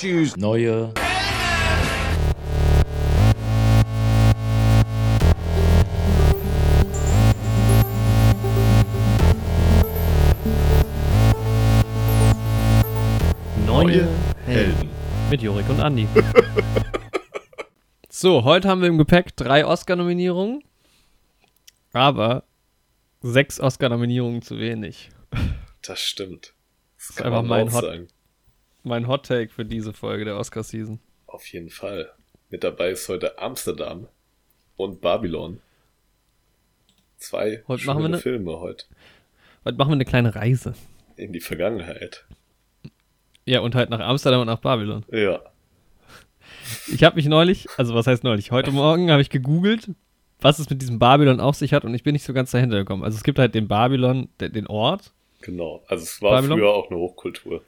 Choose neue Neue Helden. Mit Jorik und Andi. so, heute haben wir im Gepäck drei Oscar-Nominierungen. Aber sechs Oscar-Nominierungen zu wenig. Das stimmt. Das ist einfach mein Hot, mein Hot Take für diese Folge der Oscar-Season. Auf jeden Fall. Mit dabei ist heute Amsterdam und Babylon. Zwei heute machen wir eine, Filme heute. Heute machen wir eine kleine Reise. In die Vergangenheit. Ja, und halt nach Amsterdam und nach Babylon. Ja. Ich habe mich neulich, also was heißt neulich, heute Morgen habe ich gegoogelt, was es mit diesem Babylon auf sich hat und ich bin nicht so ganz dahinter gekommen. Also es gibt halt den Babylon, den Ort. Genau, also es war Babylon. früher auch eine Hochkultur.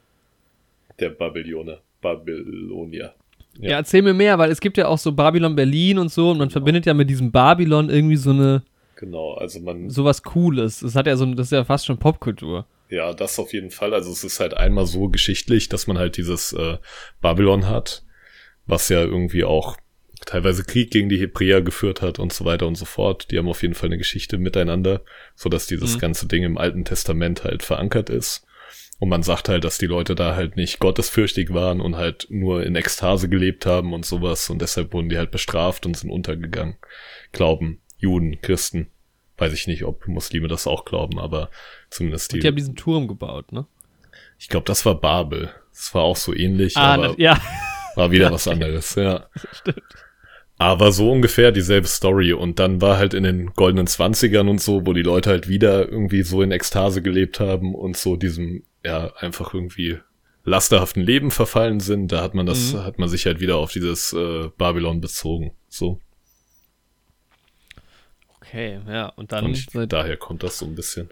Der Babyloner, Babylonier. Ja. ja. erzähl mir mehr, weil es gibt ja auch so Babylon Berlin und so und man genau. verbindet ja mit diesem Babylon irgendwie so eine. Genau, also man. Sowas Cooles. Das hat ja so, das ist ja fast schon Popkultur. Ja, das auf jeden Fall. Also es ist halt einmal so geschichtlich, dass man halt dieses äh, Babylon hat, was ja irgendwie auch teilweise Krieg gegen die Hebräer geführt hat und so weiter und so fort. Die haben auf jeden Fall eine Geschichte miteinander, so dass dieses mhm. ganze Ding im Alten Testament halt verankert ist. Und man sagt halt, dass die Leute da halt nicht gottesfürchtig waren und halt nur in Ekstase gelebt haben und sowas und deshalb wurden die halt bestraft und sind untergegangen. Glauben Juden, Christen. Weiß ich nicht, ob Muslime das auch glauben, aber zumindest die. Und die haben diesen Turm gebaut, ne? Ich glaube, das war Babel. Das war auch so ähnlich, ah, aber ne, ja. war wieder was anderes, ja. Stimmt. Aber so ungefähr dieselbe Story. Und dann war halt in den goldenen Zwanzigern und so, wo die Leute halt wieder irgendwie so in Ekstase gelebt haben und so diesem, ja, einfach irgendwie lasterhaften Leben verfallen sind. Da hat man das, mhm. hat man sich halt wieder auf dieses äh, Babylon bezogen. So. Okay, ja. Und dann. Und ich, daher kommt das so ein bisschen.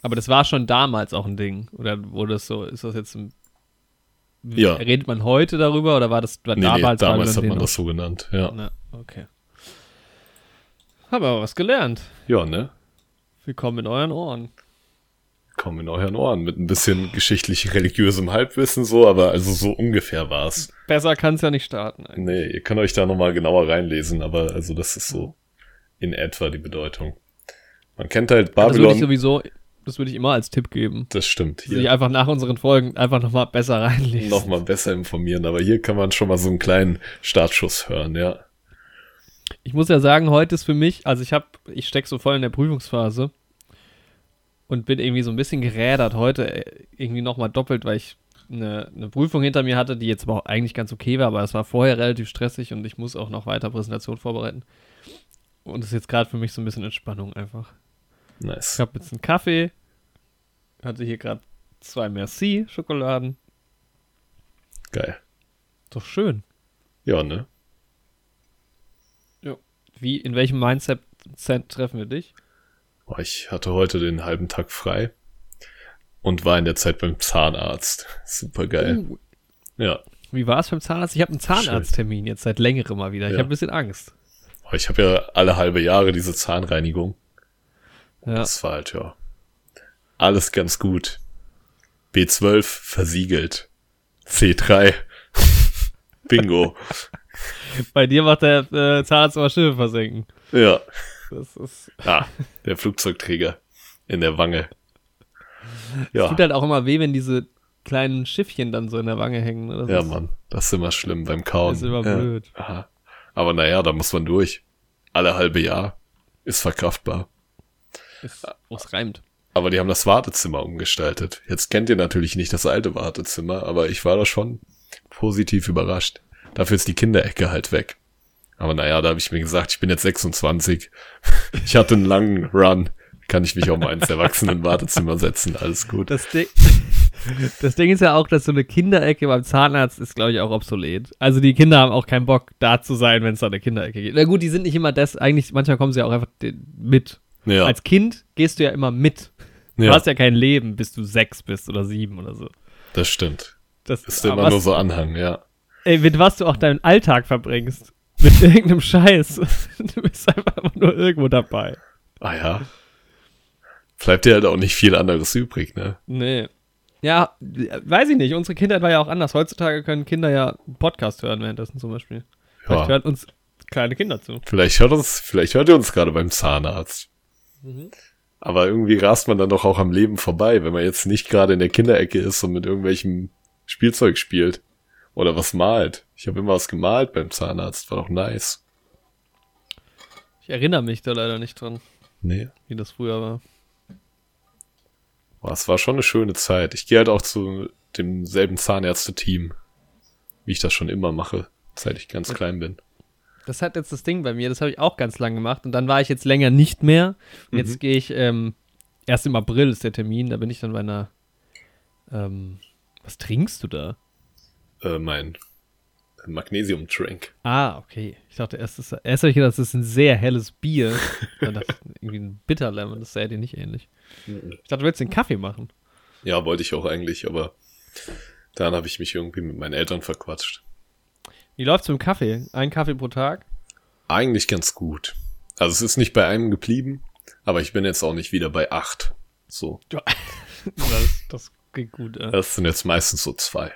Aber das war schon damals auch ein Ding. Oder wurde das so, ist das jetzt ein. Ja. Redet man heute darüber oder war das war nee, damals? Nee, damals hat man das so genannt, ja. Na, okay. Haben wir aber was gelernt. Ja, ne? Willkommen in euren Ohren. Willkommen in euren Ohren. Mit ein bisschen geschichtlich-religiösem Halbwissen so, aber also so ungefähr war's. Besser kann's ja nicht starten. Eigentlich. Nee, ihr könnt euch da nochmal genauer reinlesen, aber also das ist so in etwa die Bedeutung. Man kennt halt Babylon. Das würde ich sowieso, das würde ich immer als Tipp geben. Das stimmt. Hier. Sich einfach nach unseren Folgen einfach nochmal besser reinlesen. Nochmal besser informieren, aber hier kann man schon mal so einen kleinen Startschuss hören, ja. Ich muss ja sagen, heute ist für mich, also ich habe, ich stecke so voll in der Prüfungsphase und bin irgendwie so ein bisschen gerädert heute äh, irgendwie nochmal doppelt, weil ich eine, eine, Prüfung hinter mir hatte, die jetzt aber auch eigentlich ganz okay war, aber es war vorher relativ stressig und ich muss auch noch weiter Präsentation vorbereiten. Und das ist jetzt gerade für mich so ein bisschen Entspannung einfach. Nice. Ich habe jetzt einen Kaffee. Hatte hier gerade zwei Merci-Schokoladen. Geil. Doch schön. Ja, ne? Wie, in welchem Mindset treffen wir dich? Ich hatte heute den halben Tag frei und war in der Zeit beim Zahnarzt. Super geil. Uh. Ja. Wie war es beim Zahnarzt? Ich habe einen Zahnarzttermin jetzt seit längerem mal wieder. Ich ja. habe ein bisschen Angst. Ich habe ja alle halbe Jahre diese Zahnreinigung. Ja. Das war halt, ja. Alles ganz gut. B12 versiegelt. C3. Bingo. Bei dir macht der äh, Zahnarzt immer Schiffe versenken. Ja. Das ist. Ah, der Flugzeugträger in der Wange. Ja. Es tut halt auch immer weh, wenn diese kleinen Schiffchen dann so in der Wange hängen. Das ja, Mann, das ist immer schlimm beim Kauen. Das ist immer ja. blöd. Aha. Aber naja, da muss man durch. Alle halbe Jahr. Ist verkraftbar. Es reimt. Aber die haben das Wartezimmer umgestaltet. Jetzt kennt ihr natürlich nicht das alte Wartezimmer, aber ich war da schon positiv überrascht. Dafür ist die Kinderecke halt weg. Aber naja, da habe ich mir gesagt, ich bin jetzt 26. Ich hatte einen langen Run. Kann ich mich auch mal ins Erwachsenen-Wartezimmer setzen. Alles gut. Das Ding, das Ding ist ja auch, dass so eine Kinderecke beim Zahnarzt ist, glaube ich, auch obsolet. Also die Kinder haben auch keinen Bock, da zu sein, wenn es da eine Kinderecke geht. Na gut, die sind nicht immer das, eigentlich, manchmal kommen sie auch einfach mit. Ja. Als Kind gehst du ja immer mit. Du ja. hast ja kein Leben, bis du sechs bist oder sieben oder so. Das stimmt. Das ist immer nur so Anhang, ja. Ey, mit was du auch deinen Alltag verbringst. Mit irgendeinem Scheiß. Du bist einfach nur irgendwo dabei. Ah ja. Bleibt dir halt auch nicht viel anderes übrig, ne? Nee. Ja, weiß ich nicht. Unsere Kindheit war ja auch anders. Heutzutage können Kinder ja einen Podcast hören währenddessen zum Beispiel. Vielleicht Ja. hören uns kleine Kinder zu. Vielleicht hört uns, vielleicht hört ihr uns gerade beim Zahnarzt. Aber irgendwie rast man dann doch auch am Leben vorbei, wenn man jetzt nicht gerade in der Kinderecke ist und mit irgendwelchem Spielzeug spielt. Oder was malt. Ich habe immer was gemalt beim Zahnarzt, war doch nice. Ich erinnere mich da leider nicht dran, Nee. wie das früher war. Boah, es war schon eine schöne Zeit. Ich gehe halt auch zu demselben Zahnärzte-Team, wie ich das schon immer mache, seit ich ganz klein bin. Das hat jetzt das Ding bei mir, das habe ich auch ganz lang gemacht und dann war ich jetzt länger nicht mehr. Und jetzt gehe ich, ähm, erst im April ist der Termin, da bin ich dann bei einer, ähm, was trinkst du da? Äh, mein Magnesium-Trank. Ah, okay. Ich dachte erst, das, erst habe ich gedacht, das ist ein sehr helles Bier. Dann dachte ich, irgendwie ein Bitterlemon, das sähe dir nicht ähnlich. Ich dachte, du willst den Kaffee machen. Ja, wollte ich auch eigentlich, aber dann habe ich mich irgendwie mit meinen Eltern verquatscht. Wie läuft's mit dem Kaffee? Ein Kaffee pro Tag? Eigentlich ganz gut. Also es ist nicht bei einem geblieben, aber ich bin jetzt auch nicht wieder bei acht. So, Ja, das, das geht gut. Ja. das sind jetzt meistens so zwei.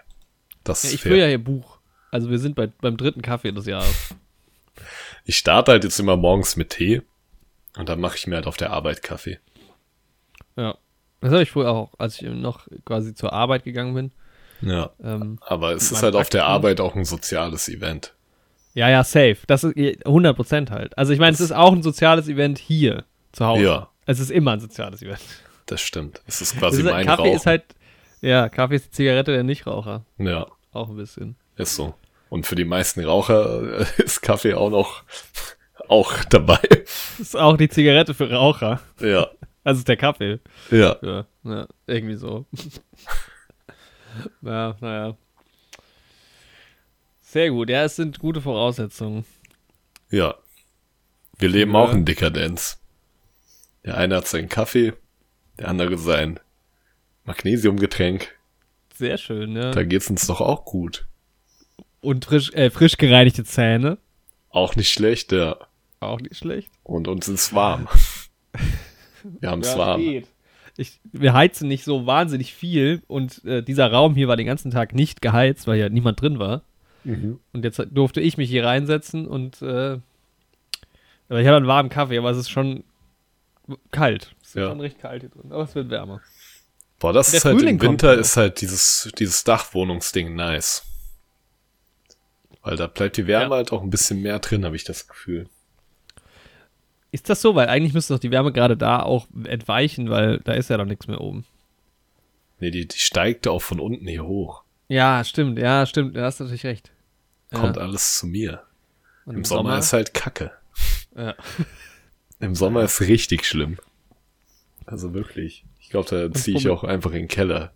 Das Ja, ich führe ja hier Buch. Also wir sind bei, beim dritten Kaffee des Jahres. Ich starte halt jetzt immer morgens mit Tee und dann mache ich mir halt auf der Arbeit Kaffee. Ja. Das habe ich früher auch, als ich noch quasi zur Arbeit gegangen bin. Ja. Ähm, Aber es ist halt auf der. Arbeit auch ein soziales Event. ja, ja, safe. Das ist eh 100% halt. Also ich meine, es ist auch ein soziales Event hier zu Hause. Ja. Es ist immer ein soziales Event. Das stimmt. Es ist quasi ist, mein Kaffee Rauchen. ist halt, ja, Kaffee ist die Zigarette der Nichtraucher. ja, Auch ein bisschen. ist so. Und für die meisten Raucher äh, ist Kaffee auch noch auch dabei. Ist auch die Zigarette für Raucher. Ja. Also ist der Kaffee. Ja. Ja, ja irgendwie so. ja, naja. Sehr gut. Ja, es sind gute Voraussetzungen. Ja. Wir leben Ja. auch in Dekadenz. Der eine hat seinen Kaffee, der andere sein Magnesiumgetränk. Sehr schön, ja. Da geht's uns doch auch gut. Und frisch, äh, frisch gereinigte Zähne. Auch nicht schlecht, ja. Auch nicht schlecht. Und uns ist warm. Wir haben es warm. geht. Ich, wir heizen nicht so wahnsinnig viel und äh, dieser Raum hier war den ganzen Tag nicht geheizt, weil ja niemand drin war. Mhm. Und jetzt durfte ich mich hier reinsetzen und äh, aber ich habe einen warmen Kaffee, aber es ist schon kalt. Es ist Ja. schon recht kalt hier drin, aber es wird wärmer. Boah, das ist halt Frühling im kommt Winter auch. ist halt dieses, dieses Dachwohnungsding nice. Weil da bleibt die Wärme Ja. halt auch ein bisschen mehr drin, habe ich das Gefühl. Ist das so? Weil eigentlich müsste doch die Wärme gerade da auch entweichen, weil da ist ja doch nichts mehr oben. Nee, die, die steigt auch von unten hier hoch. Ja, stimmt, ja, stimmt, da hast du natürlich recht. Kommt ja. alles zu mir. Und Im Sommer, ist halt Kacke. ja. Im Sommer ist richtig schlimm. Also wirklich. Ich glaube, da ziehe ich auch einfach in den Keller.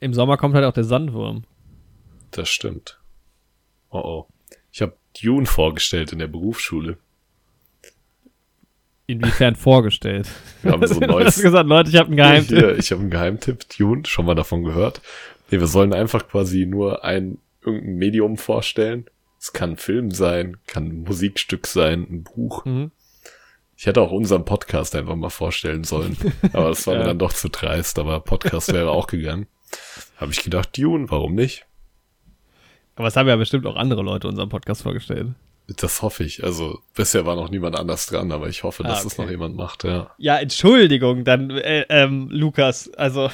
Im Sommer kommt halt auch der Sandwurm. Das stimmt. Oh oh. Ich habe Dune vorgestellt in der Berufsschule. Inwiefern vorgestellt. Wir haben so ein Du neues. gesagt, Leute, ich habe einen Geheimtipp. Hier, ich habe einen Geheimtipp, Dune, schon mal davon gehört. Nee, wir sollen einfach quasi nur ein irgendein Medium vorstellen. Es kann ein Film sein, kann ein Musikstück sein, ein Buch. Mhm. Ich hätte auch unseren Podcast einfach mal vorstellen sollen. Aber das war Ja. mir dann doch zu dreist, aber Podcast wäre auch gegangen. Habe ich gedacht, Dune, warum nicht? Aber es haben ja bestimmt auch andere Leute unseren Podcast vorgestellt. Das hoffe ich. Also bisher war noch niemand anders dran, aber ich hoffe, dass Ah, es okay. noch jemand macht, ja. Ja, Entschuldigung, dann, äh, ähm, Lukas, also,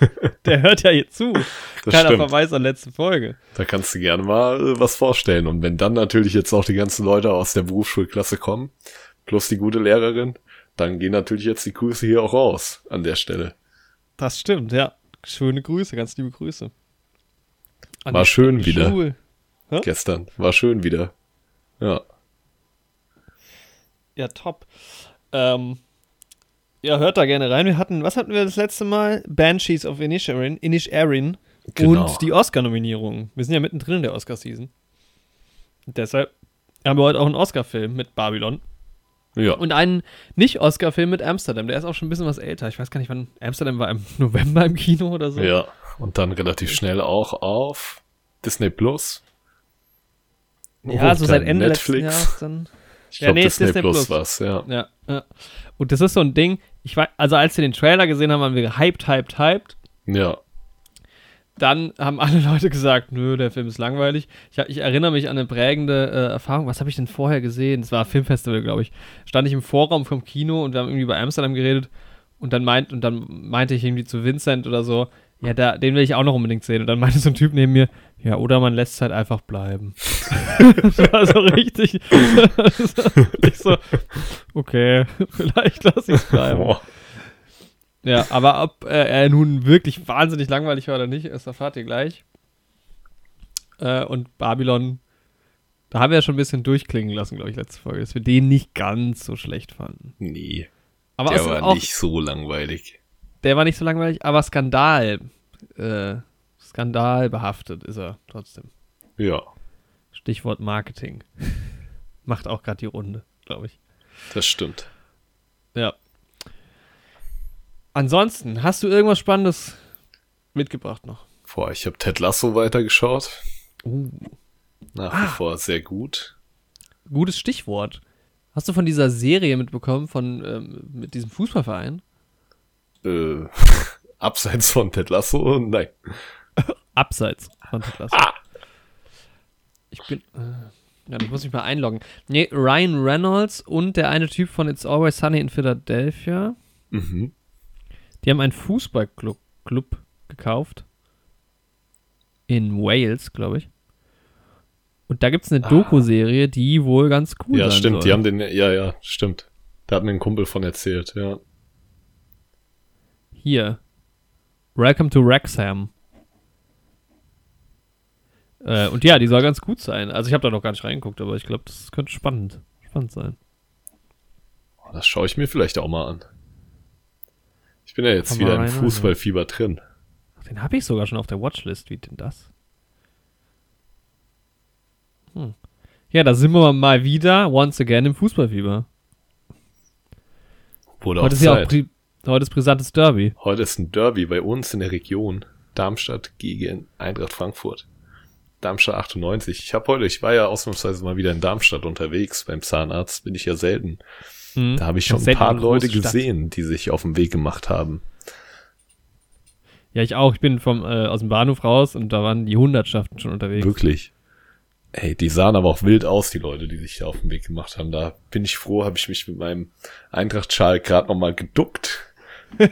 der hört ja hier zu. Das Kleiner stimmt. Verweis an letzte Folge. Da kannst du gerne mal äh, was vorstellen. Und wenn dann natürlich jetzt auch die ganzen Leute aus der Berufsschulklasse kommen, plus die gute Lehrerin, dann gehen natürlich jetzt die Grüße hier auch raus an der Stelle. Das stimmt, ja. Schöne Grüße, ganz liebe Grüße. An War schön wieder. Gestern war schön wieder. Ja. Ja, top. Ähm, ja, hört da gerne rein. Wir hatten, was hatten wir das letzte Mal? Banshees of Inisherin, Inisherin Genau. und die Oscar-Nominierung. Wir sind ja mittendrin in der Oscar-Season. Deshalb haben wir heute auch einen Oscar-Film mit Babylon Ja. und einen Nicht-Oscar-Film mit Amsterdam. Der ist auch schon ein bisschen was älter. Ich weiß gar nicht, wann Amsterdam war im November im Kino oder so. ja. Und dann relativ schnell auch auf Disney Plus. Ja, Und so seit Ende Netflix. letzten Jahres dann. Ich Ja, glaube, nee, Disney, Disney Plus Plus. war's, ja. Ja, ja. Und das ist so ein Ding, ich weiß, also als wir den Trailer gesehen haben, waren wir gehypt, hyped, hyped. Ja. Dann haben alle Leute gesagt, nö, der Film ist langweilig. Ich, ich erinnere mich an eine prägende äh, Erfahrung. Was habe ich denn vorher gesehen? Es war Filmfestival, glaube ich. Stand ich im Vorraum vom Kino und wir haben irgendwie über Amsterdam geredet und dann meint und dann meinte ich irgendwie zu Vincent oder so, ja, da, den will ich auch noch unbedingt sehen. Und dann meinte so ein Typ neben mir, ja, oder man lässt es halt einfach bleiben. das war so richtig. ich so, okay, vielleicht lasse ich es bleiben. Boah. Ja, aber ob äh, er nun wirklich wahnsinnig langweilig war oder nicht, das erfahrt ihr gleich. Äh, und Babylon, da haben wir ja schon ein bisschen durchklingen lassen, glaube ich, letzte Folge, dass wir den nicht ganz so schlecht fanden. Nee. Aber der war auch, nicht so langweilig. der war nicht so langweilig, aber Skandal, äh, Skandal behaftet ist er trotzdem. Ja, Stichwort Marketing. Macht auch gerade die Runde, glaube ich. das stimmt. Ja. Ansonsten, hast du irgendwas Spannendes mitgebracht noch? Boah, ich habe Ted Lasso weitergeschaut. Uh. Nach Ah. wie vor sehr gut. Gutes Stichwort. Hast du von dieser Serie mitbekommen, von ähm, mit diesem Fußballverein? Äh, abseits von Ted Lasso? Nein. Abseits von Ted Lasso. Ah. Ich bin. Äh, ja, ich muss mich mal einloggen. Nee, Ryan Reynolds und der eine Typ von It's Always Sunny in Philadelphia. Mhm. Die haben einen Fußballclub Club gekauft. In Wales, glaube ich. Und da gibt es eine Ah. Doku-Serie, die wohl ganz cool ja, sein stimmt. soll. Die haben den, ja, ja, stimmt. Da hat mir ein Kumpel von erzählt, ja. Hier. Welcome to Wrexham. Äh, und ja, die soll ganz gut sein. Also ich habe da noch gar nicht reingeguckt, aber ich glaube, das könnte spannend, spannend sein. Oh, Das schaue ich mir vielleicht auch mal an. Ich bin ja jetzt wieder im rein, Fußballfieber drin. Ach, den habe ich sogar schon auf der Watchlist. Wie denn das? Hm. Ja, da sind wir mal wieder once again im Fußballfieber. Wurde Heute ist ja auch Zeit. pri heute ist brisantes Derby. Heute ist ein Derby bei uns in der Region. Darmstadt gegen Eintracht Frankfurt. Darmstadt 98. Ich habe heute, ich war ja ausnahmsweise mal wieder in Darmstadt unterwegs. Beim Zahnarzt bin ich ja selten. Hm. Da habe ich schon ein paar Leute Stadt. gesehen, die sich auf den Weg gemacht haben. Ja, ich auch. Ich bin vom, äh, aus dem Bahnhof raus und da waren die Hundertschaften schon unterwegs. Wirklich. Ey, die sahen aber auch wild aus, die Leute, die sich da auf den Weg gemacht haben. Da bin ich froh, habe ich mich mit meinem Eintracht-Schal gerade nochmal geduckt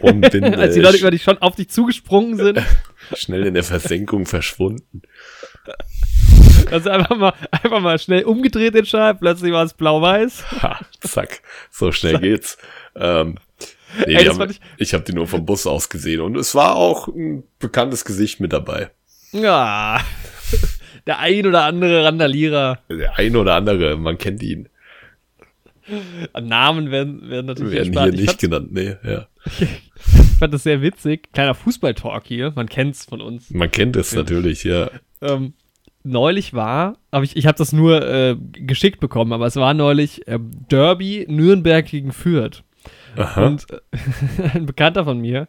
und bin Als die äh, Leute über dich schon auf dich zugesprungen sind. schnell in der Versenkung verschwunden. Also einfach mal, einfach mal schnell umgedreht den Schal, plötzlich war es blau-weiß. Ha, zack, so schnell geht's. Ähm, nee, Ey, haben, ich ich- habe die nur vom Bus aus gesehen und es war auch ein bekanntes Gesicht mit dabei. Ja. Der ein oder andere Randalierer. Der ein oder andere, man kennt ihn, Namen werden, werden natürlich werden hier Ich nicht fand, genannt. Nee, ja. ich fand das sehr witzig. Kleiner Fußball-Talk hier. Man kennt's von uns. Man kennt es natürlich, ja. Ähm, neulich war, aber ich, ich habe das nur äh, geschickt bekommen, aber es war neulich ähm, Derby Nürnberg gegen Fürth. Aha. Und äh, ein Bekannter von mir,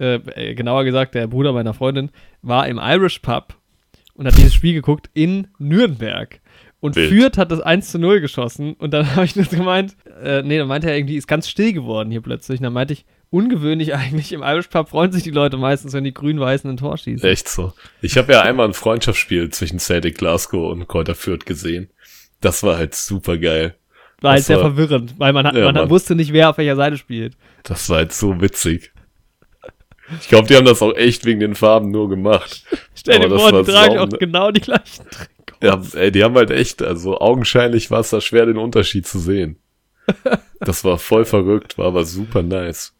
äh, äh, genauer gesagt der Bruder meiner Freundin, war im Irish Pub und hat dieses Spiel geguckt in Nürnberg. Und Wild. Fürth hat das 1 zu 0 geschossen. Und dann habe ich das gemeint, äh, nee, dann meinte er irgendwie, ist ganz still geworden hier plötzlich. Und dann meinte ich, ungewöhnlich eigentlich, im Irish Pub freuen sich die Leute meistens, wenn die Grün-Weißen ein Tor schießen. Echt so. Ich habe ja einmal ein Freundschaftsspiel zwischen Celtic Glasgow und Kräuter Fürth gesehen. Das war halt super geil. War halt das sehr war- verwirrend, weil man, hat, Ja, man Mann. wusste nicht, wer auf welcher Seite spielt. Das war halt so witzig. Ich glaube, die haben das auch echt wegen den Farben nur gemacht. Stell dir vor, die tragen auch genau die gleichen Trikots. Ja, ey, die haben halt echt, also augenscheinlich war es da schwer, den Unterschied zu sehen. Das war voll verrückt, war aber super nice.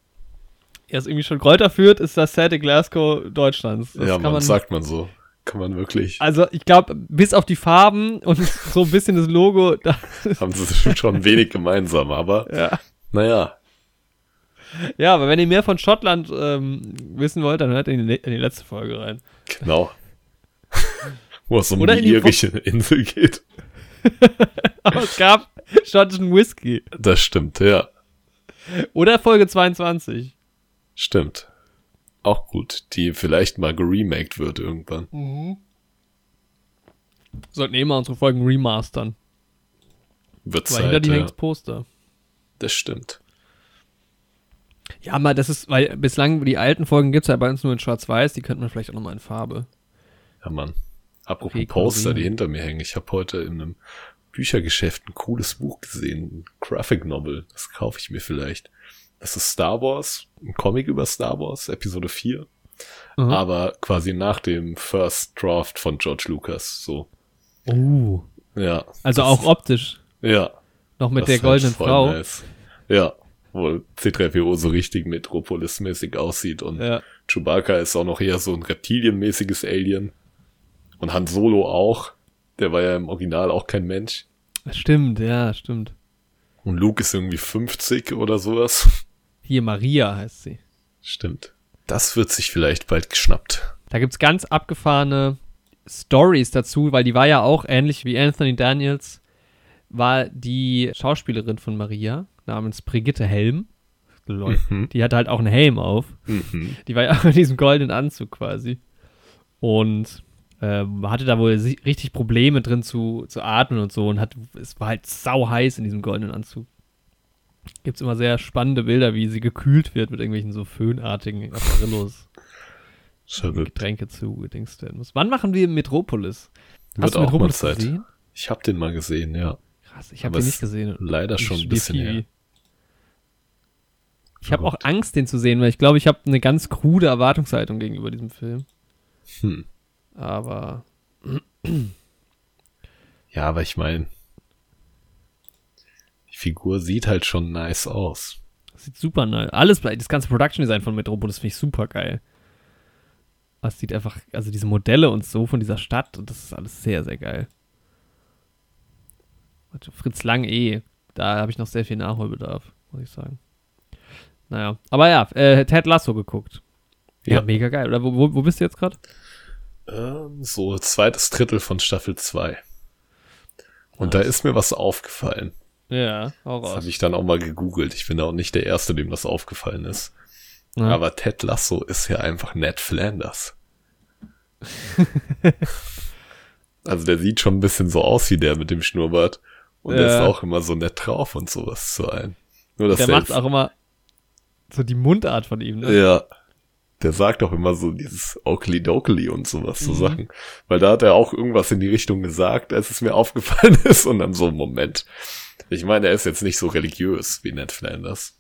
Er ist irgendwie schon Kräuter führt, ist das Celtic Glasgow Deutschlands. Das ja, man, man, sagt man so. Kann man wirklich. Also, ich glaube, bis auf die Farben und so ein bisschen das Logo, da, Haben sie schon wenig gemeinsam, aber ja. naja. ja, aber wenn ihr mehr von Schottland ähm, wissen wollt, dann hört in die, in die letzte Folge rein. Genau. Wo es um Oder die in die irische Insel geht. Aber es gab schottischen Whisky. Das stimmt, ja. Oder Folge 22. Stimmt. Auch gut. Die vielleicht mal geremaked wird irgendwann. Sollten eh mal unsere Folgen remastern. Wird Weil hinter Zeit, die ja. hängt Poster. Das stimmt. Ja, mal, das ist, weil bislang die alten Folgen gibt es ja bei uns nur in Schwarz-Weiß, die könnte man vielleicht auch nochmal in Farbe. Ja, Mann. Apropos Okay, Poster, die hinter mir hängen. Ich habe heute in einem Büchergeschäft ein cooles Buch gesehen, ein Graphic Novel. Das kaufe ich mir vielleicht. Das ist Star Wars, ein Comic über Star Wars, Episode 4. Mhm. Aber quasi nach dem First Draft von George Lucas. So. Oh. Ja. Also auch optisch. Ja. Noch mit der goldenen Frau. Nice. Ja. Wo C3PO so richtig Metropolis-mäßig aussieht und Ja. Chewbacca ist auch noch eher so ein reptilienmäßiges Alien. Und Han Solo auch. Der war ja im Original auch kein Mensch. Stimmt, ja, stimmt. Und Luke ist irgendwie 50 oder sowas. Hier Maria heißt sie. Stimmt. Das wird sich vielleicht bald geschnappt. Da gibt's ganz abgefahrene Stories dazu, weil die war ja auch ähnlich wie Anthony Daniels, war die Schauspielerin von Maria namens Brigitte Helm. Mhm. Die hatte halt auch einen Helm auf. Mhm. Die war ja auch in diesem goldenen Anzug quasi. Und ähm, hatte da wohl richtig Probleme drin zu, zu atmen und so und hat, es war halt sau heiß in diesem goldenen Anzug. Gibt's immer sehr spannende Bilder, wie sie gekühlt wird mit irgendwelchen so föhnartigen Apparillos. Getränke zu gedingst werden muss. Wann machen wir Metropolis? Wird Hast du Metropolis Zeit. gesehen? Ich hab den mal gesehen, ja. Krass, ich habe den es nicht gesehen. Leider Ich schon ein bisschen Kiwi. her. Ich habe auch Angst, den zu sehen, weil ich glaube, ich habe eine ganz krude Erwartungshaltung gegenüber diesem Film. Hm. Aber Ja, aber ich meine, Figur sieht halt schon nice aus. das sieht super nice. Alles, das ganze Production Design von Metropolis finde ich super geil. Es sieht einfach, also diese Modelle und so von dieser Stadt und das ist alles sehr, sehr geil. Fritz Lang eh. Da habe ich noch sehr viel Nachholbedarf, muss ich sagen. Naja, aber ja, äh, Ted Lasso geguckt. Ja, Ja. mega geil. Oder wo, wo, wo bist du jetzt gerade? Ähm, so zweites Drittel von Staffel 2. Und da ist mir was aufgefallen. Ja, hau Das habe ich dann auch mal gegoogelt. Ich bin auch nicht der Erste, dem das aufgefallen ist. Ja. Aber Ted Lasso ist ja einfach Ned Flanders. also der sieht schon ein bisschen so aus wie der mit dem Schnurrbart. Und der Ja. ist auch immer so nett drauf und sowas zu ein. Nur dass der der macht auch immer so die Mundart von ihm, ne? Ja. Der sagt auch immer so dieses Oakley Dokley und sowas, so Mhm. Sachen. Weil da hat er auch irgendwas in die Richtung gesagt, als es mir aufgefallen ist. Und dann so, Moment. Ich meine, er ist jetzt nicht so religiös wie Ned Flanders.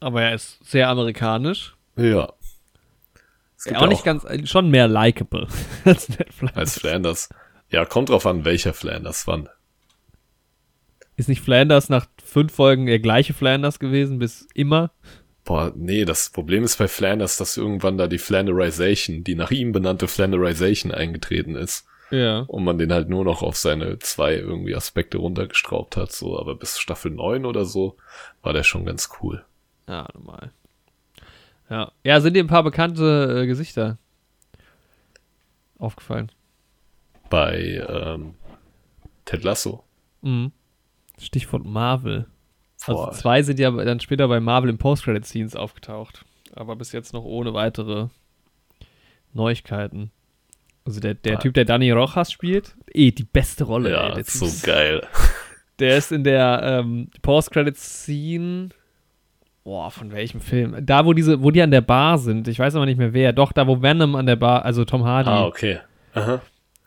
Aber er ist sehr amerikanisch. Ja. Es Ja, auch nicht ganz, schon mehr likable als Ned Flanders. als Flanders. Ja, kommt drauf an, welcher Flanders wann. Ist nicht Flanders nach fünf Folgen der gleiche Flanders gewesen bis immer? Boah, nee, das Problem ist bei Flanders, dass irgendwann da die Flanderization, die nach ihm benannte Flanderization eingetreten ist. Ja. Und man den halt nur noch auf seine zwei irgendwie Aspekte runtergestraubt hat, so, aber bis Staffel 9 oder so war der schon ganz cool. Ja, normal. Ja. Ja, sind dir ein paar bekannte äh, Gesichter aufgefallen? Bei ähm, Ted Lasso. Mhm. Stichwort Marvel. Boah, Also zwei sind ja dann später bei Marvel im Post-Credit-Scenes aufgetaucht. Aber bis jetzt noch ohne weitere Neuigkeiten. Also der, der. Typ, der Danny Rojas spielt, eh die beste Rolle. ja, ey. So ist- geil. der ist in der ähm, Post-Credit-Scene. Boah, von welchem Film? Da, wo diese, wo die an der Bar sind. Ich weiß aber nicht mehr wer. Doch, da, wo Venom an der Bar, also Tom Hardy Ah, okay. Aha.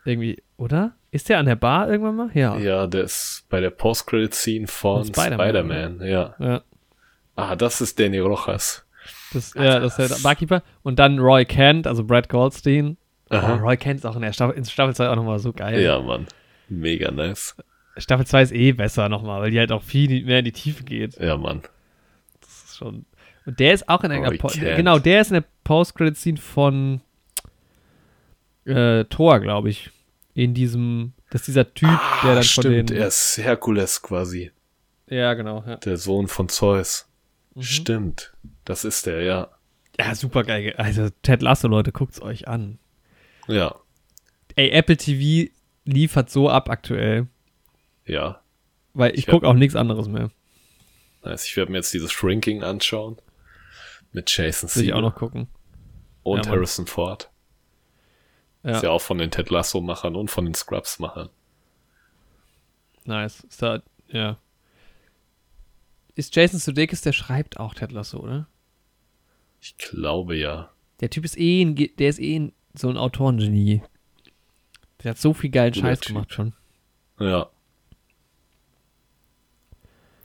irgendwie, oder? Ist der an der Bar irgendwann mal? Ja. Ja, der ist bei der Post-Credit-Scene von Von Spider-Man, Spider-Man, ja. ja. Ah, das ist Danny Rojas. Das, ja, das ist der Barkeeper. Und dann Roy Kent, also Brad Goldstein. Oh. Roy Kent ist auch in der Staffel, in Staffel 2 auch nochmal so geil. Ja, Mann. Mega nice. Staffel 2 ist eh besser nochmal, weil die halt auch viel mehr in die Tiefe geht. Ja, Mann. Das ist schon. Und der ist auch in einer. Po genau, der ist in der Post-Credit-Scene von äh, Thor, glaube ich. In diesem. Das ist dieser Typ, der dann Ah, stimmt, von den. er ist Herkules quasi. ja, genau. Ja, Der Sohn von Zeus. Mhm. Stimmt. Das ist der, ja. ja super geil. Also, Ted Lasso, Leute, guckt's euch an. Ja. Ey, Apple TV liefert so ab aktuell. Ja. Weil ich Ich gucke auch nichts anderes mehr. Nice. Ich werde mir jetzt dieses Shrinking anschauen. Mit Jason Will ich auch Segel noch gucken. und Ja. Harrison Ford. Ja, Ist ja auch von den Ted Lasso-Machern und von den Scrubs-Machern. nice. Ist da, ja. ist Jason Sudeikis, der schreibt auch Ted Lasso, oder? Ich glaube ja. Der Typ ist eh ein, der ist eh ein, so ein Autorengenie. Der hat so viel geilen Guter Scheiß Typ. gemacht schon. Ja.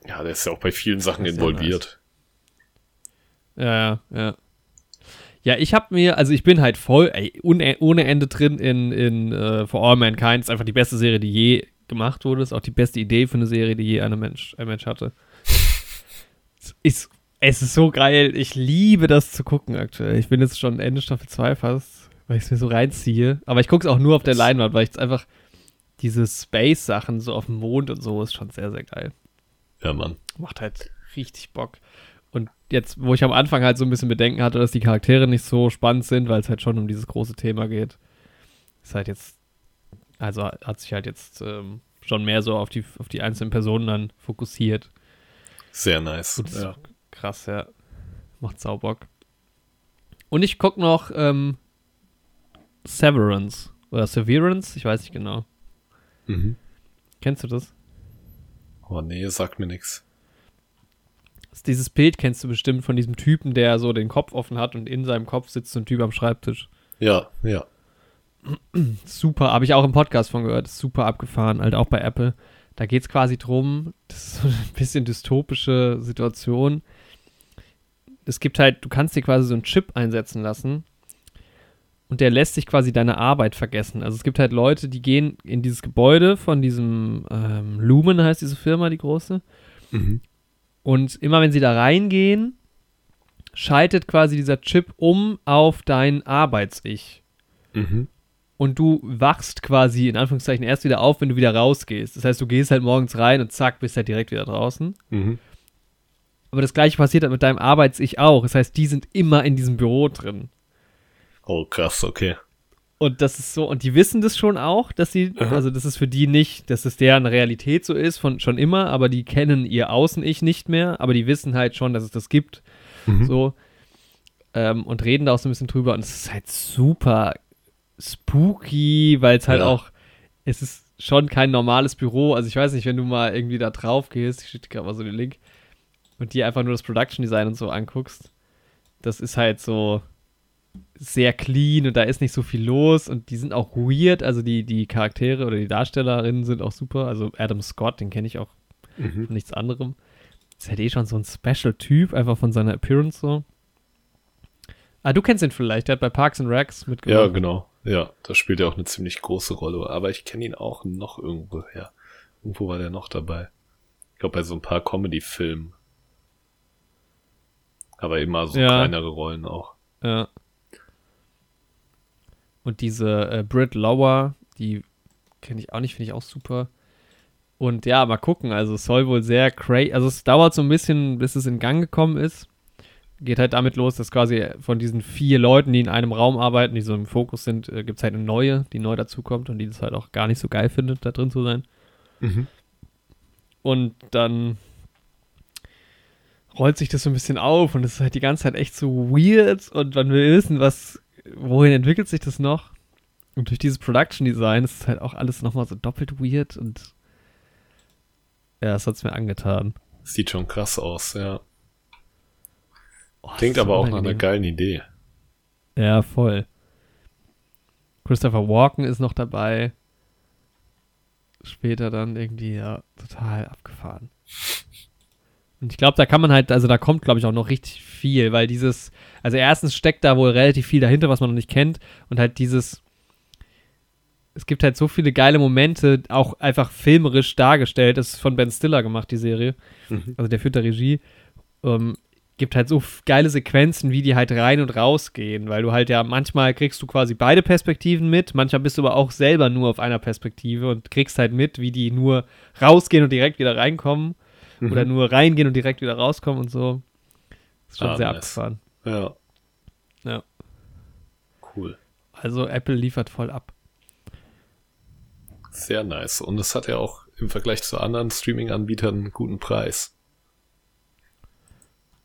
Ja, der ist ja auch bei vielen Sachen ist ja involviert. Ja, ja, ja. Ja, ich habe mir, also ich bin halt voll, ey, ohne, ohne Ende drin in, in uh, For All Mankind. Ist einfach die beste Serie, die je gemacht wurde. Ist auch die beste Idee für eine Serie, die je ein Mensch, ein Mensch hatte. es, ist, es ist so geil. Ich liebe das zu gucken aktuell. Ich bin jetzt schon Ende Staffel 2 fast, weil ich es mir so reinziehe. Aber ich gucke es auch nur auf der Leinwand, weil ich es einfach, diese Space-Sachen so auf dem Mond und so ist schon sehr, sehr geil Ja, Mann. macht halt richtig Bock. Und jetzt, wo ich am Anfang halt so ein bisschen Bedenken hatte, dass die Charaktere nicht so spannend sind, weil es halt schon um dieses große Thema geht, ist halt jetzt, also hat sich halt jetzt ähm, schon mehr so auf die, auf die einzelnen Personen dann fokussiert. Sehr nice. Ja. krass, ja. Macht sau Bock. Und ich guck noch ähm, Severance oder Severance, ich weiß nicht genau. Mhm. Kennst du das? Oh nee, sagt mir ist dieses Bild kennst du bestimmt von diesem Typen, der so den Kopf offen hat und in seinem Kopf sitzt so ein Typ am Schreibtisch. Ja, ja. Super, habe ich auch im Podcast von gehört, ist super abgefahren, halt auch bei Apple. Da geht es quasi drum, das ist so ein bisschen dystopische Situation. Es gibt halt, du kannst dir quasi so einen Chip einsetzen lassen und der lässt sich quasi deine Arbeit vergessen. Also es gibt halt Leute, die gehen in dieses Gebäude von diesem ähm, Lumen, heißt diese Firma, die große. Mhm. Und immer wenn sie da reingehen, schaltet quasi dieser Chip um auf dein Arbeits-Ich. Mhm. Und du wachst quasi in Anführungszeichen erst wieder auf, wenn du wieder rausgehst. Das heißt, du gehst halt morgens rein und zack, bist halt direkt wieder draußen. Mhm. Aber das gleiche passiert halt mit deinem Arbeits-Ich auch. Das heißt, die sind immer in diesem Büro drin. Oh, krass, okay. Und das ist so, und die wissen das schon auch, dass sie, Aha. also das ist für die nicht, dass es deren Realität so ist, von schon immer, aber die kennen ihr Außen-Ich nicht mehr, aber die wissen halt schon, dass es das gibt. Mhm. so ähm, und reden da auch so ein bisschen drüber und es ist halt super spooky, weil es halt Ja. auch, es ist schon kein normales Büro, also ich weiß nicht, wenn du mal irgendwie da drauf gehst, ich schicke gerade mal so den Link und dir einfach nur das Production Design und so anguckst, das ist halt so sehr clean und da ist nicht so viel los und die sind auch weird, also die, die Charaktere oder die Darstellerinnen sind auch super, also Adam Scott, den kenne ich auch Mhm. von nichts anderem. Ist halt eh schon so ein Special-Typ, einfach von seiner Appearance so. Ah, du kennst ihn vielleicht, der hat bei Parks and Recs Ja, mitgemacht. genau. Ja, da spielt er auch eine ziemlich große Rolle. Aber ich kenne ihn auch noch irgendwo her. Irgendwo war der noch dabei. Ich glaube, bei so ein paar Comedy-Filmen. Aber immer so Ja. kleinere Rollen auch. Ja. Und diese äh, Brit Lower, die kenne ich auch nicht, finde ich auch super. Und ja, mal gucken. Also es soll wohl sehr crazy. Also es dauert so ein bisschen, bis es in Gang gekommen ist. Geht halt damit los, dass quasi von diesen vier Leuten, die in einem Raum arbeiten, die so im Fokus sind, äh, gibt es halt eine neue, die neu dazukommt und die das halt auch gar nicht so geil findet, da drin zu sein. Mhm. Und dann rollt sich das so ein bisschen auf und es ist halt die ganze Zeit echt so weird und man will wissen, was, wohin entwickelt sich das noch? Und durch dieses Production Design ist es halt auch alles nochmal so doppelt weird und ja, das hat's mir angetan. Sieht schon krass aus, ja. Oh, Klingt aber auch nach einer geilen Idee. Ja, voll. Christopher Walken ist noch dabei. Später dann irgendwie, ja, total abgefahren. Und ich glaube, da kann man halt, also da kommt, glaube ich, auch noch richtig viel, weil dieses, also erstens steckt da wohl relativ viel dahinter, was man noch nicht kennt. Und halt dieses, es gibt halt so viele geile Momente, auch einfach filmerisch dargestellt. Das ist von Ben Stiller gemacht, die Serie Mhm. also der führt da Regie, ähm, gibt halt so geile Sequenzen, wie die halt rein und raus gehen, weil du halt ja manchmal kriegst du quasi beide Perspektiven mit, manchmal bist du aber auch selber nur auf einer Perspektive und kriegst halt mit, wie die nur rausgehen und direkt wieder reinkommen Mhm. oder nur reingehen und direkt wieder rauskommen und so. ist schon Ah, sehr nice. abgefahren. Ja. Ja. Cool. Also Apple liefert voll ab. Sehr nice. Und es hat ja auch im Vergleich zu anderen Streaming-Anbietern einen guten Preis.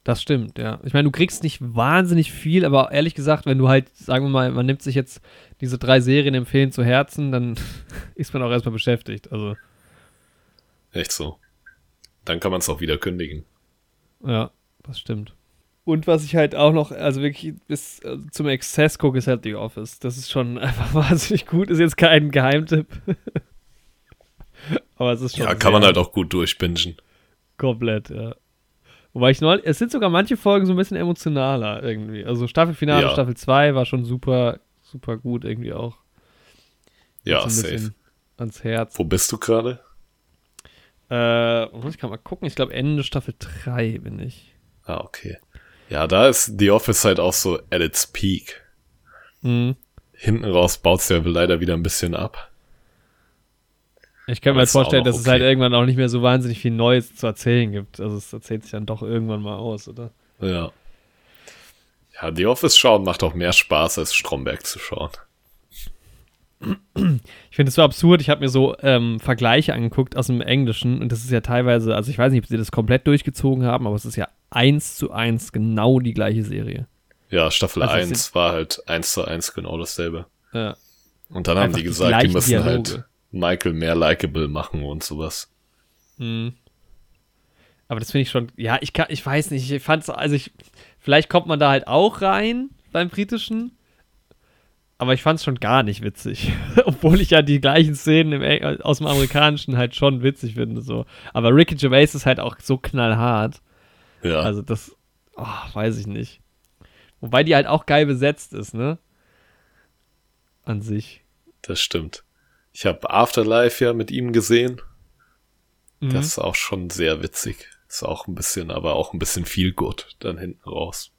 Das stimmt, ja. Ich meine, du kriegst nicht wahnsinnig viel, aber ehrlich gesagt, wenn du halt, sagen wir mal, man nimmt sich jetzt diese drei Serien empfehlen zu Herzen, dann ist man auch erstmal beschäftigt. Also, Echt so. Dann kann man es auch wieder kündigen. Ja, das stimmt. Und was ich halt auch noch, also wirklich bis also zum Exzess gucke, ist halt The Office. Das ist schon einfach wahnsinnig gut. Ist jetzt kein Geheimtipp. Aber es ist schon. Ja, kann man halt auch gut durchbingen. Komplett, ja. Wobei ich neulich, es sind sogar manche Folgen so ein bisschen emotionaler irgendwie. Also Staffelfinale, Ja. Staffel 2 war schon super, super gut irgendwie auch. Ja, so safe. ans Herz. Wo bist du gerade? Äh, muss ich kann mal gucken. Ich glaube, Ende Staffel 3 bin ich. Ah, okay. Ja, da ist The Office halt auch so at its peak. Mhm. Hinten raus baut's ja leider wieder ein bisschen ab. Ich kann mir halt vorstellen, dass es halt okay. irgendwann auch nicht mehr so wahnsinnig viel Neues zu erzählen gibt. Also es erzählt sich dann doch irgendwann mal aus, oder? Ja. Ja, The Office schauen macht auch mehr Spaß, als Stromberg zu schauen. Ich finde es so absurd. Ich habe mir so ähm, Vergleiche angeguckt aus dem Englischen und das ist ja teilweise, also ich weiß nicht, ob sie das komplett durchgezogen haben, aber es ist ja eins zu eins genau die gleiche Serie. Ja, Staffel Also es 1 war halt eins zu eins genau dasselbe. Ja. Und dann haben die die gesagt, die gleichen müssen halt Dialoge. Michael mehr likable machen und sowas. Mhm. Aber das finde ich schon, ja, ich kann, ich weiß nicht, ich fand's, also ich, vielleicht kommt man da halt auch rein beim britischen, aber ich fand's schon gar nicht witzig. Obwohl ich ja die gleichen Szenen im, Eng- aus dem amerikanischen halt schon witzig finde, so. Aber Ricky Gervais ist halt auch so knallhart. Ja, Also das, oh, weiß ich nicht. Wobei die halt auch geil besetzt ist, ne? An sich. das stimmt. Ich habe Afterlife ja mit ihm gesehen. Mhm. Das ist auch schon sehr witzig. Ist auch ein bisschen, aber auch ein bisschen viel gut dann hinten raus.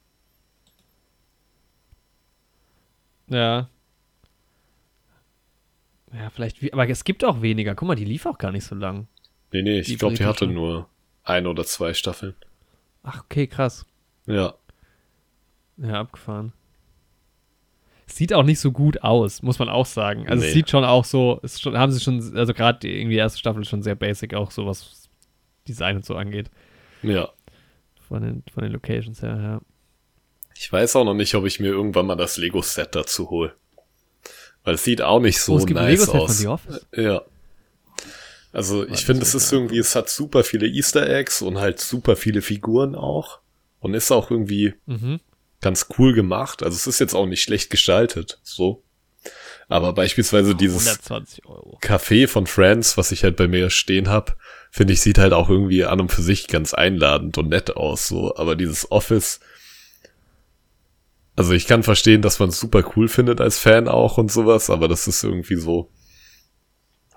Ja. Ja, vielleicht, aber es gibt auch weniger. Guck mal, die lief auch gar nicht so lang. Nee, nee, ich glaube, die hatte nur ein oder zwei Staffeln. Ach, okay, krass. Ja, Ja, abgefahren. Sieht auch nicht so gut aus, muss man auch sagen. Also es Nee. sieht schon auch so, es schon, haben sie schon, also gerade irgendwie die erste Staffel ist schon sehr basic, auch so was Design und so angeht. ja. Von den, von den Locations her, ja. Ich weiß auch noch nicht, ob ich mir irgendwann mal das Lego-Set dazu hole. Weil es sieht auch nicht so oh, nice von aus. Ja. Also ich finde, es ist irgendwie, es hat super viele Easter Eggs und halt super viele Figuren auch. Und ist auch irgendwie Mhm. ganz cool gemacht. Also es ist jetzt auch nicht schlecht gestaltet, so. Aber beispielsweise dieses 120 Euro. Café von Friends, was ich halt bei mir stehen hab, finde ich, sieht halt auch irgendwie an und für sich ganz einladend und nett aus, so. Aber dieses Office, also ich kann verstehen, dass man es super cool findet als Fan auch und sowas, aber das ist irgendwie so,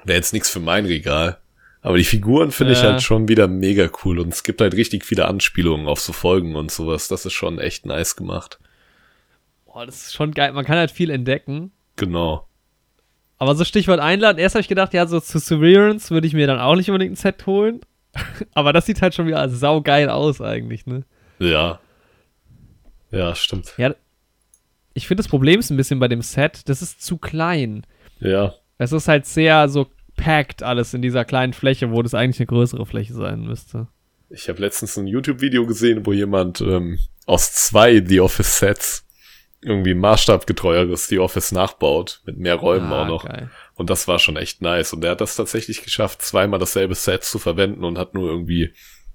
wäre jetzt nichts für mein Regal. Aber die Figuren finde ich Ja. halt schon wieder mega cool und es gibt halt richtig viele Anspielungen auf so Folgen und sowas. Das ist schon echt nice gemacht. Boah, das ist schon geil. Man kann halt viel entdecken. Genau. Aber so Stichwort einladen, erst habe ich gedacht, ja, so zu Severance würde ich mir dann auch nicht unbedingt ein Set holen. Aber das sieht halt schon wieder saugeil aus eigentlich, ne? Ja. Ja, stimmt. Ja, ich finde das Problem ist ein bisschen bei dem Set, das ist zu klein. Ja. Es ist halt sehr so packed alles in dieser kleinen Fläche, wo das eigentlich eine größere Fläche sein müsste. Ich habe letztens ein YouTube-Video gesehen, wo jemand ähm, aus zwei The Office Sets irgendwie maßstabgetreueres The Office nachbaut, mit mehr Räumen Ah, auch noch. Geil. Und das war schon echt nice. Und der hat das tatsächlich geschafft, zweimal dasselbe Set zu verwenden und hat nur irgendwie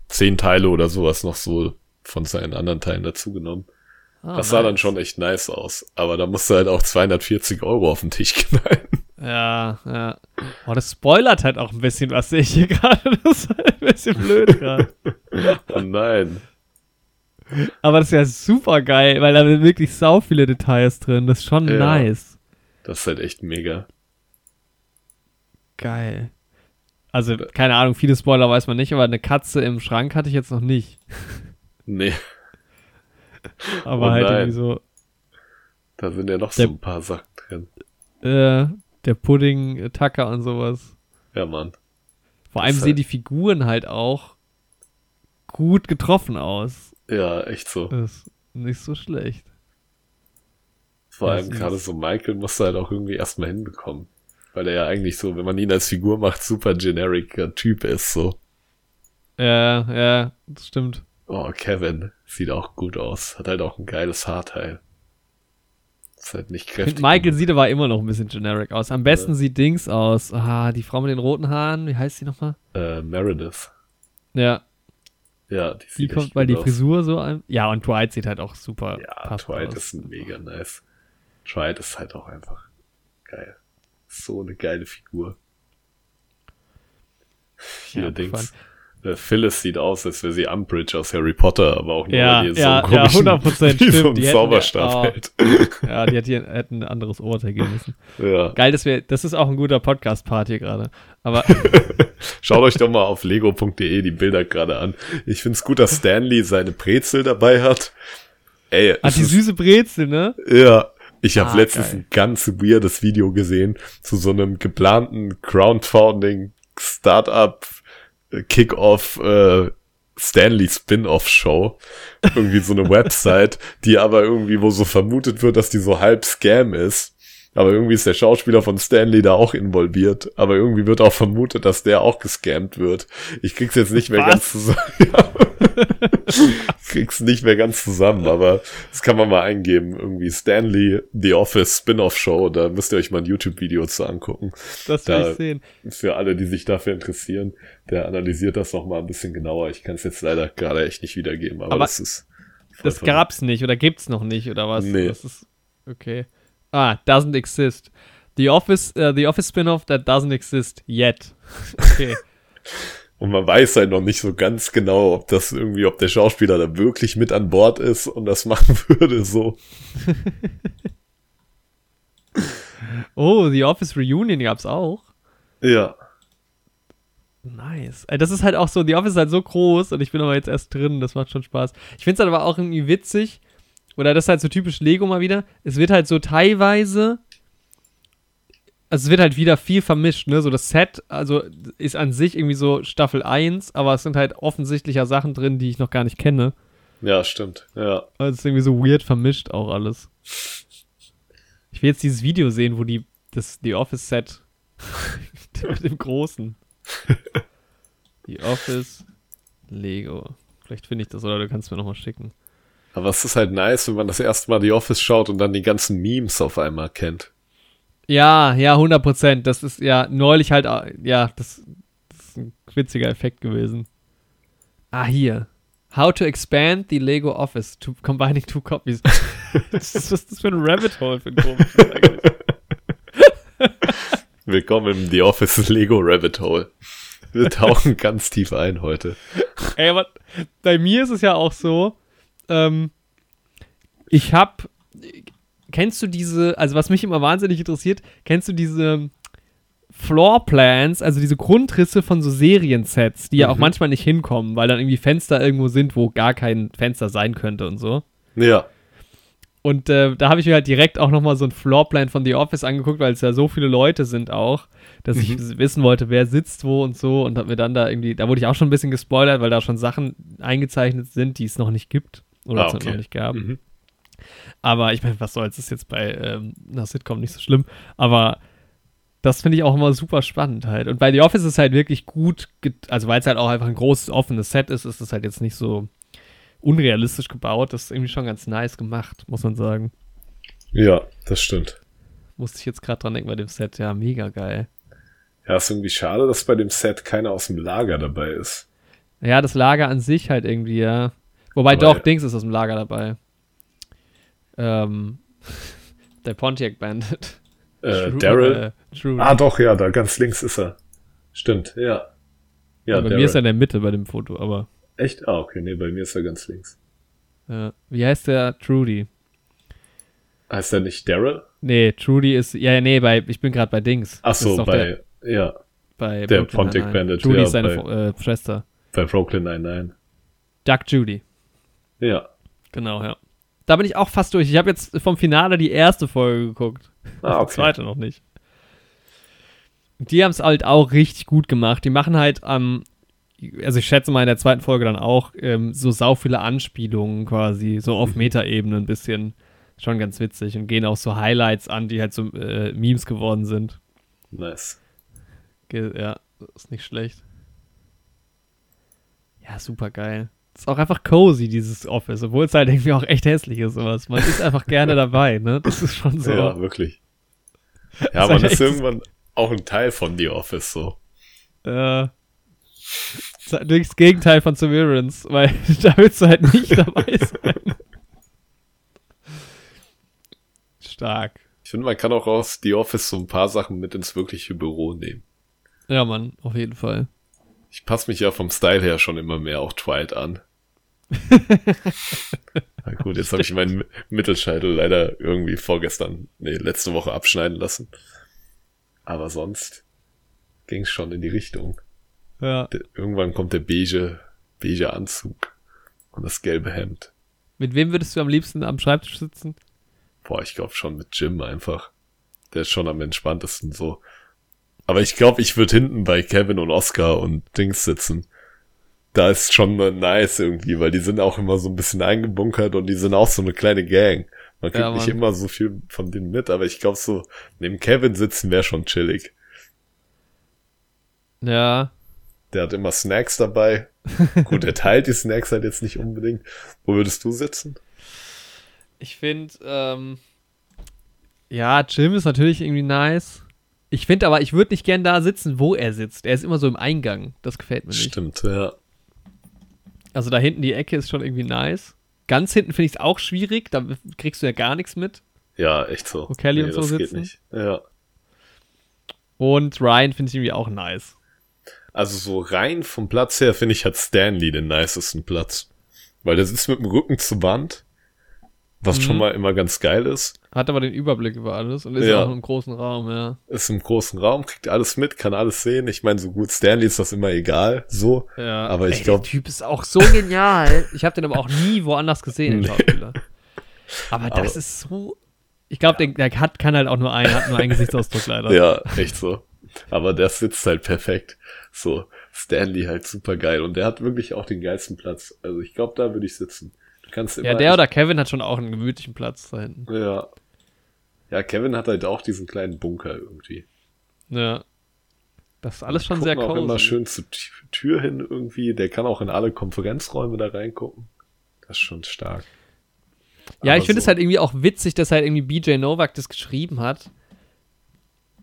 zehn Teile oder sowas noch so von seinen anderen Teilen dazugenommen. Ah, das sah dann nice. schon echt nice aus. Aber da musste halt auch 240 Euro auf den Tisch knallen. Ja, ja. Oh, das spoilert halt auch ein bisschen, was sehe ich hier gerade. Das ist halt ein bisschen blöd gerade. oh nein. Aber das ist ja super geil, weil da sind wirklich sau viele Details drin. Das ist schon Ja. nice. Das ist halt echt mega. Geil. Also, keine Ahnung, viele Spoiler weiß man nicht, aber eine Katze im Schrank hatte ich jetzt noch nicht. Nee, Aber Oh halt irgendwie so, da sind ja noch Der- so ein paar Sachen drin. äh, der Pudding, äh, Tucker und sowas. Ja, Mann. Vor allem Das sehen halt- die Figuren halt auch gut getroffen aus. Ja, echt so. Das ist nicht so schlecht. Vor Ja, allem gerade so Michael musste halt auch irgendwie erstmal hinbekommen. Weil er ja eigentlich so, wenn man ihn als Figur macht, super generiker Typ ist, so. Ja, ja, das stimmt. Oh, Kevin sieht auch gut aus. Hat halt auch ein geiles Haarteil. Ist halt nicht Ich kräftig. finde, Michael sieht aber immer noch ein bisschen generic aus. Am besten sieht Dings aus. Ah, die Frau mit den roten Haaren, wie heißt sie nochmal? Äh, Meredith. Ja. Ja, die, die kommt, weil die aus. Frisur so ein. Ja, und Dwight sieht halt auch super. Ja, Dwight ist mega nice. Dwight ist halt auch einfach geil. So eine geile Figur. Hier ja, Dings. Äh, Phyllis sieht aus, als wäre sie Umbridge aus Harry Potter, aber auch nur, ja, weil die ja, so ja, 100 Prozent stimmt. so einen Zauberstab ja, hält. Ja, die hat hier hätten ein anderes Ohrteil gehen müssen. Ja. Geil, dass wir, das ist auch ein guter Podcast-Part hier gerade. Aber Schaut euch doch mal auf lego.de die Bilder gerade an. Ich find's gut, dass Stanley seine Brezel dabei hat. Ey, Ach, die ist, süße Brezel, ne? Ja. Ich habe ah, letztens geil. ein ganz weirdes Video gesehen zu so einem geplanten Crowdfunding Startup Kick-Off äh, Stanley Spin-off Show. Irgendwie so eine Website, die aber irgendwie, wo so vermutet wird, dass die so halb Scam ist. Aber irgendwie ist der Schauspieler von Stanley da auch involviert. Aber irgendwie wird auch vermutet, dass der auch gescammt wird. Ich krieg's jetzt nicht mehr Was? ganz zusammen. ich krieg's nicht mehr ganz zusammen, aber das kann man mal eingeben. Irgendwie Stanley The Office Spin-off Show. Da müsst ihr euch mal ein YouTube-Video zu angucken. Das will da, ich sehen. Für alle, die sich dafür interessieren, der analysiert das noch mal ein bisschen genauer. Ich kann es jetzt leider gerade echt nicht wiedergeben, aber, aber das ist. Das gab's nicht oder gibt's noch nicht oder was? Nee. Das ist, okay. Ah, doesn't exist. The Office, uh, the Office Spin-off that doesn't exist yet. Okay. und man weiß halt noch nicht so ganz genau, ob das irgendwie, ob der Schauspieler da wirklich mit an Bord ist und das machen würde, so. oh, The Office Reunion gab's auch. Ja. Nice. Das ist halt auch so, The Office ist halt so groß und ich bin aber jetzt erst drin, das macht schon Spaß. Ich finde es halt aber auch irgendwie witzig, oder das ist halt so typisch Lego mal wieder. Es wird halt so teilweise. Also es wird halt wieder viel vermischt, ne? So das Set, also ist an sich irgendwie so Staffel 1, aber es sind halt offensichtlicher Sachen drin, die ich noch gar nicht kenne. Ja, stimmt. Ja. Also es ist irgendwie so weird vermischt auch alles. Ich will jetzt dieses Video sehen, wo die das The Office Set mit dem großen. The Office Lego. Vielleicht finde ich das oder du kannst mir nochmal schicken. Aber es ist halt nice, wenn man das erste Mal The Office schaut und dann die ganzen Memes auf einmal kennt. Ja, ja, 100 Prozent. Das ist ja neulich halt, ja, das, das ist ein witziger Effekt gewesen. Ah, hier. How to expand the Lego Office to combining two copies. was ist das für ein Rabbit Hole für ein komisches eigentlich? Willkommen im The Office Lego Rabbit Hole. Wir tauchen ganz tief ein heute. Ey, aber bei mir ist es ja auch so, ähm, ich habe, kennst du diese, also was mich immer wahnsinnig interessiert, kennst du diese Floorplans, also diese Grundrisse von so Seriensets, die mhm. ja auch mhm. manchmal nicht hinkommen, weil dann irgendwie Fenster irgendwo sind, wo gar kein Fenster sein könnte und so. Ja. Und äh, da habe ich mir halt direkt auch nochmal so ein Floorplan von The Office angeguckt, weil es ja so viele Leute sind auch, dass mhm. ich wissen wollte, wer sitzt wo und so und habe mir dann da irgendwie, da wurde ich auch schon ein bisschen gespoilert, weil da schon Sachen eingezeichnet sind, die es noch nicht gibt. Oder ah, es okay. noch nicht gab. Mhm. Aber ich meine, was soll's, ist jetzt bei ähm, einer Sitcom nicht so schlimm. Aber das finde ich auch immer super spannend halt. Und bei The Office ist es halt wirklich gut, also weil es halt auch einfach ein großes offenes Set ist, ist es halt jetzt nicht so unrealistisch gebaut. Das ist irgendwie schon ganz nice gemacht, muss man sagen. Ja, das stimmt. Musste ich jetzt gerade dran denken bei dem Set. Ja, mega geil. Ja, ist irgendwie schade, dass bei dem Set keiner aus dem Lager dabei ist. Ja, das Lager an sich halt irgendwie, ja. Wobei Aber doch, ja. Dings ist aus dem Lager dabei. Ähm, der Pontiac Bandit. Äh, Daryl? Äh, ah, doch, ja, da ganz links ist er. Stimmt, ja. Ja, bei Darryl. mir ist er in der Mitte bei dem Foto, aber. Echt? Ah, okay, nee, bei mir ist er ganz links. Ja. Wie heißt der Trudy? Heißt er nicht Daryl? Nee, Trudy ist. Ja, nee, bei, ich bin gerade bei Dings. Ach so, bei. Der, ja. Bei der Pontiac Bandit. Trudy ja, ist seine bei, äh, Schwester. Bei Brooklyn 99. Duck Judy. Ja. Genau, ja. Da bin ich auch fast durch. Ich habe jetzt vom Finale die erste Folge geguckt. Ah, okay. Die zweite noch nicht. Die haben es halt auch richtig gut gemacht. Die machen halt am, ähm, also ich schätze mal in der zweiten Folge dann auch, ähm, so sau viele Anspielungen quasi, so auf mhm. Metaebene ein bisschen. Schon ganz witzig und gehen auch so Highlights an, die halt so äh, Memes geworden sind. Nice. Ge ja, ist nicht schlecht. Ja, super geil ist auch einfach cozy, dieses Office, obwohl es halt irgendwie auch echt hässlich ist. Sowas. Man ist einfach gerne dabei, ne? Das ist schon so. Ja, wirklich. Ja, man ist irgendwann auch ein Teil von The Office so. Äh, Das Gegenteil von Severance, weil da willst du halt nicht dabei sein. Stark. Ich finde, man kann auch aus The Office so ein paar Sachen mit ins wirkliche Büro nehmen. Ja, Mann, auf jeden Fall. Ich passe mich ja vom Style her schon immer mehr auch Twilight an. Na gut, jetzt habe ich meinen Mittelscheitel leider irgendwie vorgestern, nee, letzte Woche abschneiden lassen. Aber sonst ging es schon in die Richtung. Ja. Irgendwann kommt der beige, beige Anzug und das gelbe Hemd. Mit wem würdest du am liebsten am Schreibtisch sitzen? Boah, ich glaube schon mit Jim einfach. Der ist schon am entspanntesten so. Aber ich glaube, ich würde hinten bei Kevin und Oscar und Dings sitzen. Da ist schon nice irgendwie, weil die sind auch immer so ein bisschen eingebunkert und die sind auch so eine kleine Gang. Man kriegt Ja, nicht immer so viel von denen mit, aber ich glaube so, neben Kevin sitzen wäre schon chillig. Ja. Der hat immer Snacks dabei. Gut, er teilt die Snacks halt jetzt nicht unbedingt. Wo würdest du sitzen? Ich finde, ähm, ja, Jim ist natürlich irgendwie nice. Ich finde aber, ich würde nicht gern da sitzen, wo er sitzt. Er ist immer so im Eingang. Das gefällt mir nicht. Stimmt, ja. Also da hinten die Ecke ist schon irgendwie nice. Ganz hinten finde ich es auch schwierig. Da kriegst du ja gar nichts mit. Ja, echt so. Wo Kelly und so sitzen? nicht. Ja. Und Ryan finde ich irgendwie auch nice. Also so rein vom Platz her finde ich hat Stanley den nicesten Platz. Weil der sitzt mit dem Rücken zur Wand, was Mhm. schon mal immer ganz geil ist. Hat aber den Überblick über alles und ist Ja. auch in einem großen Raum, ja. Ist im großen Raum, kriegt alles mit, kann alles sehen. Ich meine, so gut Stanley ist das immer egal, so. ja. Aber ich Ey, glaub- Der Typ ist auch so genial. Ich habe den aber auch nie woanders gesehen, den Nee. Schauspieler. Aber das Aber- ist so. Ich glaube, der, der hat, kann halt auch nur einen, hat nur einen Gesichtsausdruck leider. Ja, echt so. Aber der sitzt halt perfekt. So, Stanley halt super geil. Und der hat wirklich auch den geilsten Platz. Also ich glaube, da würde ich sitzen. Kannst Ja, der oder Kevin hat schon auch einen gemütlichen Platz da hinten. Ja. Ja, Kevin hat halt auch diesen kleinen Bunker irgendwie. Ja. Das ist alles schon sehr auch immer schön zur Tü- Tür hin irgendwie. Der kann auch in alle Konferenzräume da reingucken. Das ist schon stark. Ja, ich Aber finde so- es halt irgendwie auch witzig, dass halt irgendwie BJ Novak das geschrieben hat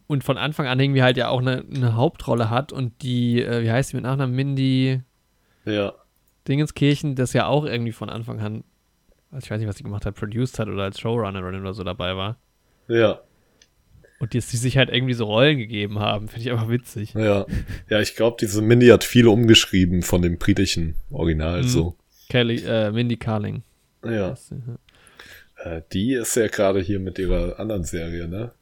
und von Anfang an irgendwie halt ja auch eine, eine Hauptrolle hat und die, äh, wie heißt die mit Nachnamen, Mindy Ja, Dingenskirchen, das ja auch irgendwie von Anfang an, also ich weiß nicht, was sie gemacht hat, produced hat oder als Showrunnerin oder so dabei war. ja, Und die, die sich halt irgendwie so Rollen gegeben haben, finde ich einfach witzig. ja. Ja, ich glaube, diese Mindy hat viel umgeschrieben von dem britischen Original Mhm. so. Kelly, äh, Mindy Carling. Ja. Äh, die ist ja gerade hier mit ihrer anderen Serie, ne?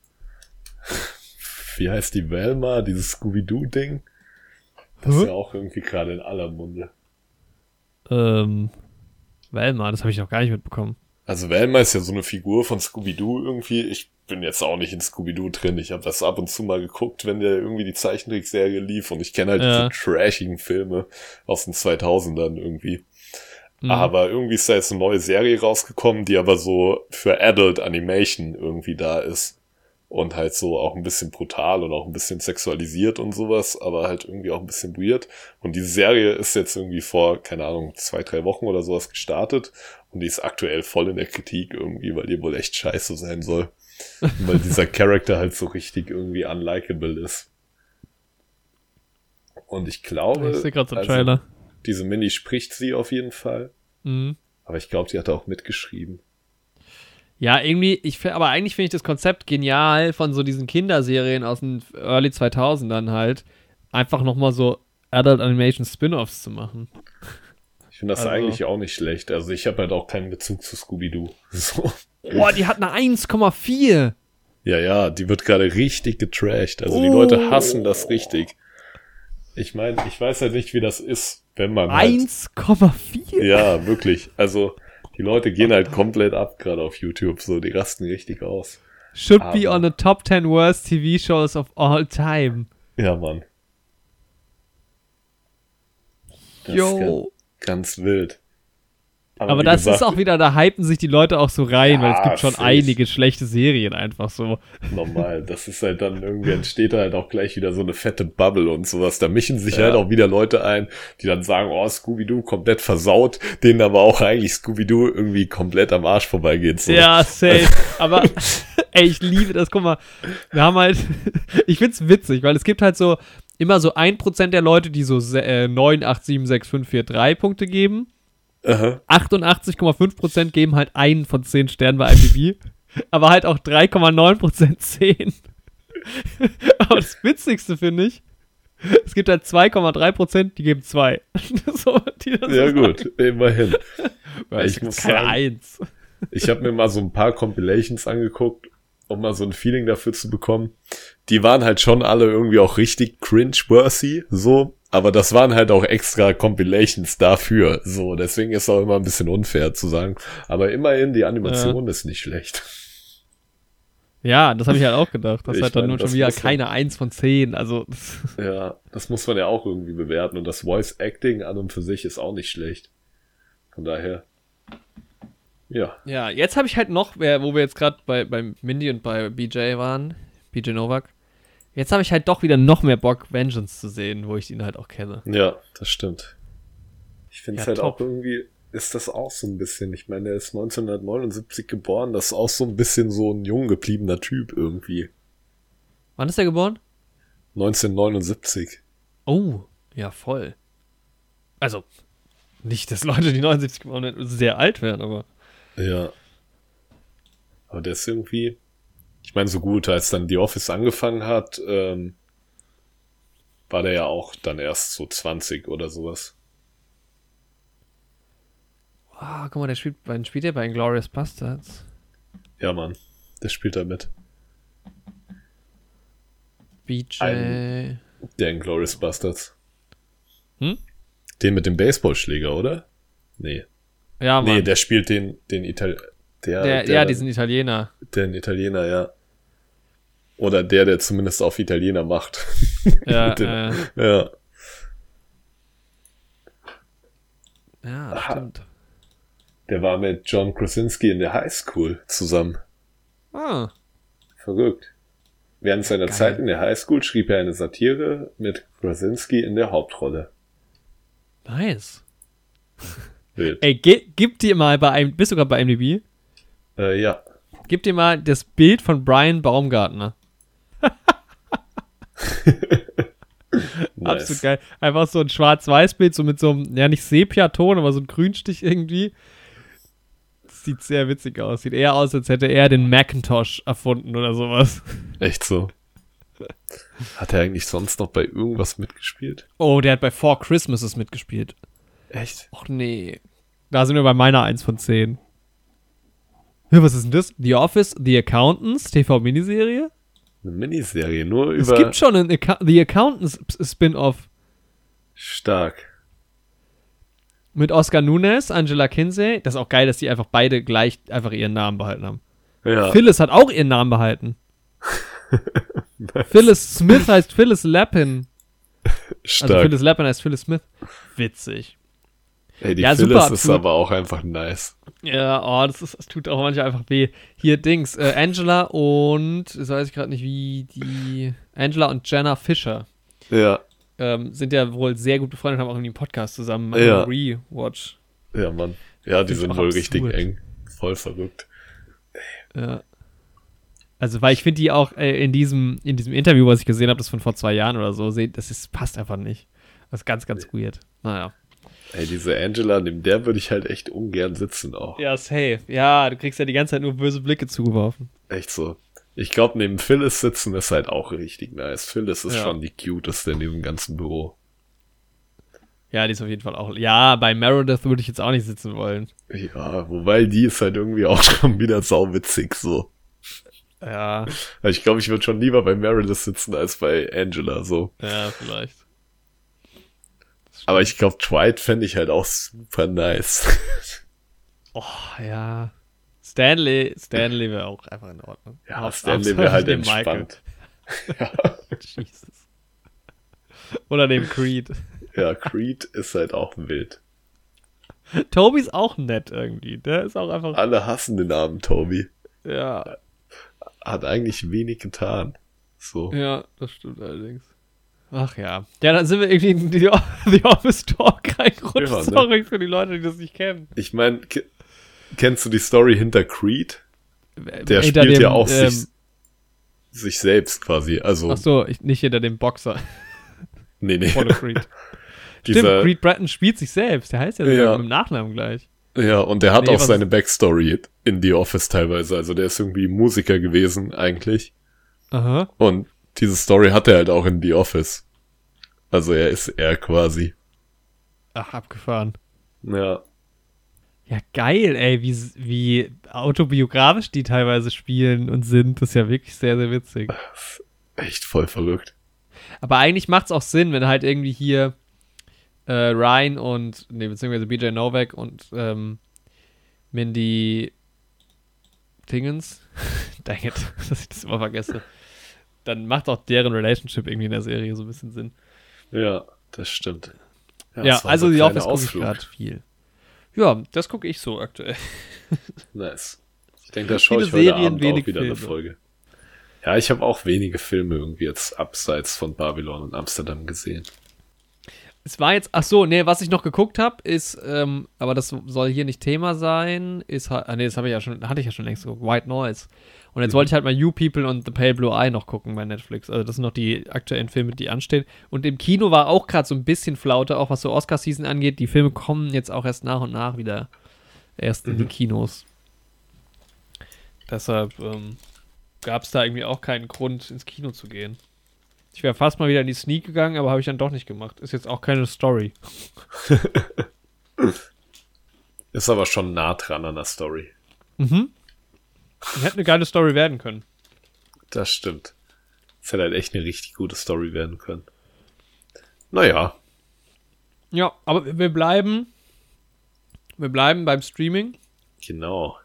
Wie heißt die Velma, dieses Scooby-Doo-Ding? Das ist ja auch irgendwie gerade in aller Munde. Ähm, Velma, das habe ich noch gar nicht mitbekommen. Also Velma ist ja so eine Figur von Scooby-Doo irgendwie. Ich bin jetzt auch nicht in Scooby-Doo drin. Ich habe das ab und zu mal geguckt, wenn der irgendwie die Zeichentrickserie lief. Und ich kenne halt Ja. diese trashigen Filme aus den 2000ern irgendwie. Mhm. Aber irgendwie ist da jetzt eine neue Serie rausgekommen, die aber so für Adult Animation irgendwie da ist. Und halt so auch ein bisschen brutal und auch ein bisschen sexualisiert und sowas, aber halt irgendwie auch ein bisschen weird. Und die Serie ist jetzt irgendwie vor, keine Ahnung, zwei, drei Wochen oder sowas gestartet. Und die ist aktuell voll in der Kritik irgendwie, weil die wohl echt scheiße sein soll. Weil dieser Charakter halt so richtig irgendwie unlikable ist. Und ich glaube, ich sehe gerade so also, Trailer. diese Mini spricht sie auf jeden Fall. Mhm. Aber ich glaube, die hat auch mitgeschrieben. Ja, irgendwie, ich aber eigentlich finde ich das Konzept genial von so diesen Kinderserien aus den Early 2000ern halt, einfach nochmal so Adult Animation Spin-Offs zu machen. Ich finde das Also- eigentlich auch nicht schlecht. Also ich habe halt auch keinen Bezug zu Scooby-Doo. So. Boah, die hat eine 1,4. Ja, ja, die wird gerade richtig getrashed. Also die Oh. Leute hassen das richtig. Ich meine, ich weiß halt nicht, wie das ist, wenn man halt, 1,4? Ja, wirklich. Also die Leute gehen halt komplett ab, gerade auf YouTube. So, die rasten richtig aus. Should be Aber- on the top 10 worst TV shows of all time. Ja, Mann. Das Yo. Ganz wild. Aber wie das gesagt, ist auch wieder, da hypen sich die Leute auch so rein, weil es Ja, gibt schon einige schlechte Serien einfach so. normal. Das ist halt dann irgendwie entsteht da halt auch gleich wieder so eine fette Bubble und sowas. Da mischen sich Ja. halt auch wieder Leute ein, die dann sagen, oh, Scooby-Doo komplett versaut, denen aber auch eigentlich Scooby-Doo irgendwie komplett am Arsch vorbeigeht. So. Ja, safe. Aber ey, ich liebe das. Guck mal, wir haben halt, ich find's witzig, weil es gibt halt so immer so 1% der Leute, die so äh, 9, 8, 7, 6, 5, 4, 3 Punkte geben. Aha. 88,5% geben halt einen von 10 Sternen bei IMDb. aber halt auch 3,9% 10. aber das Witzigste finde ich, es gibt halt 2,3%, die geben 2. so, die Ja so gut, immerhin. Ich muss keine sagen- 1. Ich habe mir mal so ein paar Compilations angeguckt, um mal so ein Feeling dafür zu bekommen. Die waren halt schon alle irgendwie auch richtig cringe-worthy, so. Aber das waren halt auch extra Compilations dafür, so. Deswegen ist auch immer ein bisschen unfair zu sagen. Aber immerhin, die Animation ist nicht schlecht. Ja, das habe ich halt auch gedacht. Das Ich ist halt dann das schon wieder muss man- keine 1 von 10. Also, Ja, das muss man ja auch irgendwie bewerten. Und das Voice Acting an und für sich ist auch nicht schlecht. Von daher. Ja. ja, jetzt habe ich halt noch, wo wir jetzt gerade bei, bei Mindy und bei BJ waren, BJ Novak, jetzt habe ich halt doch wieder noch mehr Bock, Vengeance zu sehen, wo ich ihn halt auch kenne. Ja, das stimmt. Ich finde es Ja, halt top. auch irgendwie, ist das auch so ein bisschen. Ich meine, der ist 1979 geboren, das ist auch so ein bisschen so ein jung gebliebener Typ irgendwie. Wann ist er geboren? 1979. Oh, ja, voll. Also, nicht, dass Leute, die 79 geboren sind, sehr alt werden, aber. Ja. Aber der ist irgendwie, ich meine, so gut, als dann The Office angefangen hat, ähm, war der ja auch dann erst so 20 oder sowas. Ah, guck mal, der spielt, wann spielt er bei Inglourious Bastards? Ja, Mann, der spielt da mit. BJ. Ein- Der Inglourious Bastards. Hm? Den mit dem Baseballschläger, oder? Nee. Ja, Mann. Nee, der spielt den, den Ital der, der, der, ja, diesen Italiener. den Italiener, ja. Oder der, der zumindest auf Italiener macht. Ja, Den- äh, ja. ja, Aha. stimmt. Der war mit John Krasinski in der Highschool zusammen. Ah, Verrückt. Während seiner Geil. Zeit in der Highschool schrieb er eine Satire mit Krasinski in der Hauptrolle. nice. Ey, ge gib dir mal bei einem, bist du gerade bei IMDb? Äh, ja. Gib dir mal das Bild von Brian Baumgartner. Absolut Nice. geil. Einfach so ein Schwarz-Weiß-Bild, so mit so einem, ja nicht Sepia-Ton, aber so ein Grünstich irgendwie. Sieht sehr witzig aus. Sieht eher aus, als hätte er den Macintosh erfunden oder sowas. Echt so. Hat er eigentlich sonst noch bei irgendwas mitgespielt? Oh, der hat bei Four Christmases mitgespielt. Echt? Och nee. Da sind wir bei meiner 1 von 10. Ja, was ist denn das? The Office, The Accountants, TV-Miniserie? Eine Miniserie, nur Es über gibt schon einen Acca The Accountants Spin-off stark. mit Oscar Nunes, Angela Kinsey. Das ist auch geil, dass die einfach beide gleich einfach ihren Namen behalten haben. Ja. Phyllis hat auch ihren Namen behalten. Phyllis Smith heißt Phyllis Lappin. Also stark. Phyllis Lappin heißt Phyllis Smith. Witzig. Ey, die Ja, Phyllis super ist aber auch einfach nice. Ja, oh, das, ist, das tut auch manchmal einfach weh. Hier, Dings, äh, Angela und, das weiß ich gerade nicht, wie die, Angela und Jenna Fischer Ja, ähm, sind ja wohl sehr gut befreundet, haben auch irgendwie einen Podcast zusammen, machen Ja. Rewatch. ja, Mann. Ja, die sind wohl absurd. richtig eng. Voll verrückt. Ja. Also, weil ich finde die auch äh, in diesem, in diesem Interview, was ich gesehen habe, das von vor zwei Jahren oder so, das ist, passt einfach nicht. Das ist ganz, ganz weird. Naja. Ey, diese Angela, neben der würde ich halt echt ungern sitzen auch. Ja, safe. Ja, du kriegst ja die ganze Zeit nur böse Blicke zugeworfen. Echt so. Ich glaube, neben Phyllis sitzen ist halt auch richtig nice. Phyllis ist Ja. schon die cuteste in diesem ganzen Büro. Ja, die ist auf jeden Fall auch. Ja, bei Meredith würde ich jetzt auch nicht sitzen wollen. Ja, wobei die ist halt irgendwie auch schon wieder sauwitzig so. Ja, ich glaube, ich würde schon lieber bei Meredith sitzen als bei Angela so. ja, vielleicht. Aber ich glaube, Dwight fände ich halt auch super nice. Oh, ja. Stanley, Stanley wäre auch einfach in Ordnung. ja, Haupts- Stanley wäre halt entspannt. Ja. Jesus. Oder dem Creed. ja, Creed ist halt auch wild. Toby ist auch nett irgendwie. Der ist auch einfach. Alle hassen den Namen Toby. Ja, Hat eigentlich wenig getan. So. ja, das stimmt allerdings. Ach ja. Ja, dann sind wir irgendwie in die The Office Talk reingerutscht. Ja, ne? Sorry für die Leute, die das nicht kennen. Ich meine, ke- kennst du die Story hinter Creed? Der Hinter spielt dem, ja auch ähm, sich, sich selbst quasi. Also, Ach so, ich, nicht hinter dem Boxer. Nee, nee. Apollo Creed. Dieser, Stimmt, Creed Bratton spielt sich selbst. Der heißt ja, Ja. mit dem Nachnamen gleich. Ja, und der hat Nee, auch seine Backstory in The Office teilweise. Also der ist irgendwie Musiker gewesen eigentlich. Aha. Und diese Story hat er halt auch in The Office. Also er ist er quasi. Ach, abgefahren. Ja. Ja, geil, ey, wie, wie autobiografisch die teilweise spielen und sind. Das ist ja wirklich sehr, sehr witzig. Echt voll verrückt. Aber eigentlich macht es auch Sinn, wenn halt irgendwie hier äh, Ryan und, nee, beziehungsweise BJ Novak und ähm, Mindy Dingens, dang it, dass ich das immer vergesse, dann macht auch deren Relationship irgendwie in der Serie so ein bisschen Sinn. Ja, das stimmt. Ja, das war also die Office gucke ich gerade viel. Ja, das gucke ich so aktuell. Nice. Ich denke, da schaue ich heute Serien, Abend auch wieder eine Filme. Folge. Ja, ich habe auch wenige Filme irgendwie jetzt abseits von Babylon und Amsterdam gesehen. Es war jetzt, ach so, nee, was ich noch geguckt habe, ist, ähm, aber das soll hier nicht Thema sein, ist, ha- ah, nee, das habe ich ja schon, hatte ich ja schon längst geguckt, White Noise. Und jetzt wollte ich halt mal You People und The Pale Blue Eye noch gucken bei Netflix. Also das sind noch die aktuellen Filme, die anstehen. Und im Kino war auch gerade so ein bisschen Flaute, auch was so Oscar-Season angeht. Die Filme kommen jetzt auch erst nach und nach wieder erst in die Kinos. Deshalb ähm, gab es da irgendwie auch keinen Grund, ins Kino zu gehen. Ich wäre fast mal wieder in die Sneak gegangen, aber habe ich dann doch nicht gemacht. Ist jetzt auch keine Story. Ist aber schon nah dran an der Story. Mhm. Hätte eine geile Story werden können. Das stimmt. Das hätte halt echt eine richtig gute Story werden können. Naja, Ja, aber wir bleiben. Wir bleiben beim Streaming. genau.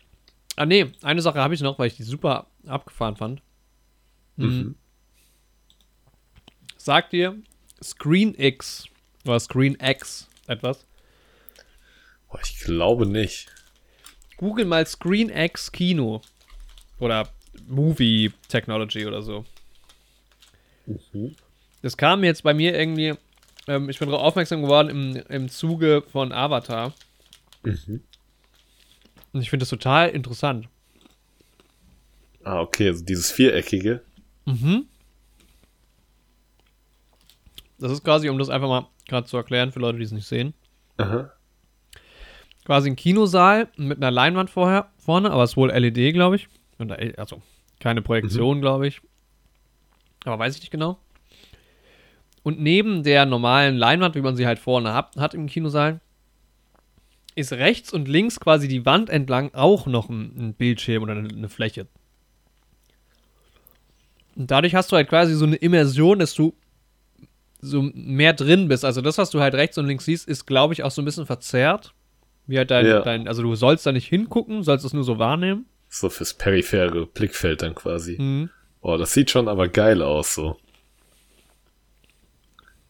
Ah, nee, eine Sache habe ich noch, weil ich die super abgefahren fand. Mhm. Sagt dir ScreenX oder ScreenX etwas? Ich glaube nicht. Google mal ScreenX Kino. Oder Movie Technology oder so. Das kam jetzt bei mir irgendwie. Ähm, ich bin darauf aufmerksam geworden im, im Zuge von Avatar. Und ich finde das total interessant. Ah, okay, also dieses viereckige. Das ist quasi, um das einfach mal gerade zu erklären für Leute, die es nicht sehen. Aha. Quasi ein Kinosaal mit einer Leinwand vorher, vorne, aber es ist wohl LED, glaube ich. Also keine Projektion, glaube ich. Aber weiß ich nicht genau. Und neben der normalen Leinwand, wie man sie halt vorne hat, hat im Kinosaal, ist rechts und links quasi die Wand entlang auch noch ein, ein Bildschirm oder eine, eine Fläche. Und dadurch hast du halt quasi so eine Immersion, dass du so mehr drin bist. Also das, was du halt rechts und links siehst, ist, glaube ich, auch so ein bisschen verzerrt. Wie halt dein, Ja. dein, also du sollst da nicht hingucken, sollst es nur so wahrnehmen. So fürs periphere Blickfeld dann quasi. Mhm. Oh, das sieht schon aber geil aus, so.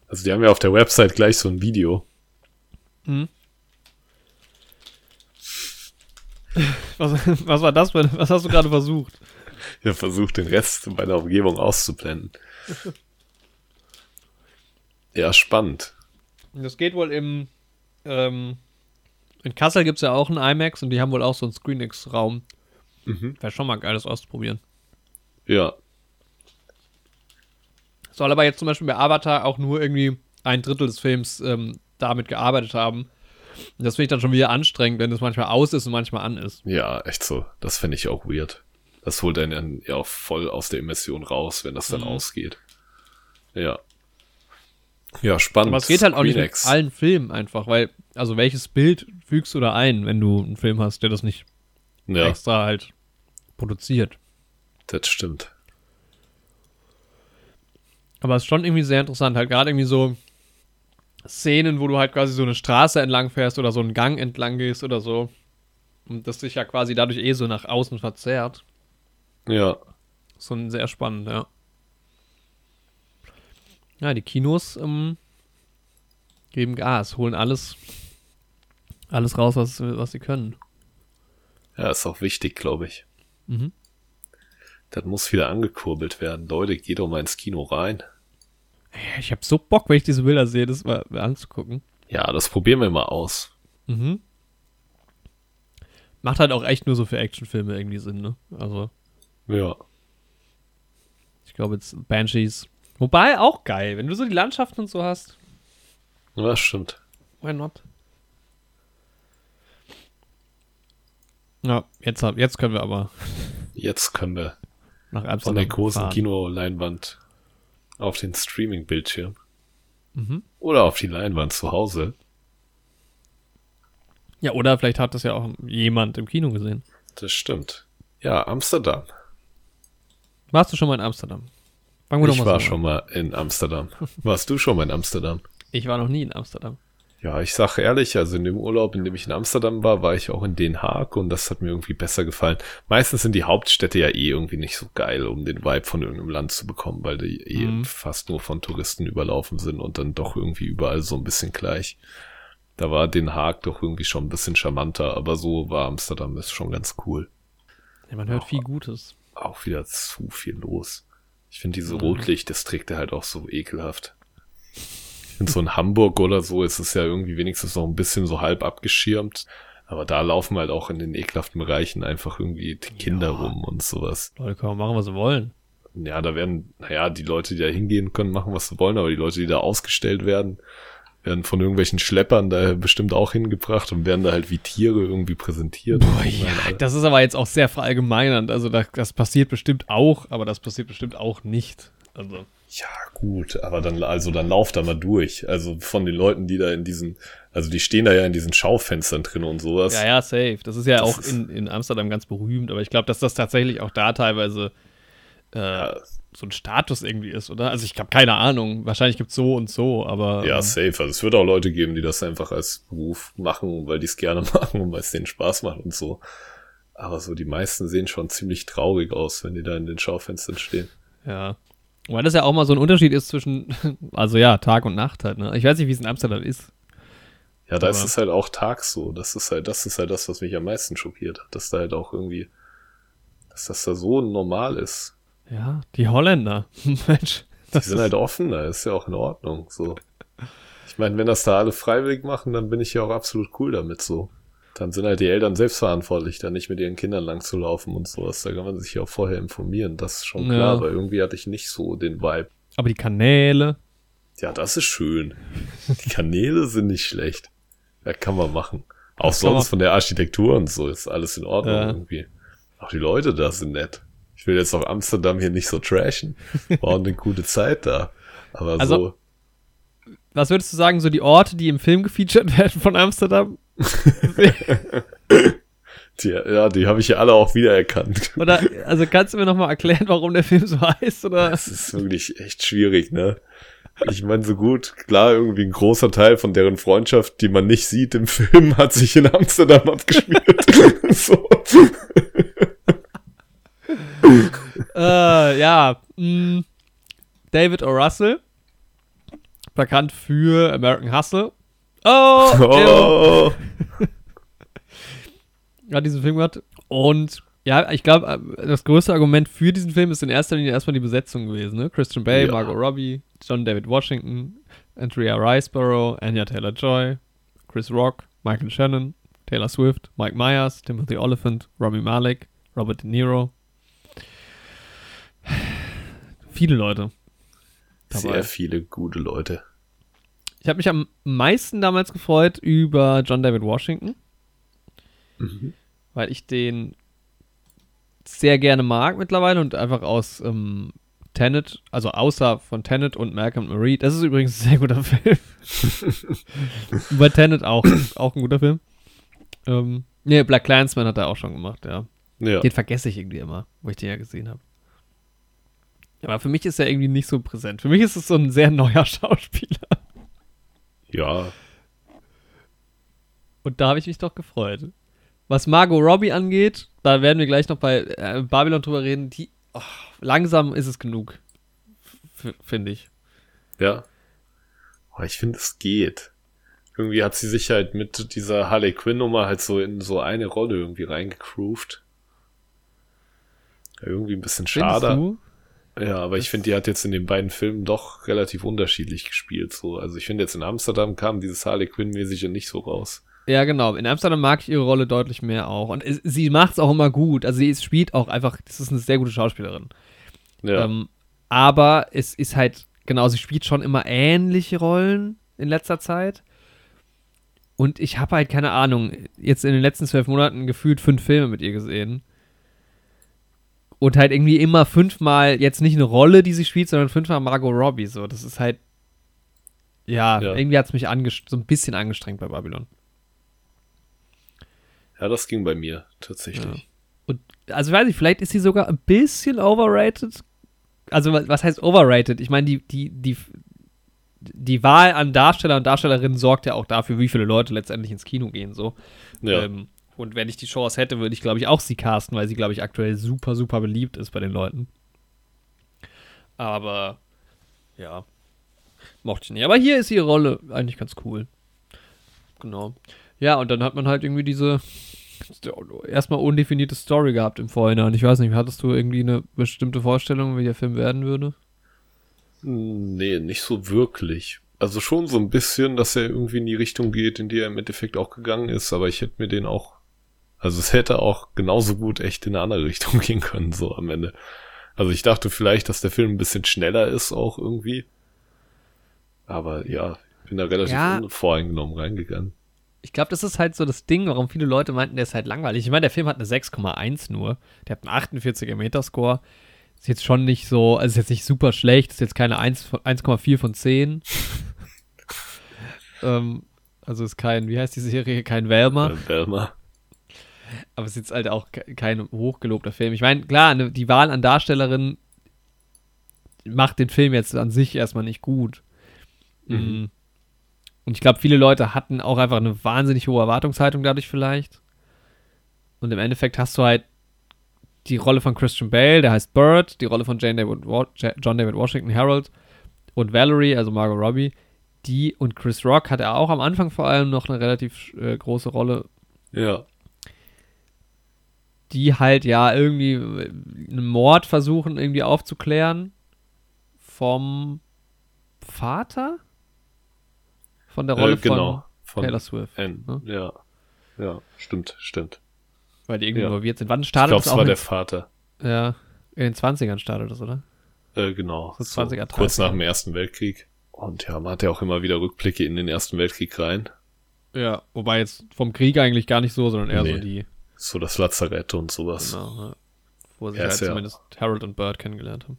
Also die haben ja auf der Website gleich so ein Video. Was, was war das? für- Was hast du gerade versucht? Ich habe versucht, den Rest meiner Umgebung auszublenden. Ja, spannend. Das geht wohl im. Ähm, in Kassel gibt es ja auch einen IMAX und die haben wohl auch so einen ScreenX-Raum. Mhm. Wäre schon mal geil, das auszuprobieren. Ja, Soll aber jetzt zum Beispiel bei Avatar auch nur irgendwie ein Drittel des Films ähm, damit gearbeitet haben. Und das finde ich dann schon wieder anstrengend, wenn es manchmal aus ist und manchmal an ist. ja, echt so. Das finde ich auch weird. Das holt einen dann ja auch voll aus der Immersion raus, wenn das dann Mhm. ausgeht. Ja. Ja, spannend. Aber es geht halt auch nicht mit allen Filmen einfach, weil, also welches Bild fügst du da ein, wenn du einen Film hast, der das nicht Ja, extra halt produziert? das stimmt. Aber es ist schon irgendwie sehr interessant, halt gerade irgendwie so Szenen, wo du halt quasi so eine Straße entlang fährst oder so einen Gang entlang gehst oder so. Und das sich ja quasi dadurch eh so nach außen verzerrt. Ja, So ein sehr spannend, ja. Ja, die Kinos ähm, geben Gas, holen alles, alles raus, was, was sie können. ja, ist auch wichtig, glaube ich. Mhm. Das muss wieder angekurbelt werden. Leute, geht doch mal ins Kino rein. Ich habe so Bock, wenn ich diese Bilder sehe, das mal, anzugucken. Ja, das probieren wir mal aus. Mhm. Macht halt auch echt nur so für Actionfilme irgendwie Sinn, ne? Also, Ja. ich glaube jetzt Banshees, Wobei auch geil, wenn du so die Landschaften und so hast. Ja, stimmt. Why not? Ja, jetzt, jetzt können wir aber Jetzt können wir nach von Amsterdam der großen. Kinoleinwand auf den Streaming-Bildschirm. Mhm. Oder auf die Leinwand zu Hause. Ja, oder vielleicht hat das ja auch jemand im Kino gesehen. Das stimmt. Ja, Amsterdam. Warst du schon mal in Amsterdam? Fangen wir doch Ich mal war so schon mal in Amsterdam. Warst du schon mal in Amsterdam? Ich war noch nie in Amsterdam. Ja, ich sag ehrlich, also in dem Urlaub, in dem ich in Amsterdam war, war ich auch in Den Haag und das hat mir irgendwie besser gefallen. Meistens sind die Hauptstädte ja eh irgendwie nicht so geil, um den Vibe von irgendeinem Land zu bekommen, weil die eh Mhm. fast nur von Touristen überlaufen sind und dann doch irgendwie überall so ein bisschen gleich. Da war Den Haag doch irgendwie schon ein bisschen charmanter, aber so war Amsterdam ist schon ganz cool. Ja, man hört viel Gutes. Auch wieder zu viel los. Ich finde diese Mhm. Rotlichtdistrikte halt auch so ekelhaft. Ich finde so in Hamburg oder so ist es ja irgendwie wenigstens noch ein bisschen so halb abgeschirmt. Aber da laufen halt auch in den ekelhaften Bereichen einfach irgendwie die Kinder Ja. rum und sowas. Leute können machen, was sie wollen. Ja, da werden, naja, die Leute, die da hingehen können, machen, was sie wollen, aber die Leute, die da ausgestellt werden, werden von irgendwelchen Schleppern da bestimmt auch hingebracht und werden da halt wie Tiere irgendwie präsentiert. Boah, meine, ja, das ist aber jetzt auch sehr verallgemeinernd. Also das, das passiert bestimmt auch, aber das passiert bestimmt auch nicht. Also, Ja, gut, aber dann, also dann lauft da mal durch. Also von den Leuten, die da in diesen, also die stehen da ja in diesen Schaufenstern drin und sowas. ja, ja, safe. Das ist ja Das auch ist- in, in Amsterdam ganz berühmt, aber ich glaube, dass das tatsächlich auch da teilweise äh, Ja, so ein Status irgendwie ist, oder? Also ich habe keine Ahnung. Wahrscheinlich gibt es so und so, aber ja, ähm, safe. Also es wird auch Leute geben, die das einfach als Beruf machen, weil die es gerne machen und weil es denen Spaß macht und so. Aber so die meisten sehen schon ziemlich traurig aus, wenn die da in den Schaufenstern stehen. ja. Weil das ja auch mal so ein Unterschied ist zwischen, also ja, Tag und Nacht halt, ne? Ich weiß nicht, wie es in Amsterdam ist. Ja, da ist Aber- es halt auch tags so. Das ist halt, das ist halt das, was mich am meisten schockiert hat, dass da halt auch irgendwie, dass das da so normal ist. Ja, die Holländer. Mensch. Die sind halt offen, da ist ja auch in Ordnung. So. Ich meine, wenn das da alle freiwillig machen, dann bin ich ja auch absolut cool damit so. Dann sind halt die Eltern selbstverantwortlich, da nicht mit ihren Kindern lang zu laufen und sowas. Da kann man sich ja auch vorher informieren, das ist schon Ja. klar, aber irgendwie hatte ich nicht so den Vibe. Aber die Kanäle. Ja, das ist schön. Die Kanäle sind nicht schlecht. Ja, kann man machen. Auch Das sonst von der Architektur und so ist alles in Ordnung Ja. irgendwie. Auch die Leute da sind nett. Ich will jetzt auch Amsterdam hier nicht so trashen. War eine gute Zeit da. Aber Also- so. Was würdest du sagen, so die Orte, die im Film gefeatured werden von Amsterdam? Die, ja, die habe ich ja alle auch wiedererkannt. Oder, also kannst du mir nochmal erklären, warum der Film so heißt? Oder? Das ist wirklich echt schwierig, ne? Ich meine, so gut, klar, irgendwie ein großer Teil von deren Freundschaft, die man nicht sieht im Film, hat sich in Amsterdam abgespielt. so. äh, ja. Mh, David O. Russell. Bekannt für American Hustle. Oh! Oh. hat diesen Film gemacht. Und ja, ich glaube, das größte Argument für diesen Film ist in erster Linie erstmal die Besetzung gewesen. Ne? Christian Bale, Ja. Margot Robbie, John David Washington, Andrea Riceborough, Anya Taylor-Joy, Chris Rock, Michael Shannon, Taylor Swift, Mike Myers, Timothy Oliphant, Robbie Malek, Robert De Niro. Viele Leute. dabei. Sehr viele gute Leute. Ich habe mich am meisten damals gefreut über John David Washington. weil ich den sehr gerne mag mittlerweile und einfach aus ähm, Tenet, also außer von Tenet und Malcolm Marie, das ist übrigens ein sehr guter Film. Bei Tenet auch, auch ein guter Film. Ähm, nee, Black Clansman hat er auch schon gemacht, ja. Ja. Den vergesse ich irgendwie immer, wo ich den ja gesehen habe. Aber für mich ist er irgendwie nicht so präsent. Für mich ist es so ein sehr neuer Schauspieler. Ja. Und da habe ich mich doch gefreut. Was Margot Robbie angeht, da werden wir gleich noch bei äh, Babylon drüber reden. Die, oh, langsam ist es genug, finde ich. Ja. Aber ich finde, es geht. Irgendwie hat sie sich halt mit dieser Harley Quinn Nummer halt so in so eine Rolle irgendwie reingegroovt. Ja, irgendwie ein bisschen schade. Ja, aber ich finde, die hat jetzt in den beiden Filmen doch relativ unterschiedlich gespielt. So. Also ich finde jetzt in Amsterdam kam dieses Harley Quinn-mäßige nicht so raus. Ja, genau. In Amsterdam mag ich ihre Rolle deutlich mehr auch. Und es, sie macht es auch immer gut. Also sie spielt auch einfach, das ist eine sehr gute Schauspielerin. Ja. Ähm, aber es ist halt genau, sie spielt schon immer ähnliche Rollen in letzter Zeit. Und ich habe halt keine Ahnung, jetzt in den letzten zwölf Monaten gefühlt fünf Filme mit ihr gesehen. Und halt irgendwie immer fünfmal, jetzt nicht eine Rolle, die sie spielt, sondern fünfmal Margot Robbie. So, das ist halt. Ja, Ja. irgendwie hat es mich so ein bisschen angestrengt bei Babylon. Ja, das ging bei mir tatsächlich. Und also weiß ich, vielleicht ist sie sogar ein bisschen overrated. Also wa- was heißt overrated? Ich meine, die, die, die, die Wahl an Darsteller und Darstellerinnen sorgt ja auch dafür, wie viele Leute letztendlich ins Kino gehen. So. Ja, Ähm, und wenn ich die Chance hätte, würde ich, glaube ich, auch sie casten, weil sie, glaube ich, aktuell super, super beliebt ist bei den Leuten. Aber ja, mochte ich nicht. Aber hier ist ihre Rolle eigentlich ganz cool. Genau. Ja, und dann hat man halt irgendwie diese erstmal undefinierte Story gehabt im Vorhinein. Ich weiß nicht, hattest du irgendwie eine bestimmte Vorstellung, wie der Film werden würde? Nee, nicht so wirklich. Also schon so ein bisschen, dass er irgendwie in die Richtung geht, in die er im Endeffekt auch gegangen ist, aber ich hätte mir den auch, also es hätte auch genauso gut echt in eine andere Richtung gehen können, so am Ende. Also ich dachte vielleicht, dass der Film ein bisschen schneller ist auch irgendwie. Aber ja, ich bin da relativ Ja. unvoreingenommen reingegangen. Ich glaube, das ist halt so das Ding, warum viele Leute meinten, der ist halt langweilig. Ich meine, der Film hat eine 6,1 nur. Der hat einen 48er Metascore. Ist jetzt schon nicht so, also ist jetzt nicht super schlecht, ist jetzt keine 1 von- 1,4 von 10. ähm, also ist kein, wie heißt die Serie? Kein Velma. Velma. Aber es ist jetzt halt auch ke- kein hochgelobter Film. Ich meine, klar, ne, die Wahl an Darstellerinnen macht den Film jetzt an sich erstmal nicht gut. Mhm. Mhm. Und ich glaube, viele Leute hatten auch einfach eine wahnsinnig hohe Erwartungshaltung dadurch vielleicht. Und im Endeffekt hast du halt die Rolle von Christian Bale, der heißt Bird, die Rolle von Jane David John David Washington, Harold und Valerie, also Margot Robbie. Die und Chris Rock hat er auch am Anfang vor allem noch eine relativ äh, große Rolle Ja, die halt ja irgendwie äh, einen Mord versuchen irgendwie aufzuklären vom Vater von der Rolle äh, genau. von Von Taylor Swift, N. ne? Ja. Ja, stimmt, stimmt. weil die irgendwie Ja. involviert sind. Wann Ich startet glaube, das es auch? war in, der Vater. ja, in den 20ern startet das, oder? Äh, genau. So 20er, kurz 30er. nach dem Ersten Weltkrieg. Und ja, man hat ja auch immer wieder Rückblicke in den Ersten Weltkrieg rein. Ja, wobei jetzt vom Krieg eigentlich gar nicht so, sondern eher so Nee. die, So das Lazarett und sowas. genau, ja, wo sich Ja, halt ja- zumindest Harold und Bird kennengelernt haben.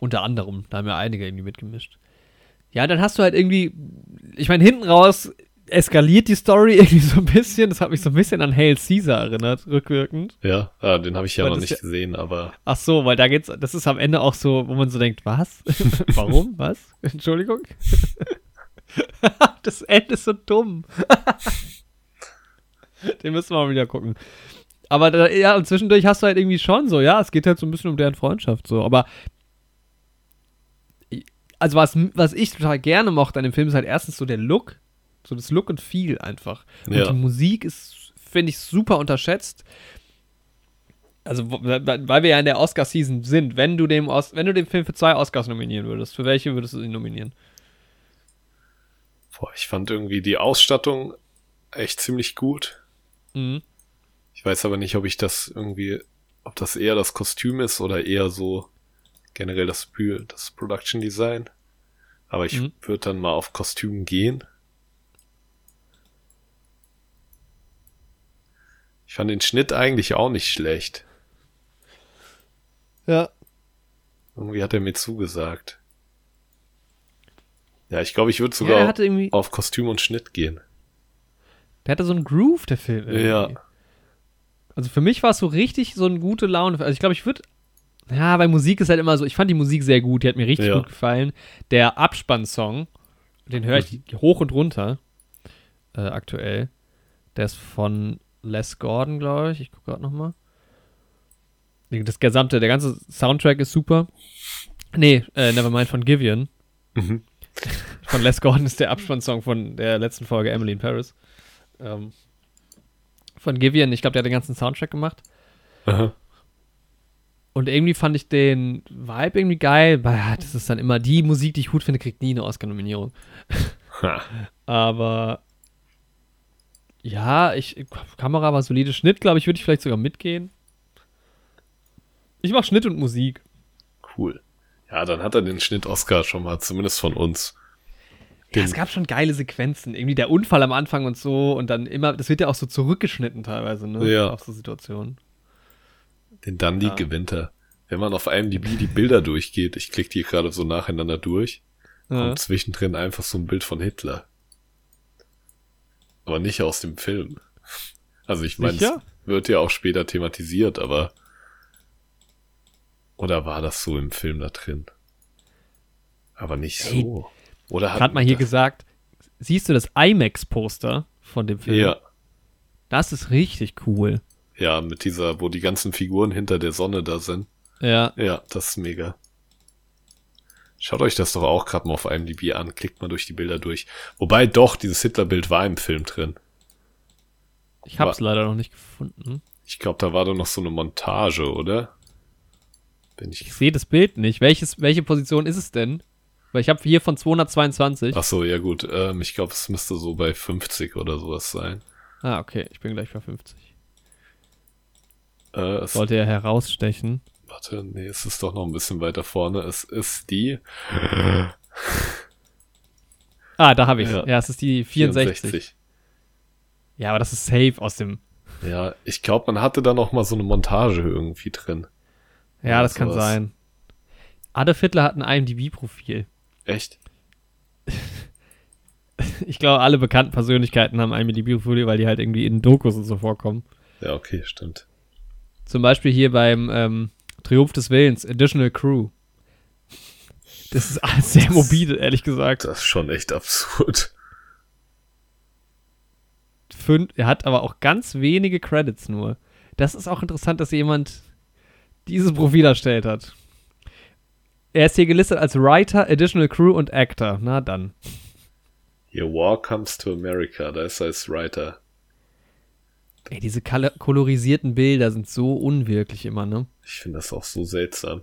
Unter anderem, da haben ja einige irgendwie mitgemischt. Ja, dann hast du halt irgendwie, ich meine, hinten raus eskaliert die Story irgendwie so ein bisschen. Das hat mich so ein bisschen an Hail Caesar erinnert, rückwirkend. Ja, ah, den habe ich ja Weil noch nicht ja- gesehen, aber Ach so, weil da geht's, das ist am Ende auch so, wo man so denkt, was? Warum? Was? Entschuldigung? das Ende ist so dumm. Den müssen wir mal wieder gucken. Aber da, ja, und zwischendurch hast du halt irgendwie schon so, ja, es geht halt so ein bisschen um deren Freundschaft, so, aber also was, was ich total gerne mochte an dem Film ist halt erstens so der Look, so das Look und Feel einfach. Und Ja. die Musik ist, finde ich, super unterschätzt. Also, weil wir ja in der Oscar-Season sind, wenn du, dem Os wenn du den Film für zwei Oscars nominieren würdest, für welche würdest du ihn nominieren? boah, ich fand irgendwie die Ausstattung echt ziemlich gut. Mhm. Ich weiß aber nicht, ob ich das irgendwie, ob das eher das Kostüm ist oder eher so generell das, das Production Design. Aber ich Mhm. würde dann mal auf Kostüm gehen. Ich fand den Schnitt eigentlich auch nicht schlecht. Ja. Irgendwie hat er mir zugesagt. Ja, ich glaube, ich würde ja, sogar irgendwie, auf Kostüm und Schnitt gehen. Der hatte so einen Groove, der Film. irgendwie. Ja. Also für mich war es so richtig so eine gute Laune. Also ich glaube, ich würde. Ja, weil Musik ist halt immer so. Ich fand die Musik sehr gut, die hat mir richtig Ja. gut gefallen. Der Abspannsong, den höre ich hoch und runter äh, aktuell. Der ist von Les Gordon, glaube ich. Ich gucke gerade nochmal. Das gesamte, der ganze Soundtrack ist super. Nee, äh, Nevermind von Givian. Mhm. Von Les Gordon ist der Abspannsong von der letzten Folge Emily in Paris. Ähm, von Givian, ich glaube, der hat den ganzen Soundtrack gemacht. Aha. Und irgendwie fand ich den Vibe irgendwie geil, weil das ist dann immer die Musik, die ich gut finde, kriegt nie eine Oscar-Nominierung. Aber ja, ich, Kamera war solide. Schnitt, glaube ich, würde ich vielleicht sogar mitgehen. Ich mache Schnitt und Musik. Cool. Ja, dann hat er den Schnitt-Oscar schon mal, zumindest von uns. Ja, es gab schon geile Sequenzen. Irgendwie der Unfall am Anfang und so und dann immer, das wird ja auch so zurückgeschnitten teilweise, ne? Ja. Auf so Situationen. Den Dundee Ja. gewinnt er. Wenn man auf IMDb die Bilder durchgeht, ich klicke die gerade so nacheinander durch, Ja. kommt zwischendrin einfach so ein Bild von Hitler. Aber nicht aus dem Film. Also ich meine, es wird ja auch später thematisiert, aber oder war das so im Film da drin? Aber nicht Ey, so. Oder hat mal hier gesagt, siehst du das IMAX-Poster von dem Film? Ja, Das ist richtig cool. ja, mit dieser, wo die ganzen Figuren hinter der Sonne da sind. Ja. Ja, das ist mega. Schaut euch das doch auch gerade mal auf IMDb an, klickt mal durch die Bilder durch. Wobei doch, dieses Hitlerbild war im Film drin. Ich hab's leider noch nicht gefunden. Ich glaube, da war doch noch so eine Montage, oder? Bin ich. Ich sehe das Bild nicht. Welches, welche Position ist es denn? Weil ich habe hier von 222. Ach so, ja gut. Ähm, ich glaube, es müsste so bei 50 oder sowas sein. Ah, okay. Ich bin gleich bei 50. Äh, Sollte er herausstechen. warte, nee, es ist doch noch ein bisschen weiter vorne. Es ist die Ah, da habe ich Ja. ja. es ist die 64. 64. Ja, aber das ist safe aus dem. Ja, ich glaube, man hatte da noch mal so eine Montage irgendwie drin. Ja, das kann sowas. sein. Adolf Hitler hat ein IMDb-Profil. Echt? Ich glaube, alle bekannten Persönlichkeiten haben ein IMDb-Profil, weil die halt irgendwie in Dokus und so vorkommen. Ja, okay, stimmt. Zum Beispiel hier beim ähm, Triumph des Willens, Additional Crew. Das ist alles sehr morbide, ehrlich gesagt. Das ist schon echt absurd. Fünf, er hat aber auch ganz wenige Credits nur. Das ist auch interessant, dass jemand dieses Profil erstellt hat. Er ist hier gelistet als Writer, Additional Crew und Actor. Na dann. Your War Comes to America, da ist er als Writer. Ey, diese kol kolorisierten Bilder sind so unwirklich immer, ne? Ich finde das auch so seltsam.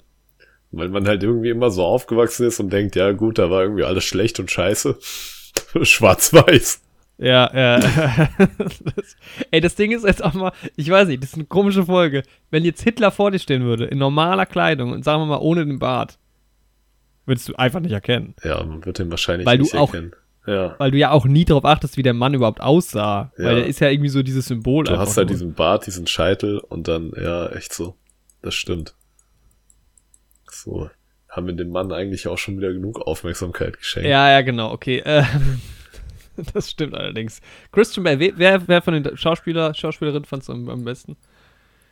Weil man halt irgendwie immer so aufgewachsen ist und denkt, ja gut, da war irgendwie alles schlecht und scheiße. Schwarz-Weiß. Ja, ja. das, ey, das Ding ist jetzt auch mal, ich weiß nicht, das ist eine komische Folge. Wenn jetzt Hitler vor dir stehen würde, in normaler Kleidung und sagen wir mal ohne den Bart, würdest du einfach nicht erkennen. Ja, man wird ihn wahrscheinlich Weil du nicht auch- erkennen. Ja. Weil du ja auch nie darauf achtest, wie der Mann überhaupt aussah. Ja. Weil der ist ja irgendwie so dieses Symbol. Du hast halt nur. diesen Bart, diesen Scheitel und dann, ja, echt so. Das stimmt. So. Haben wir dem Mann eigentlich auch schon wieder genug Aufmerksamkeit geschenkt. Ja, ja, genau, okay. Ähm, das stimmt allerdings. Christian Bale, wer- wer, wer von den Schauspieler, Schauspielerinnen fandst du am, am besten?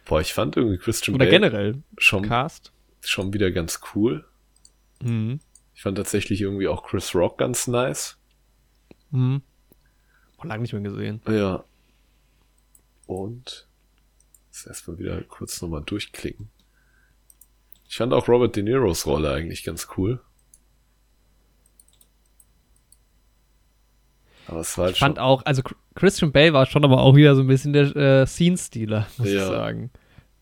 Boah, ich fand irgendwie Christian Oder Bale generell? schon, Cast? schon wieder ganz cool. Mhm. Ich fand tatsächlich irgendwie auch Chris Rock ganz nice. Mhm. Oh, lange nicht mehr gesehen. Ja. Und jetzt erstmal wieder kurz nochmal durchklicken. Ich fand auch Robert De Niros Rolle eigentlich ganz cool. Aber es war halt Ich fand schon, auch, also Chr- Christian Bale war schon aber auch wieder so ein bisschen der äh, Scene-Stealer, muss ich Ja. sagen.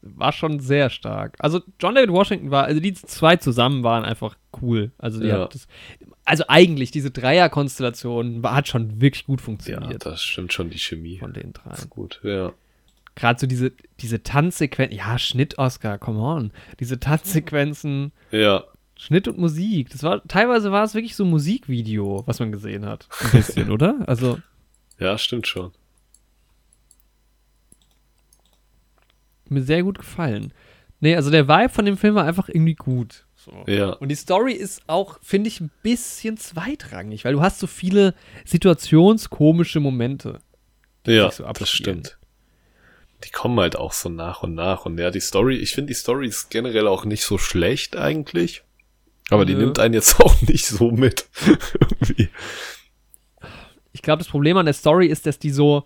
War schon sehr stark. Also John David Washington war, also die zwei zusammen waren einfach cool. Also die Ja. hat das, also eigentlich diese Dreier-Konstellation hat schon wirklich gut ja, funktioniert das stimmt schon, die Chemie. von den ist gut, ja. Gerade so diese, diese Tanzsequenzen, ja, Schnitt-Oscar, come on. Diese Tanzsequenzen, Ja, Schnitt und Musik. Das war, teilweise war es wirklich so ein Musikvideo, was man gesehen hat. Ein bisschen, oder? Also, ja, stimmt schon. Mir sehr gut gefallen. Nee, also der Vibe von dem Film war einfach irgendwie gut. So. Ja, Und die Story ist auch, finde ich, ein bisschen zweitrangig, weil du hast so viele situationskomische Momente. ja, so das stimmt. Die kommen halt auch so nach und nach. Und ja, die Story, ich finde die Story ist generell auch nicht so schlecht eigentlich. Aber die nimmt einen jetzt auch nicht so mit. Ich glaube, das Problem an der Story ist, dass die so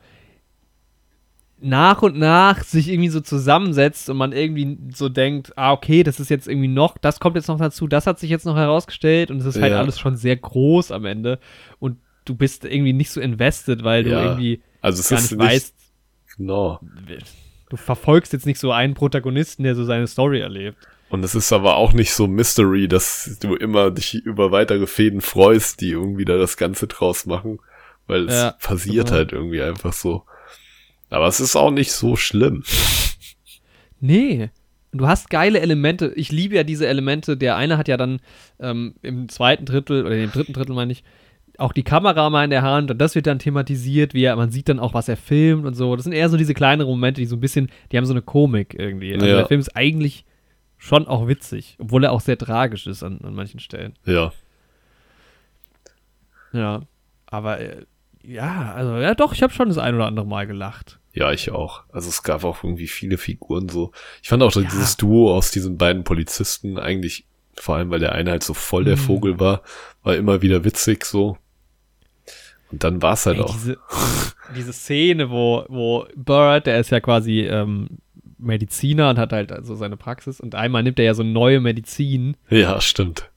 nach und nach sich irgendwie so zusammensetzt und man irgendwie so denkt, ah, okay, das ist jetzt irgendwie noch, das kommt jetzt noch dazu, das hat sich jetzt noch herausgestellt und es ist halt Ja. alles schon sehr groß am Ende und du bist irgendwie nicht so invested, weil du Ja. irgendwie Also es gar ist nicht nicht, weißt, genau. du verfolgst jetzt nicht so einen Protagonisten, der so seine Story erlebt. Und es ist aber auch nicht so Mystery, dass du immer dich über weitere Fäden freust, die irgendwie da das Ganze draus machen. Weil es Ja, passiert genau. halt irgendwie einfach so. Aber es ist auch nicht so schlimm. Nee. Du hast geile Elemente. Ich liebe ja diese Elemente. Der eine hat ja dann ähm, im zweiten Drittel oder im dritten Drittel meine ich auch die Kamera mal in der Hand und das wird dann thematisiert, wie er, man sieht dann auch, was er filmt und so. Das sind eher so diese kleineren Momente, die so ein bisschen, die haben so eine Komik irgendwie. Also Ja. der Film ist eigentlich schon auch witzig, obwohl er auch sehr tragisch ist an, an manchen Stellen. Ja. Ja, aber äh, ja, also ja doch, ich habe schon das ein oder andere Mal gelacht. Ja, ich auch. Also es gab auch irgendwie viele Figuren so. Ich fand auch dieses Duo aus diesen beiden Polizisten eigentlich, vor allem weil der eine halt so voll der Mhm. Vogel war, war immer wieder witzig so. Und dann war es halt Ey, auch. diese, diese Szene, wo, wo Bird, der ist ja quasi ähm, Mediziner und hat halt also seine Praxis und einmal nimmt er ja so neue Medizin Ja, stimmt.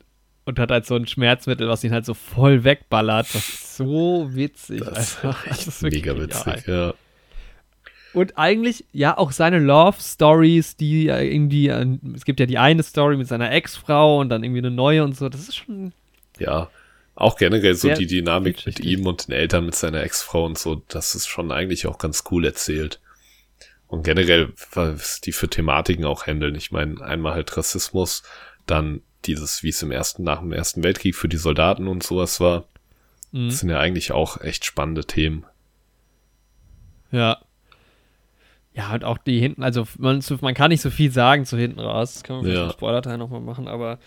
und hat halt so ein Schmerzmittel, was ihn halt so voll wegballert. Das ist so witzig. Das einfach. ist Das ist wirklich mega witzig, ja. Und eigentlich, ja, auch seine Love-Stories, die ja irgendwie, äh, es gibt ja die eine Story mit seiner Ex-Frau und dann irgendwie eine neue und so, das ist schon, Ja. Auch generell so die Dynamik mit ihm und den Eltern, mit seiner Ex-Frau und so, das ist schon eigentlich auch ganz cool erzählt. Und generell, was die für Thematiken auch handeln. Ich meine, einmal halt Rassismus, dann dieses, wie es im ersten, nach dem Ersten Weltkrieg für die Soldaten und sowas war. mh, Das sind ja eigentlich auch echt spannende Themen. ja. Ja, und auch die hinten, also man, man kann nicht so viel sagen zu hinten raus, das kann man vielleicht Ja. im Spoiler-Teil nochmal machen, aber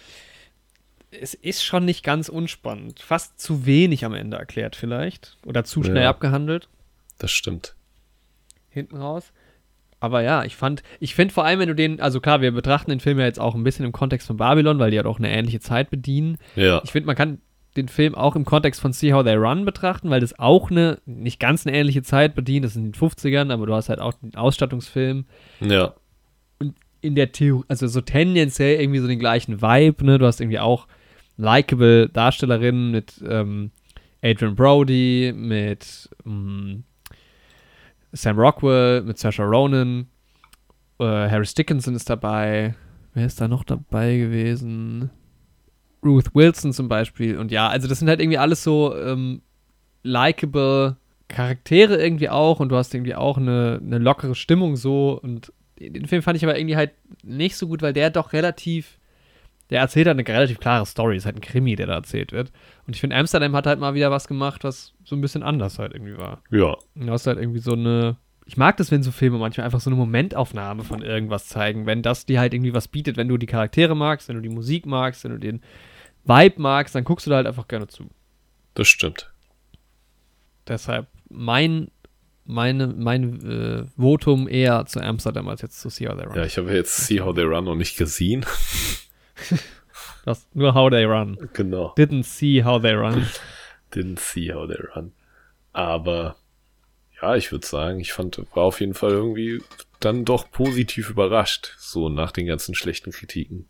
es ist schon nicht ganz unspannend. Fast zu wenig am Ende erklärt vielleicht. Oder zu schnell Ja. abgehandelt. Das stimmt. hinten raus. Aber ja, ich fand, ich finde vor allem, wenn du den, also klar, wir betrachten den Film ja jetzt auch ein bisschen im Kontext von Babylon, weil die halt auch eine ähnliche Zeit bedienen. Ja. Ich finde, man kann den Film auch im Kontext von See How They Run betrachten, weil das auch eine, nicht ganz eine ähnliche Zeit bedient, das ist in den 50ern, aber du hast halt auch den Ausstattungsfilm. Ja. In der Theorie, also so tendenziell irgendwie so den gleichen Vibe, ne? Du hast irgendwie auch likable Darstellerinnen mit ähm, Adrian Brody, mit ähm, Sam Rockwell, mit Saoirse Ronan, äh, Harris Dickinson ist dabei. Wer ist da noch dabei gewesen? Ruth Wilson zum Beispiel. Und ja, also das sind halt irgendwie alles so ähm, likable Charaktere irgendwie auch und du hast irgendwie auch eine, eine lockere Stimmung so und den Film fand ich aber irgendwie halt nicht so gut, weil der doch relativ, der erzählt halt eine relativ klare Story, ist halt ein Krimi, der da erzählt wird. Und ich finde, Amsterdam hat halt mal wieder was gemacht, was so ein bisschen anders halt irgendwie war. Ja. Und du hast halt irgendwie so eine. Ich mag das, wenn so Filme manchmal einfach so eine Momentaufnahme von irgendwas zeigen, wenn das dir halt irgendwie was bietet, wenn du die Charaktere magst, wenn du die Musik magst, wenn du den Vibe magst, dann guckst du da halt einfach gerne zu. Das stimmt. Deshalb mein, meine, mein äh, Votum eher zu Amsterdam als jetzt zu See How They Run. Ja, ich habe jetzt See How They Run noch nicht gesehen. Das, nur How They Run. genau. Didn't see How They Run. Didn't see how they run. Aber ja, ich würde sagen, ich fand, war auf jeden Fall irgendwie dann doch positiv überrascht, so nach den ganzen schlechten Kritiken.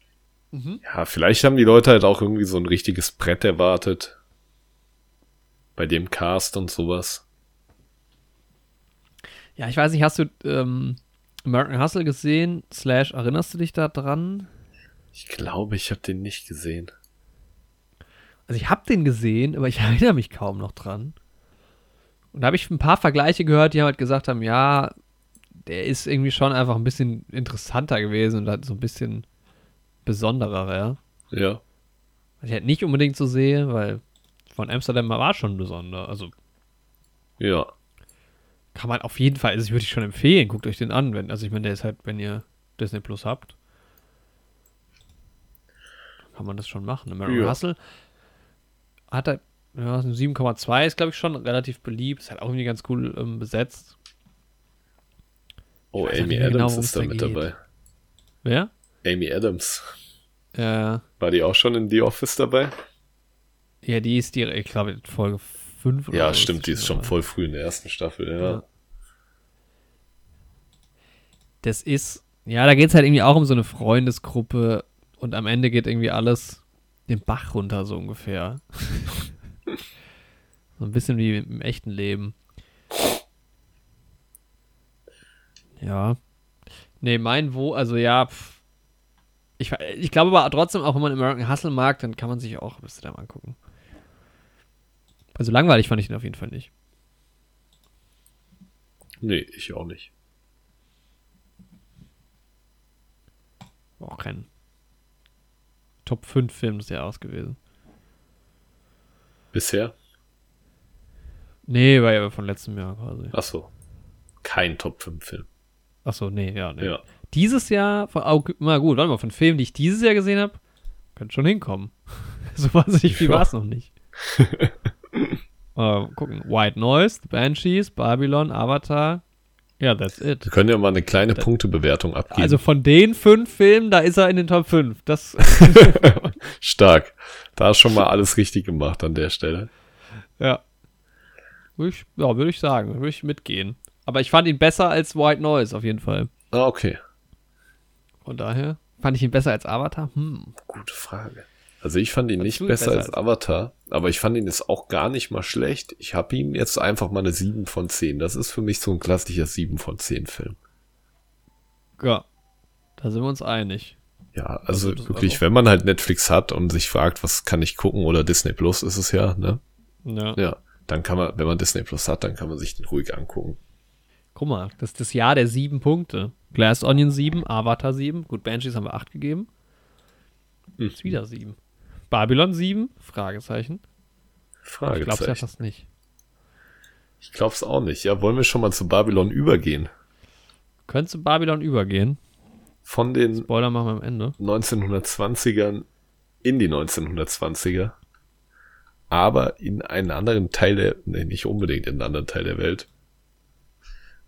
Mhm. Ja, vielleicht haben die Leute halt auch irgendwie so ein richtiges Brett erwartet. Bei dem Cast und sowas. Ja, ich weiß nicht, hast du ähm, American Hustle gesehen? Slash, erinnerst du dich da dran? Ich glaube, ich habe den nicht gesehen. Also ich habe den gesehen, aber ich erinnere mich kaum noch dran. Und da habe ich ein paar Vergleiche gehört, die halt gesagt haben, ja, der ist irgendwie schon einfach ein bisschen interessanter gewesen und hat so ein bisschen besonderer, ja. Ja. Was ich halt nicht unbedingt so sehe, weil von Amsterdam war schon besonder. Also Ja. kann man auf jeden Fall, also ich würde ich schon empfehlen, guckt euch den an, wenn, also ich meine, der ist halt, wenn ihr Disney Plus habt, kann man das schon machen. American Ja. Hustle hat er, ja, eine 7,2 ist, glaube ich, schon relativ beliebt, ist halt auch irgendwie ganz cool ähm, besetzt. Oh, Amy genau, Adams worum ist da mit dabei. Wer? Amy Adams. Ja, War die auch schon in The Office dabei? ja, die ist die, ich glaube, Folge 5 oder Ja, stimmt, die ist schon dabei. voll früh in der ersten Staffel, ja. Ja. Das ist, ja, da geht es halt irgendwie auch um so eine Freundesgruppe und am Ende geht irgendwie alles den Bach runter, so ungefähr. so ein bisschen wie im echten Leben. Ja. Nee, mein Wo, also ja, pff. Ich, ich glaube aber trotzdem, auch wenn man American Hustle mag, dann kann man sich auch Amsterdam angucken. Also langweilig fand ich den auf jeden Fall nicht. Nee, ich auch nicht. Auch kein Top 5 Film des Jahres gewesen. Bisher? Nee, war ja von letztem Jahr quasi. Ach so. Kein Top 5 Film. Ach so, nee, ja, nee. Ja. Dieses Jahr, von, oh, mal gut, warte mal, von Filmen, die ich dieses Jahr gesehen habe, könnte schon hinkommen. so wahnsinnig viel war es noch nicht. äh, gucken. White Noise, The Banshees, Babylon, Avatar. Ja, that's it. Wir können ja mal eine kleine Punktebewertung abgeben. Also von den fünf Filmen, da ist er in den Top 5. Das, Stark. Da ist schon mal alles richtig gemacht an der Stelle. ja. Würde ich, ja, würde ich sagen, würde ich mitgehen. Aber ich fand ihn besser als White Noise auf jeden Fall. Ah, okay. Von daher fand ich ihn besser als Avatar. Hm. Gute Frage. Also ich fand ihn nicht du ihn besser, besser als als- Avatar, aber ich fand ihn jetzt auch gar nicht mal schlecht. Ich habe ihm jetzt einfach mal eine 7 von 10. Das ist für mich so ein klassischer 7 von 10 Film. Ja, da sind wir uns einig. Ja, also Also wirklich, also- wenn man halt Netflix hat und sich fragt, was kann ich gucken oder Disney Plus ist es ja, ne? Ja. Ja, dann kann man, wenn man Disney Plus hat, dann kann man sich den ruhig angucken. Guck mal, das ist das Jahr der sieben Punkte. Glass Onion 7, Avatar 7. Gut, Banshees haben wir 8 gegeben. Hm. Ist wieder 7. Babylon 7? Fragezeichen. Ich glaub's ja Fragezeichen. fast nicht. Ich glaub's auch nicht. Ja, wollen wir schon mal zu Babylon übergehen? Könntest du Babylon übergehen? Von den Spoiler machen wir am Ende. 1920ern in die 1920er, aber in einen anderen Teil der, nee, nicht unbedingt in einen anderen Teil der Welt.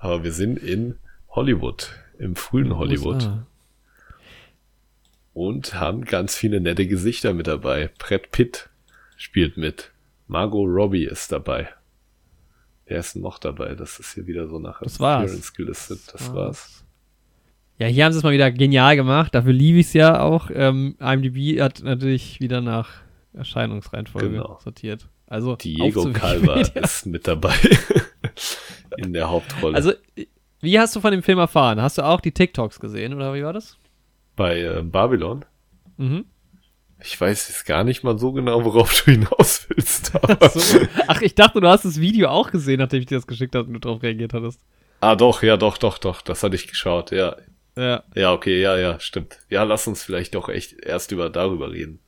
Aber wir sind in Hollywood, im frühen Hollywood USA. und haben ganz viele nette Gesichter mit dabei. Brad Pitt spielt mit. Margot Robbie ist dabei. Wer ist noch dabei? Das ist hier wieder so nach Das war's. Appearance gelistet. Das war's. Ja, hier haben sie es mal wieder genial gemacht. Dafür liebe ich es ja auch. Ähm, IMDb hat natürlich wieder nach Erscheinungsreihenfolge Genau. sortiert. Also Diego Calva ist mit dabei. In der Hauptrolle. Also, wie hast du von dem Film erfahren? Hast du auch die TikToks gesehen oder wie war das? bei äh, Babylon. Mhm. Ich weiß jetzt gar nicht mal so genau, worauf du hinaus willst. Aber So. Ach, ich dachte, du hast das Video auch gesehen, nachdem ich dir das geschickt habe und du darauf reagiert hattest. ah, doch, ja, doch, doch, doch. Das hatte ich geschaut. Ja, Ja, ja, okay, ja, ja, stimmt. Ja, lass uns vielleicht doch echt erst über darüber reden.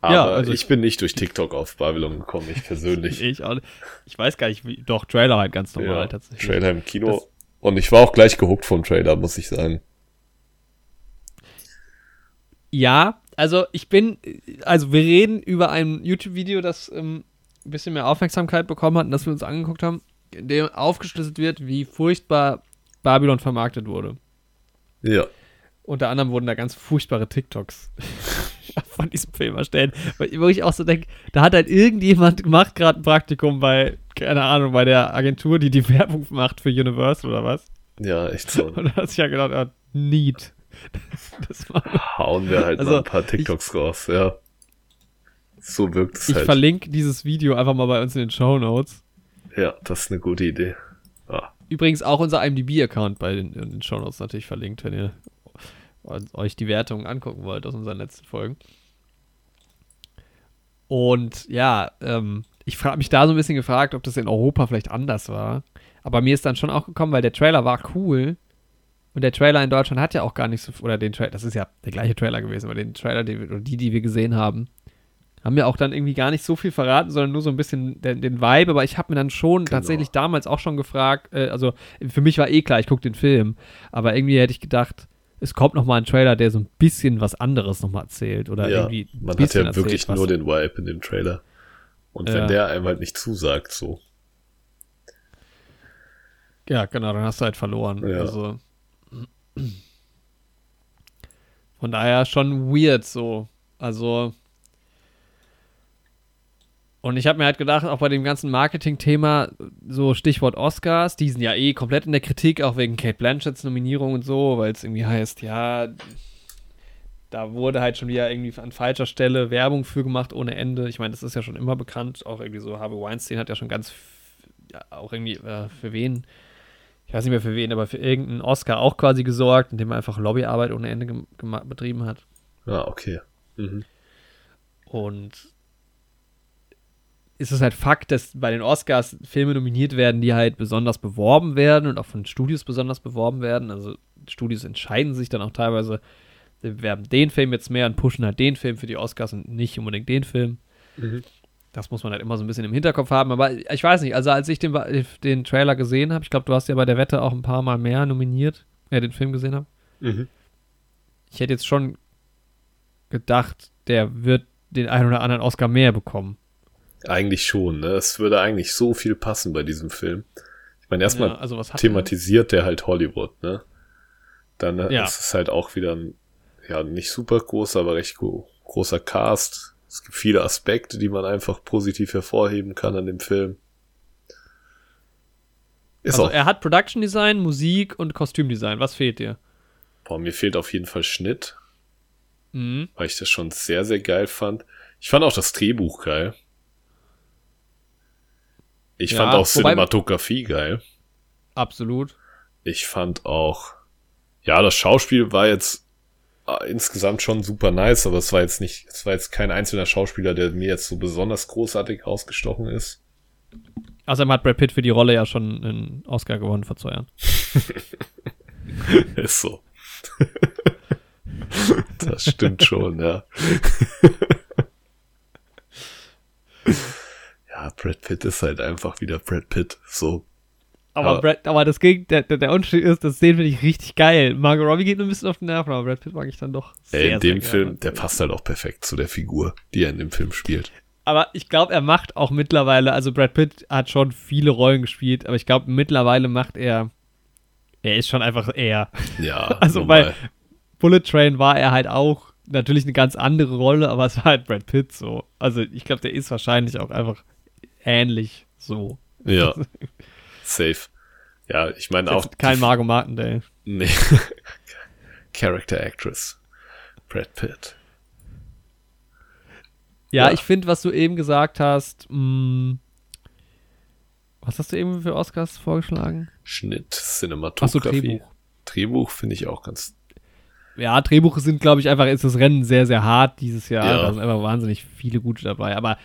Aber Ja, also- ich bin nicht durch TikTok auf Babylon gekommen, ich persönlich. ich auch. Ich weiß gar nicht, wie. Doch, Trailer halt ganz normal ja, tatsächlich. Trailer im Kino. Das- Und ich war auch gleich gehuckt vom Trailer, muss ich sagen. Ja, also ich bin, also wir reden über ein YouTube-Video, das ähm, ein bisschen mehr Aufmerksamkeit bekommen hat und das wir uns angeguckt haben, in dem aufgeschlüsselt wird, wie furchtbar Babylon vermarktet wurde. Ja. Unter anderem wurden da ganz furchtbare TikToks von diesem Film erstellt. Weil- Wo ich auch so denke, da hat halt irgendjemand gemacht gerade ein Praktikum bei, keine Ahnung, bei der Agentur, die die Werbung macht für Universal oder was. Ja, echt so. Und da hat sich ja gedacht, ah, neat. Das war, Hauen wir halt Also, mal ein paar TikToks raus, ja. So wirkt es ich halt. verlinke dieses Video einfach mal bei uns in den Show Notes. Ja, das ist eine gute Idee. Ah, Übrigens auch unser IMDb-Account bei den, in den Show Notes natürlich verlinkt, wenn ihr euch die Wertungen angucken wollt aus unseren letzten Folgen. Und ja, ähm, ich habe mich da so ein bisschen gefragt, ob das in Europa vielleicht anders war. Aber mir ist dann schon auch gekommen, weil der Trailer war cool. Und der Trailer in Deutschland hat ja auch gar nicht so, oder den Trailer, das ist ja der gleiche Trailer gewesen, aber den Trailer, die, wir- oder die, die wir gesehen haben, haben mir auch dann irgendwie gar nicht so viel verraten, sondern nur so ein bisschen den, den Vibe. Aber ich habe mir dann schon Genau. tatsächlich damals auch schon gefragt, äh, also für mich war eh klar, ich gucke den Film. Aber irgendwie hätte ich gedacht, es kommt noch mal ein Trailer, der so ein bisschen was anderes noch mal erzählt. Oder ja, irgendwie man hat ja wirklich erzählt, was- nur den Vibe in dem Trailer. Und Ja. wenn der einem halt nicht zusagt, so. Ja, genau, dann hast du halt verloren. Ja. Also, von daher schon weird so. Also. Und ich habe mir halt gedacht, auch bei dem ganzen Marketing-Thema, so Stichwort Oscars, die sind ja eh komplett in der Kritik, auch wegen Kate Blanchetts Nominierung und so, weil es irgendwie heißt, ja, da wurde halt schon wieder irgendwie an falscher Stelle Werbung für gemacht ohne Ende. Ich meine, das ist ja schon immer bekannt. Auch irgendwie so, Harvey Weinstein hat ja schon ganz, ja, auch irgendwie, äh, für wen, ich weiß nicht mehr für wen, aber für irgendeinen Oscar auch quasi gesorgt, indem er einfach Lobbyarbeit ohne Ende betrieben hat. Ja, okay. Mhm. Und ist es halt Fakt, dass bei den Oscars Filme nominiert werden, die halt besonders beworben werden und auch von Studios besonders beworben werden. Also Studios entscheiden sich dann auch teilweise wir bewerben den Film jetzt mehr und pushen halt den Film für die Oscars und nicht unbedingt den Film. Mhm. Das muss man halt immer so ein bisschen im Hinterkopf haben. Aber ich weiß nicht, also als ich den, den Trailer gesehen habe, ich glaube, du hast ja bei der Wette auch ein paar Mal mehr nominiert, ja, den Film gesehen habe. Mhm. Ich hätte jetzt schon gedacht, der wird den einen oder anderen Oscar mehr bekommen. Eigentlich schon, ne? Es würde eigentlich so viel passen bei diesem Film. Ich meine, erstmal Ja, also thematisiert der halt Hollywood, ne? Dann Ja. ist es halt auch wieder ein, ja, nicht super großer, aber recht gro großer Cast. Es gibt viele Aspekte, die man einfach positiv hervorheben kann an dem Film. Ist Also auch, er hat Production Design, Musik und Kostümdesign. Was fehlt dir? boah, mir fehlt auf jeden Fall Schnitt, Mhm. weil ich das schon sehr, sehr geil fand. Ich fand auch das Drehbuch geil. Ich Ja, fand auch Cinematografie geil. Absolut. Ich fand auch, ja, das Schauspiel war jetzt äh, insgesamt schon super nice, aber es war jetzt nicht, es war jetzt kein einzelner Schauspieler, der mir jetzt so besonders großartig rausgestochen ist. Außerdem hat Brad Pitt für die Rolle ja schon einen Oscar gewonnen vor zwei Jahren. Ist so. das stimmt schon, ja. ja, Brad Pitt ist halt einfach wieder Brad Pitt. So. Aber, Aber- Brad, aber das Geg der, der, Unterschied ist, das sehen finde ich richtig geil. Margot Robbie geht nur ein bisschen auf den Nerven, aber Brad Pitt mag ich dann doch sehr, in dem sehr Film, gerne. der passt halt auch perfekt zu der Figur, die er in dem Film spielt. Aber ich glaube, er macht auch mittlerweile, also Brad Pitt hat schon viele Rollen gespielt, aber ich glaube, mittlerweile macht er, er ist schon einfach er. Ja, Also, normal. weil Bullet Train war er halt auch natürlich eine ganz andere Rolle, aber es war halt Brad Pitt so. Also ich glaube, der ist wahrscheinlich auch einfach ähnlich so. Ja. Safe. Ja, ich meine auch. Kein Margot Martindale. Nee. Character Actress. Brad Pitt. Ja, Ja. ich finde, was du eben gesagt hast, mh, was hast du eben für Oscars vorgeschlagen? Schnitt, Achso, Cinematografie. Drehbuch. Drehbuch finde ich auch ganz. Ja, Drehbuche sind, glaube ich, einfach, ist das Rennen sehr, sehr hart dieses Jahr. Ja. Da sind einfach wahnsinnig viele gute dabei. Aber,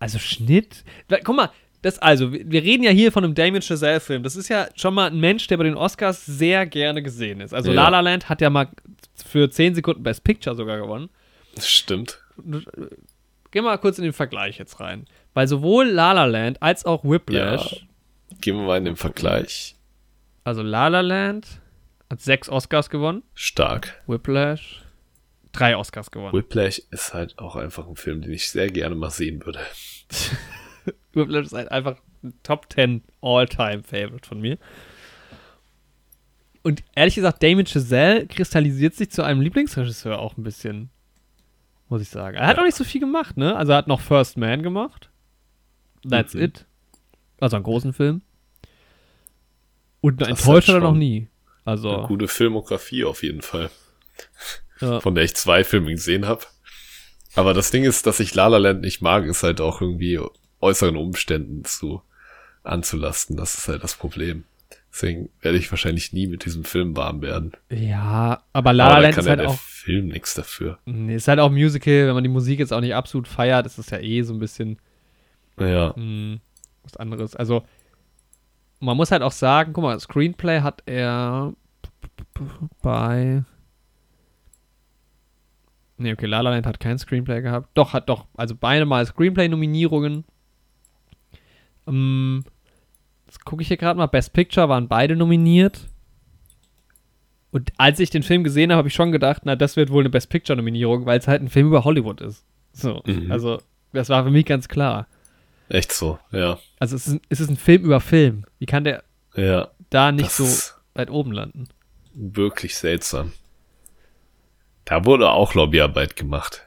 also Schnitt, guck mal, das, also, wir reden ja hier von einem Damien Chazelle-Film. Das ist ja schon mal ein Mensch, der bei den Oscars sehr gerne gesehen ist. Also, Ja. La La Land hat ja mal für 10 Sekunden Best Picture sogar gewonnen. Das stimmt. Geh mal kurz in den Vergleich jetzt rein. Weil sowohl La La Land als auch Whiplash, Gehen wir mal in den Vergleich. also La La Land hat sechs Oscars gewonnen, Stark. Whiplash drei Oscars gewonnen. Whiplash ist halt auch einfach ein Film, den ich sehr gerne mal sehen würde. Whiplash ist halt einfach ein Top 10 All-Time-Favorite von mir. Und ehrlich gesagt, Damien Chazelle kristallisiert sich zu einem Lieblingsregisseur auch ein bisschen, muss ich sagen. Er hat Ja. auch nicht so viel gemacht, ne? Also er hat noch First Man gemacht. That's Mhm. it. Also einen großen Film. Und enttäuscht hat er noch nie. Eine Also, gute Filmografie auf jeden Fall. Ja. Von der ich zwei Filme gesehen habe. Aber das Ding ist, dass ich La La Land nicht mag, ist halt auch irgendwie äußeren Umständen zu anzulasten. Das ist halt das Problem. Deswegen werde ich wahrscheinlich nie mit diesem Film warm werden. ja, aber La La Land kann ist ja halt der auch Film nichts dafür. Nee, Ist halt auch Musical, wenn man die Musik jetzt auch nicht absolut feiert, ist das ja eh so ein bisschen Ja. mh, was anderes. Also, man muss halt auch sagen, guck mal, Screenplay hat er bei. Nee, okay, La La Land hat kein Screenplay gehabt. Doch, hat doch, also beide mal Screenplay-Nominierungen. Ähm, das gucke ich hier gerade mal. Best Picture waren beide nominiert. Und als ich den Film gesehen habe, habe ich schon gedacht, na, das wird wohl eine Best Picture-Nominierung, weil es halt ein Film über Hollywood ist. So, Mhm. also, das war für mich ganz klar. Echt so, ja. Also, es ist, ein, es ist ein Film über Film. Wie kann der Ja. da nicht so weit oben landen? wirklich seltsam. Da wurde auch Lobbyarbeit gemacht.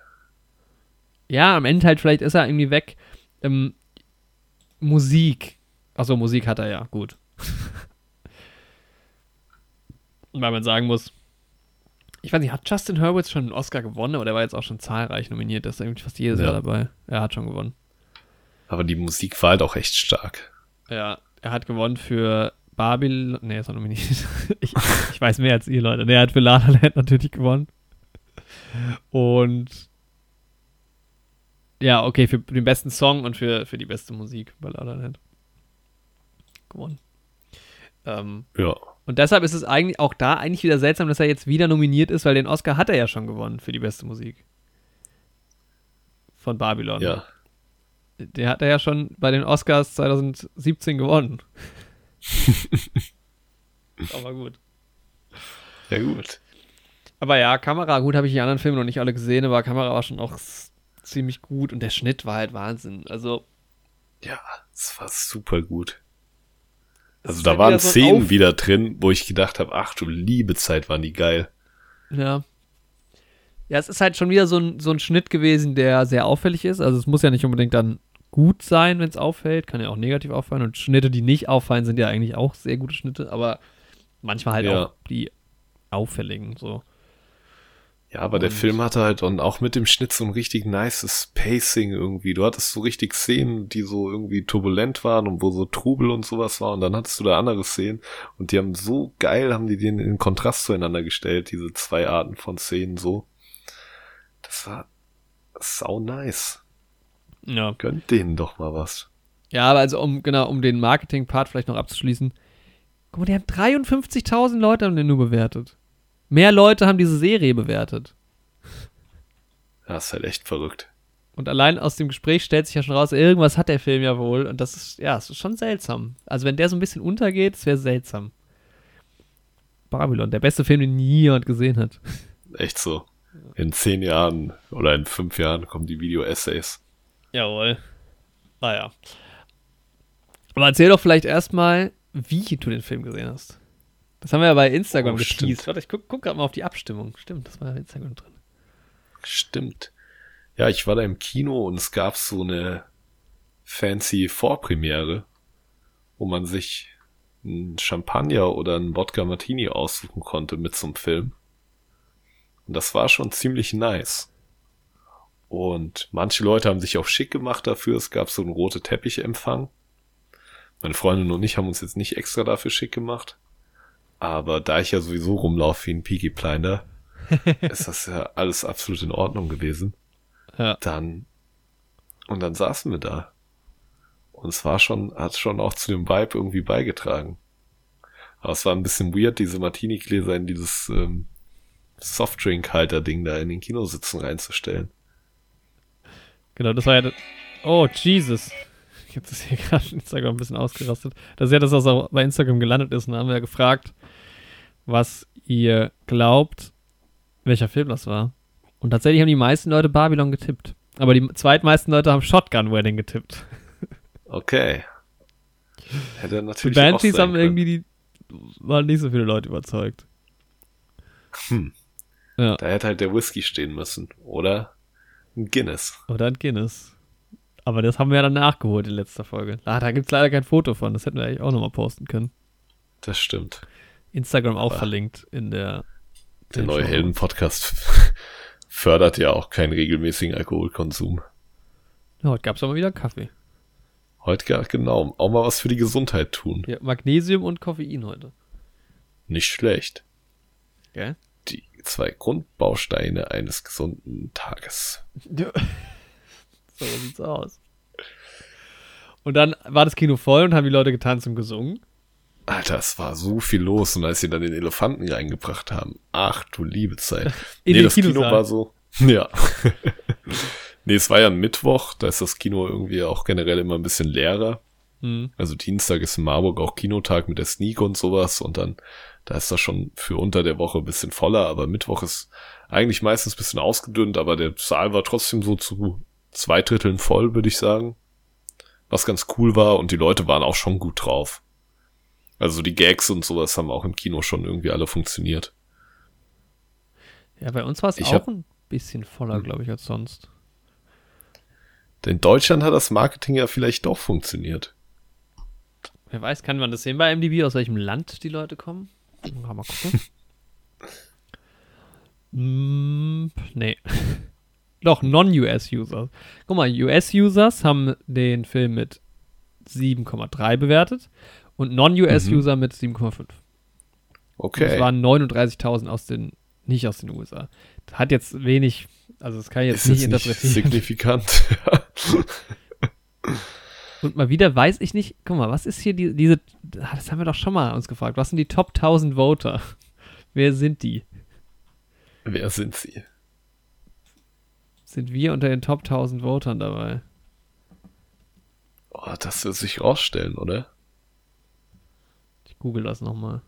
Ja, am Ende halt, vielleicht ist er irgendwie weg. Ähm, Musik. Achso, Musik hat er ja, gut. Weil man sagen muss, ich weiß nicht, hat Justin Hurwitz schon einen Oscar gewonnen, aber der war jetzt auch schon zahlreich nominiert, das ist irgendwie fast jedes Ja. Jahr dabei. Er hat schon gewonnen. Aber die Musik war halt auch echt stark. Ja, er hat gewonnen für Babylon. Nee, ist er nominiert. ich, ich weiß mehr als ihr, Leute. Nee, er hat für La La Land natürlich gewonnen. Und ja, okay, für den besten Song und für, für die beste Musik bei La La Land gewonnen. Ähm, Ja. und deshalb ist es eigentlich auch da eigentlich wieder seltsam, dass er jetzt wieder nominiert ist, weil den Oscar hat er ja schon gewonnen für die beste Musik. Von Babylon. Ja. Der hat er ja schon bei den Oscars 2017 gewonnen. Aber gut. Ja, gut. Aber ja, Kamera, gut, habe ich die anderen Filme noch nicht alle gesehen, aber Kamera war schon auch ziemlich gut und der Schnitt war halt Wahnsinn. Also, Ja, es war super gut. Also da waren so Szenen Auf- wieder drin, wo ich gedacht habe, ach du liebe Zeit, waren die geil. ja. Ja, es ist halt schon wieder so ein, so ein Schnitt gewesen, der sehr auffällig ist. Also, es muss ja nicht unbedingt dann gut sein, wenn es auffällt. Kann ja auch negativ auffallen. Und Schnitte, die nicht auffallen, sind ja eigentlich auch sehr gute Schnitte. Aber manchmal halt Ja. auch die auffälligen, so. Ja, aber der Und- Film hatte halt und auch mit dem Schnitt so ein richtig nices Pacing irgendwie. Du hattest so richtig Szenen, die so irgendwie turbulent waren und wo so Trubel und sowas war und dann hattest du da andere Szenen und die haben so geil, haben die den in Kontrast zueinander gestellt, diese zwei Arten von Szenen so. Das war sau nice. Ja. Gönnt denen doch mal was. Ja, aber also um, genau, um den Marketing-Part vielleicht noch abzuschließen. Guck mal, die haben 53.000 Leute haben den nur bewertet. Mehr Leute haben diese Serie bewertet. Ja, ist halt echt verrückt. Und allein aus dem Gespräch stellt sich ja schon raus, irgendwas hat der Film ja wohl. Und das ist, ja, es ist schon seltsam. Also wenn der so ein bisschen untergeht, es wäre seltsam. Babylon, der beste Film, den nie jemand gesehen hat. Echt so. In zehn Jahren oder in fünf Jahren kommen die Video-Essays. Jawohl. Naja. Aber erzähl doch vielleicht erstmal, wie du den Film gesehen hast. Das haben wir ja bei Instagram Oh, geteased. Warte, ich guck, guck gerade mal auf die Abstimmung. Stimmt, das war ja Instagram drin. Stimmt. Ja, ich war da im Kino und es gab so eine fancy Vorpremiere, wo man sich ein Champagner oder ein Wodka Martini aussuchen konnte mit zum Film. Und das war schon ziemlich nice. Und manche Leute haben sich auch schick gemacht dafür. Es gab so einen rote Teppichempfang. Meine Freundin und ich haben uns jetzt nicht extra dafür schick gemacht. Aber da ich ja sowieso rumlaufe wie ein Peaky Blinder, ist das ja alles absolut in Ordnung gewesen. Ja. Dann, und dann saßen wir da. Und es war schon, hat schon auch zu dem Vibe irgendwie beigetragen. Aber es war ein bisschen weird, diese Martini-Gläser in dieses ähm, Softdrink-Halter-Ding da in den Kinositzen reinzustellen. Genau, das war ja. das- Oh, Jesus. Ich habe das hier gerade in Instagram ein bisschen ausgerastet. Das ist ja das, auch bei Instagram gelandet ist. Und da haben wir gefragt, was ihr glaubt, welcher Film das war. Und tatsächlich haben die meisten Leute Babylon getippt. Aber die zweitmeisten Leute haben Shotgun Wedding getippt. Okay. Hätte Die natürlich auch Banshees haben irgendwie die. waren nicht so viele Leute überzeugt. Hm. Ja. Da hätte halt der Whisky stehen müssen. Oder ein Guinness. Oder ein Guinness. Aber das haben wir ja dann nachgeholt in letzter Folge. Ah, da gibt es leider kein Foto von. Das hätten wir eigentlich auch nochmal posten können. Das stimmt. Instagram auch Aber verlinkt in der. Der neue Helden-Podcast fördert ja auch keinen regelmäßigen Alkoholkonsum. Ja, heute gab es aber wieder Kaffee. Heute gar genau, auch mal was für die Gesundheit tun. Ja, Magnesium und Koffein heute. Nicht schlecht. Gell? Die zwei Grundbausteine eines gesunden Tages. Ja. So sieht's aus. Und dann war das Kino voll und haben die Leute getanzt und gesungen. Alter, es war so viel los und als sie dann den Elefanten reingebracht haben, ach du liebe Zeit. In nee, das Kino war so, ja. nee, es war ja ein Mittwoch, da ist das Kino irgendwie auch generell immer ein bisschen leerer. Hm. Also Dienstag ist in Marburg auch Kinotag mit der Sneak und sowas und dann, da ist das schon für unter der Woche ein bisschen voller, aber Mittwoch ist eigentlich meistens ein bisschen ausgedünnt, aber der Saal war trotzdem so zu zwei Dritteln voll, würde ich sagen. Was ganz cool war und die Leute waren auch schon gut drauf. Also die Gags und sowas haben auch im Kino schon irgendwie alle funktioniert. Ja, bei uns war es Ich auch hab- ein bisschen voller, glaube ich, als sonst. In Deutschland hat das Marketing ja vielleicht doch funktioniert. Wer weiß, kann man das sehen bei MDB, aus welchem Land die Leute kommen? Mal gucken. mm, nee. Doch, Non-US-Users. Guck mal, US-Users haben den Film mit 7,3 bewertet und Non-US-User mit 7,5. Das Okay. waren 39.000 aus den, nicht aus den USA. Hat jetzt wenig, also das kann ich jetzt ist nicht jetzt nicht interpretieren. signifikant. Und mal wieder weiß ich nicht, guck mal, was ist hier die, diese, ah, das haben wir doch schon mal uns gefragt, was sind die Top 1000 Voter? Wer sind die? Wer sind sie? Sind wir unter den Top 1000 Votern dabei? Oh, das wird sich rausstellen, oder? Ich google das nochmal.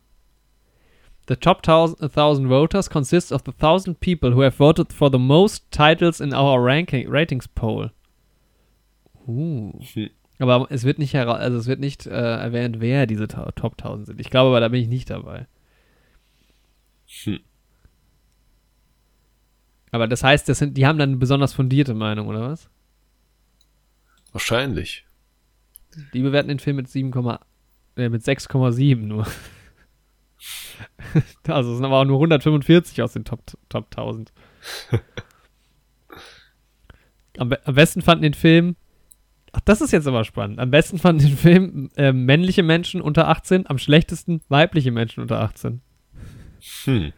The top 1000 1000 voters consists of the 1000 people who have voted for the most titles in our ranking, ratings poll. Uh. Hm. Aber es wird nicht, also es wird nicht äh, erwähnt, wer diese Top 1000 sind. Ich glaube aber, da bin ich nicht dabei. Hm. Aber das heißt, das sind, die haben dann eine besonders fundierte Meinung, oder was? Wahrscheinlich. Die bewerten den Film mit 7, äh, mit 6,7 nur. also es sind aber auch nur 145 aus den Top, Top 1000. am, be- am besten fanden den Film, ach, das ist jetzt aber spannend. Am besten fanden den Film äh, männliche Menschen unter 18, am schlechtesten weibliche Menschen unter 18. Hm.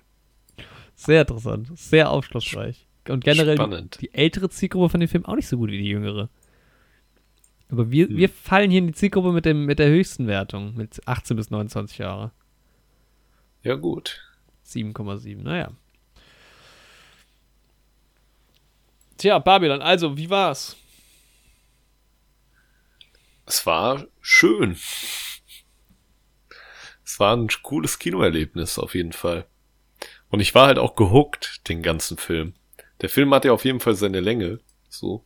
Sehr interessant, sehr aufschlussreich. Und generell die, Spannend. die ältere Zielgruppe von dem Film auch nicht so gut wie die jüngere. Aber wir, Hm. wir fallen hier in die Zielgruppe mit, dem, mit der höchsten Wertung, mit 18 bis 29 Jahre. Ja, gut. 7,7, naja. Tja, Babylon, also, wie war's? Es war schön. Es war ein cooles Kinoerlebnis auf jeden Fall. Und ich war halt auch gehuckt, den ganzen Film. Der Film hat ja auf jeden Fall seine Länge. So.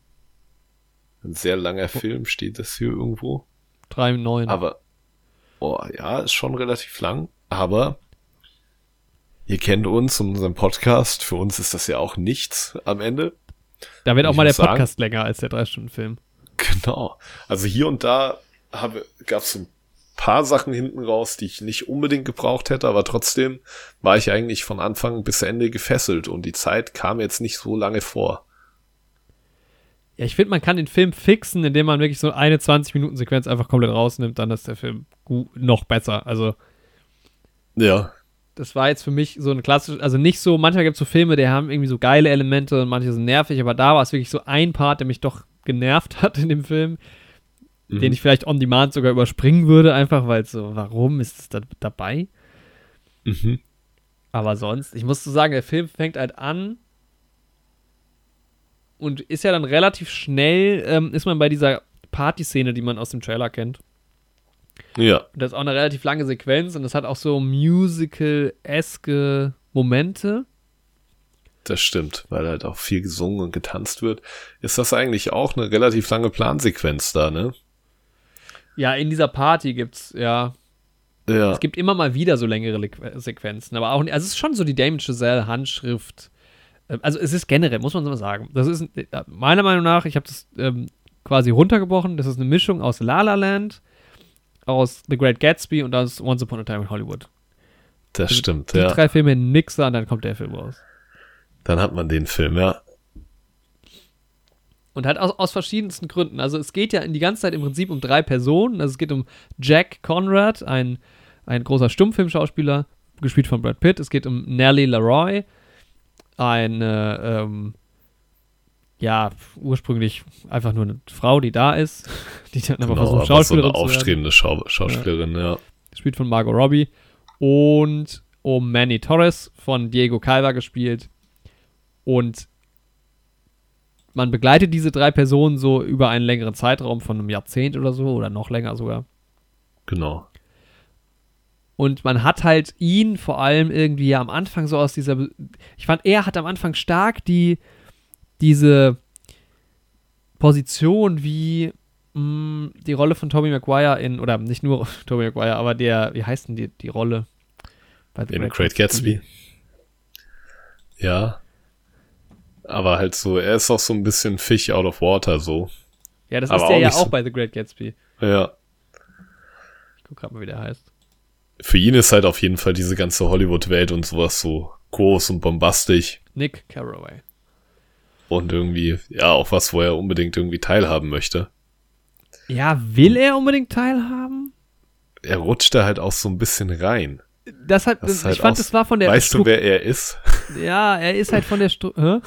Ein sehr langer Film steht das hier irgendwo. 3,9. Aber, oh ja, ist schon relativ lang. Aber ihr kennt uns und unseren Podcast. Für uns ist das ja auch nichts am Ende. Da wird auch mal der muss sagen- Podcast länger als der 3-Stunden-Film. Genau. Also hier und da gab es so ein paar Sachen hinten raus, die ich nicht unbedingt gebraucht hätte, aber trotzdem war ich eigentlich von Anfang bis Ende gefesselt und die Zeit kam jetzt nicht so lange vor. Ja, ich finde, man kann den Film fixen, indem man wirklich so eine 20-Minuten-Sequenz einfach komplett rausnimmt, dann ist der Film noch besser. Also, Ja. das war jetzt für mich so ein klassisch, also nicht so, manchmal gibt es so Filme, die haben irgendwie so geile Elemente und manche sind nervig, aber da war es wirklich so ein Part, der mich doch genervt hat in dem Film, den Mhm. ich vielleicht on demand sogar überspringen würde, einfach weil so, warum ist es da dabei? Mhm. Aber sonst, ich muss so sagen, der Film fängt halt an und ist ja dann relativ schnell, ähm, ist man bei dieser Partyszene, die man aus dem Trailer kennt. Ja. Und das ist auch eine relativ lange Sequenz und das hat auch so musical-eske Momente. Das stimmt, weil halt auch viel gesungen und getanzt wird. Ist das eigentlich auch eine relativ lange Plansequenz da, ne? Ja, in dieser Party gibt's, ja, Ja. es gibt immer mal wieder so längere Lequ- Sequenzen, aber auch, nicht- also es ist schon so die Damien Chazelle Handschrift. Ähm, Also es ist generell, muss man so mal sagen. Das ist äh, meiner Meinung nach, ich habe das ähm, quasi runtergebrochen, das ist eine Mischung aus La La Land, aus The Great Gatsby und aus Once Upon a Time in Hollywood. Das stimmt, Die ja. drei Filme Mixer und dann kommt der Film raus. Dann hat man den Film, ja. Und halt aus, aus verschiedensten Gründen. Also es geht ja in die ganze Zeit im Prinzip um drei Personen. Also es geht um Jack Conrad, ein, ein großer Stummfilmschauspieler, gespielt von Brad Pitt. Es geht um Nellie Leroy, eine, ähm, ja, ursprünglich einfach nur eine Frau, die da ist, die dann aber Genau, versucht, aber so Schauspielerin eine aufstrebende Schau Schauspielerin, ja. Gespielt von Margot Robbie. Und um Manny Torres von Diego Calva gespielt. Und man begleitet diese drei Personen so über einen längeren Zeitraum von einem Jahrzehnt oder so oder noch länger sogar. Genau. Und man hat halt ihn vor allem irgendwie ja am Anfang so aus dieser. Ich fand, er hat am Anfang stark die, diese Position wie mh, die Rolle von Tobey Maguire in, oder nicht nur Tobey Maguire, aber der, wie heißt denn die, die Rolle? Bei The In Great Gatsby. Ja. Aber halt so, er ist auch so ein bisschen Fish out of water, so. Ja, das aber ist der auch ja auch so- bei The Great Gatsby. Ja. Ich guck grad mal, wie der heißt. Für ihn ist halt auf jeden Fall diese ganze Hollywood-Welt und sowas so groß und bombastisch Nick Carraway. und irgendwie, ja, auch was, wo er unbedingt irgendwie teilhaben möchte. Ja, will er unbedingt teilhaben? Er rutscht da halt auch so ein bisschen rein. Das hat, Das ich halt fand, auch- das war von der weißt du, Stru- wer er ist? Ja, er ist halt von der Stru Hä?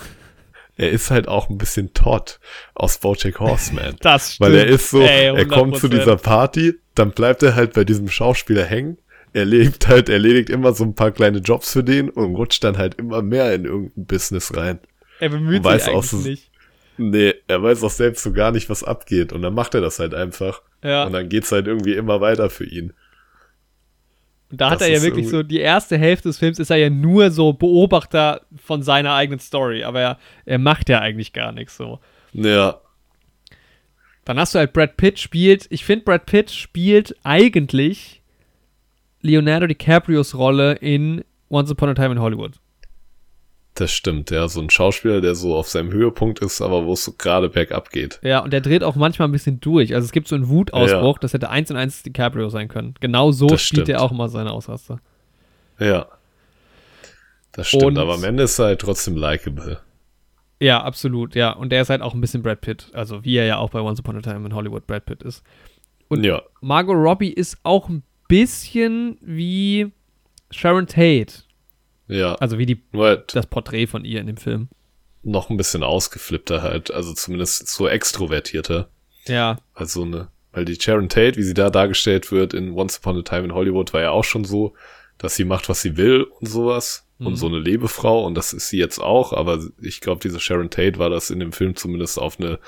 Er ist halt auch ein bisschen Todd aus Bojack Horseman. Das stimmt. Weil er ist so, Ey, er kommt zu 100%. dieser Party, dann bleibt er halt bei diesem Schauspieler hängen. Er lebt halt, erledigt immer so ein paar kleine Jobs für den und rutscht dann halt immer mehr in irgendein Business rein. Er bemüht sich auch nicht. Nee, er weiß auch selbst so gar nicht, was abgeht. Und dann macht er das halt einfach. Ja. Und dann geht's halt irgendwie immer weiter für ihn. Und da hat Das er ja wirklich so, die erste Hälfte des Films ist er ja nur so Beobachter von seiner eigenen Story, aber er, er macht ja eigentlich gar nichts so. Ja, Dann hast du halt Brad Pitt spielt, ich finde Brad Pitt spielt eigentlich Leonardo DiCaprios Rolle in Once Upon a Time in Hollywood. Das stimmt. Ja, so ein Schauspieler, der so auf seinem Höhepunkt ist, aber wo es so gerade bergab geht. Ja, und der dreht auch manchmal ein bisschen durch. Also es gibt so einen Wutausbruch, das hätte eins und eins DiCaprio sein können. Genau so Das spielt stimmt. er auch immer seine Ausraster. Ja. Das stimmt, Und- aber am Ende ist er halt trotzdem likable. Ja, absolut, ja. Und der ist halt auch ein bisschen Brad Pitt. Also wie er ja auch bei Once Upon a Time in Hollywood Brad Pitt ist. Und ja, Margot Robbie ist auch ein bisschen wie Sharon Tate. Ja. Also wie die, Nur halt das Porträt von ihr in dem Film. noch ein bisschen ausgeflippter halt, also zumindest so extrovertierter. Ja, Also eine, weil die Sharon Tate, wie sie da dargestellt wird in Once Upon a Time in Hollywood, war ja auch schon so, dass sie macht, was sie will und sowas. Mhm. Und so eine Lebefrau und das ist sie jetzt auch, aber ich glaube, diese Sharon Tate war das in dem Film zumindest auf eine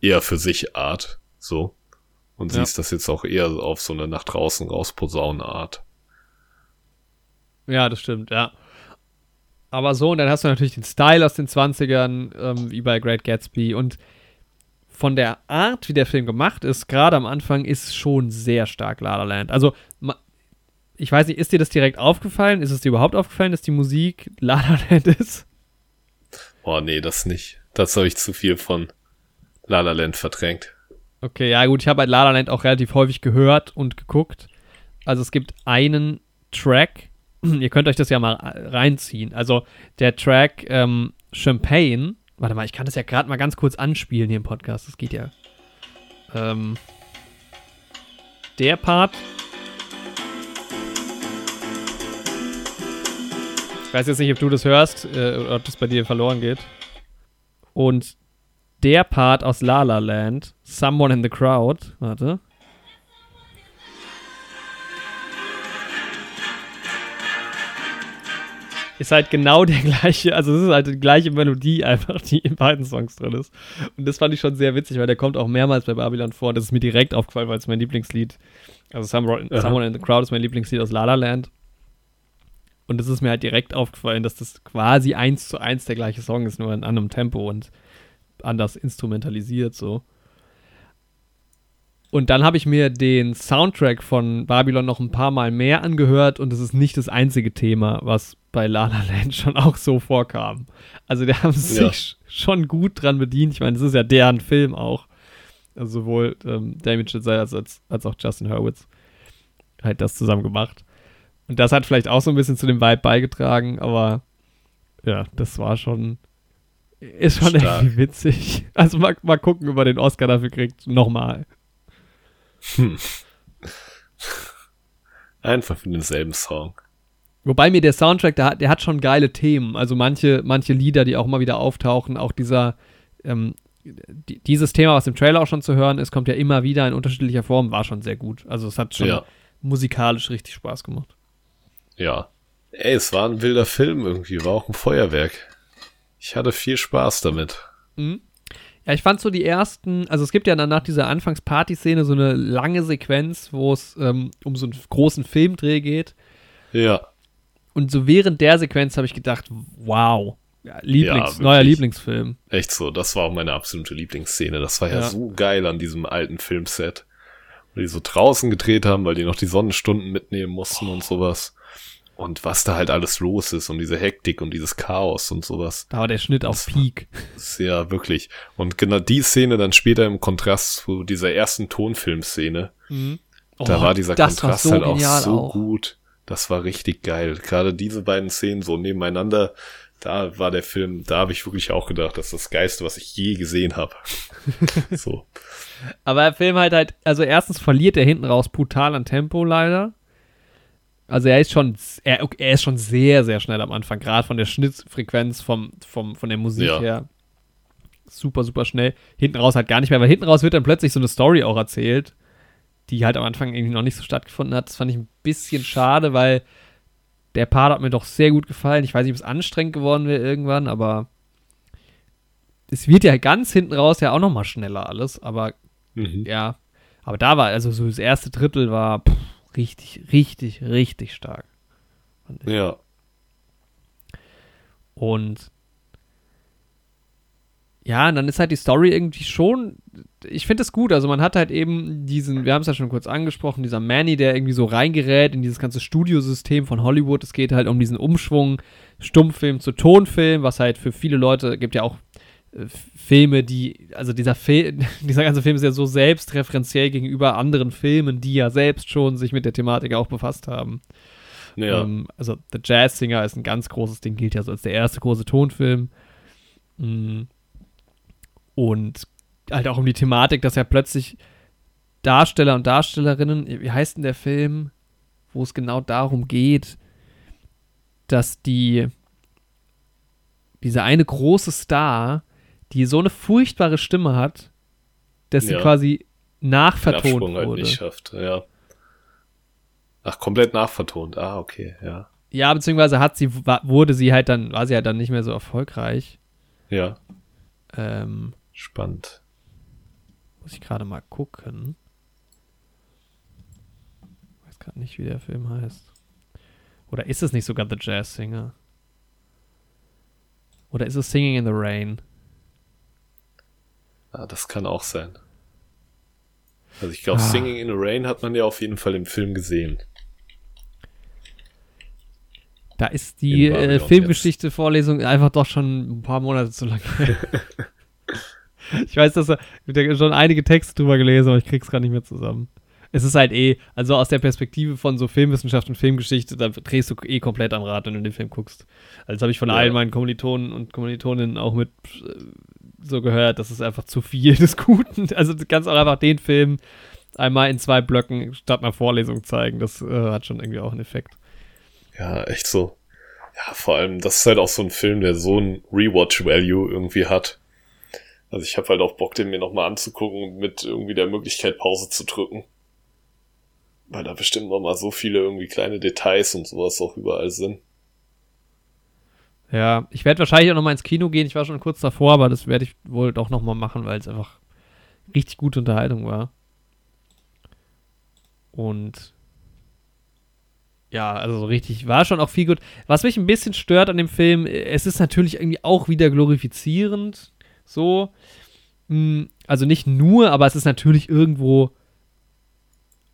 eher für sich Art, so. Und sie Ja. ist das jetzt auch eher auf so eine nach draußen raus posaunen Art. ja, das stimmt, ja. Aber so, und dann hast du natürlich den Style aus den 20ern, ähm, wie bei Great Gatsby. Und von der Art, wie der Film gemacht ist, gerade am Anfang, ist schon sehr stark La La Land. Also, ich weiß nicht, ist dir das direkt aufgefallen? Ist es dir überhaupt aufgefallen, dass die Musik La La Land ist? Oh nee, das nicht. Das habe ich zu viel von La La Land verdrängt. Okay, ja gut, ich habe halt La La Land auch relativ häufig gehört und geguckt. Also es gibt einen Track, ihr könnt euch das ja mal reinziehen. Also der Track ähm, Champagne, warte mal, ich kann das ja gerade mal ganz kurz anspielen hier im Podcast, das geht ja. Ähm, der Part. Ich weiß jetzt nicht, ob du das hörst äh, oder ob das bei dir verloren geht. Und der Part aus La La Land, Someone in the Crowd, warte. Ist halt genau der gleiche, also es ist halt die gleiche Melodie einfach, die in beiden Songs drin ist. Und das fand ich schon sehr witzig, weil der kommt auch mehrmals bei Babylon vor. Das ist mir direkt aufgefallen, weil es mein Lieblingslied, also Someone. Someone in the Crowd ist mein Lieblingslied aus La La Land. Und es ist mir halt direkt aufgefallen, dass das quasi eins zu eins der gleiche Song ist, nur in anderem Tempo und anders instrumentalisiert so. Und dann habe ich mir den Soundtrack von Babylon noch ein paar Mal mehr angehört und es ist nicht das einzige Thema, was bei La La Land schon auch so vorkam. Also die haben sich Ja. sch- schon gut dran bedient. Ich meine, es ist ja deren Film auch. Also sowohl ähm, Damien Chazelle als, als, als auch Justin Hurwitz halt das zusammen gemacht. Und das hat vielleicht auch so ein bisschen zu dem Vibe beigetragen, aber ja, das war schon ist schon Stark. irgendwie witzig. Also mal, mal gucken, ob er den Oscar dafür kriegt. Nochmal. Einfach für denselben Song. Wobei mir der Soundtrack, der hat, der hat schon geile Themen. Also manche, manche Lieder, die auch immer wieder auftauchen, auch dieser, ähm, die, dieses Thema, was im Trailer auch schon zu hören ist, kommt ja immer wieder in unterschiedlicher Form, war schon sehr gut. Also es hat schon Ja. musikalisch richtig Spaß gemacht. Ja. Ey, es war ein wilder Film irgendwie, war auch ein Feuerwerk. Ich hatte viel Spaß damit. Ja, ich fand so die ersten, also es gibt ja dann nach dieser Anfangsparty-Szene so eine lange Sequenz, wo es ähm, um so einen großen Filmdreh geht. Ja. Und so während der Sequenz habe ich gedacht, wow, ja, Lieblings, Ja, neuer. Lieblingsfilm. Echt so, das war auch meine absolute Lieblingsszene. Das war ja, Ja. so geil an diesem alten Filmset. Wo die so draußen gedreht haben, weil die noch die Sonnenstunden mitnehmen mussten und sowas. Und was da halt alles los ist und diese Hektik und dieses Chaos und sowas. Da war der Schnitt auf Peak. Ja wirklich. Und genau die Szene dann später im Kontrast zu dieser ersten Tonfilmszene. Da Oh, war dieser das Kontrast war so halt auch so auch. gut. Das war richtig geil. Gerade diese beiden Szenen so nebeneinander, da war der Film, da habe ich wirklich auch gedacht, das ist das Geiste, was ich je gesehen habe. so. Aber der Film halt halt, also erstens verliert er hinten raus brutal an Tempo leider. Also er ist schon, er, er ist schon sehr, sehr schnell am Anfang, gerade von der Schnittfrequenz vom, vom, von der Musik Ja. her. super, super schnell. Hinten raus halt gar nicht mehr, weil hinten raus wird dann plötzlich so eine Story auch erzählt, die halt am Anfang irgendwie noch nicht so stattgefunden hat. Das fand ich ein bisschen schade, weil der Part hat mir doch sehr gut gefallen. Ich weiß nicht, ob es anstrengend geworden wäre irgendwann, aber es wird ja ganz hinten raus ja auch noch mal schneller alles, aber mhm. ja, aber da war also so das erste Drittel war pff, richtig, richtig, richtig stark. Ja. Und ja, und dann ist halt die Story irgendwie schon, ich finde es gut, also man hat halt eben diesen, wir haben es ja schon kurz angesprochen, dieser Manny, der irgendwie so reingerät in dieses ganze Studiosystem von Hollywood. Es geht halt um diesen Umschwung Stummfilm zu Tonfilm, was halt für viele Leute, gibt ja auch Filme, die, also dieser Film, dieser ganze Film ist ja so selbstreferenziell gegenüber anderen Filmen, die ja selbst schon sich mit der Thematik auch befasst haben. Ja. Ähm, also The Jazz Singer ist ein ganz großes Ding, gilt ja so als der erste große Tonfilm. Mhm und halt auch um die Thematik, dass ja plötzlich Darsteller und Darstellerinnen, wie heißt denn der Film, wo es genau darum geht, dass die dieser eine große Star, die so eine furchtbare Stimme hat, dass ja. sie quasi nachvertont halt wurde. Nicht schafft, ja. Ach, komplett nachvertont. Ah, okay, ja. Ja, beziehungsweise hat sie, wurde sie halt dann, war sie halt dann nicht mehr so erfolgreich. Ja. Ähm, Spannend. Muss ich gerade mal gucken. Ich weiß gerade nicht, wie der Film heißt. Oder ist es nicht sogar The Jazz Singer? Oder ist es Singing in the Rain? Ah, das kann auch sein. Also ich glaube, ah. Singing in the Rain hat man ja auf jeden Fall im Film gesehen. Da ist die äh, Filmgeschichte-Vorlesung einfach doch schon ein paar Monate zu lang. Ich weiß, dass er ich schon einige Texte drüber gelesen, aber ich krieg's gar nicht mehr zusammen. Es ist halt eh, also aus der Perspektive von so Filmwissenschaft und Filmgeschichte, da drehst du eh komplett am Rad, wenn du den Film guckst. Also das habe ich von ja. allen meinen Kommilitonen und Kommilitoninnen auch mit äh, so gehört, das ist einfach zu viel des Guten. Also du kannst auch einfach den Film einmal in zwei Blöcken statt einer Vorlesung zeigen. Das äh, hat schon irgendwie auch einen Effekt. Ja, echt so. Ja, vor allem, das ist halt auch so ein Film, der so ein Rewatch-Value irgendwie hat. Also ich habe halt auch Bock, den mir nochmal anzugucken mit irgendwie der Möglichkeit, Pause zu drücken. Weil da bestimmt noch mal so viele irgendwie kleine Details und sowas auch überall sind. Ja, ich werde wahrscheinlich auch noch mal ins Kino gehen. Ich war schon kurz davor, aber das werde ich wohl doch noch mal machen, weil es einfach richtig gute Unterhaltung war. Und ja, also richtig, war schon auch viel gut. Was mich ein bisschen stört an dem Film, es ist natürlich irgendwie auch wieder glorifizierend. So. Hm, also nicht nur, aber es ist natürlich irgendwo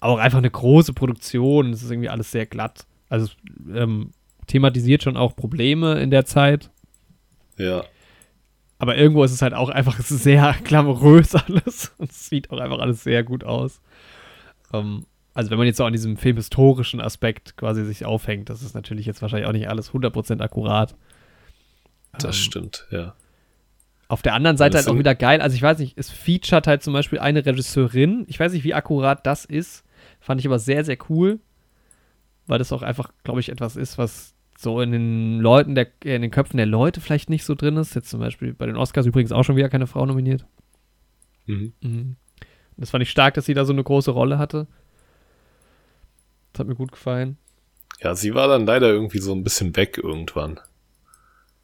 auch einfach eine große Produktion. Es ist irgendwie alles sehr glatt. Also ähm, thematisiert schon auch Probleme in der Zeit. Ja. Aber irgendwo ist es halt auch einfach sehr glamourös alles. Und es sieht auch einfach alles sehr gut aus. Ähm, also wenn man jetzt so an diesem filmhistorischen Aspekt quasi sich aufhängt, das ist natürlich jetzt wahrscheinlich auch nicht alles 100% akkurat. Das ähm, stimmt, ja. Auf der anderen Seite halt auch wieder geil. Also ich weiß nicht, es featuret halt zum Beispiel eine Regisseurin. Ich weiß nicht, wie akkurat das ist. Fand ich aber sehr, sehr cool. Weil das auch einfach, glaube ich, etwas ist, was so in den Leuten, der, in den Köpfen der Leute vielleicht nicht so drin ist. Jetzt zum Beispiel bei den Oscars übrigens auch schon wieder keine Frau nominiert. Mhm. Mhm. Das fand ich stark, dass sie da so eine große Rolle hatte. Das hat mir gut gefallen. Ja, sie war dann leider irgendwie so ein bisschen weg irgendwann.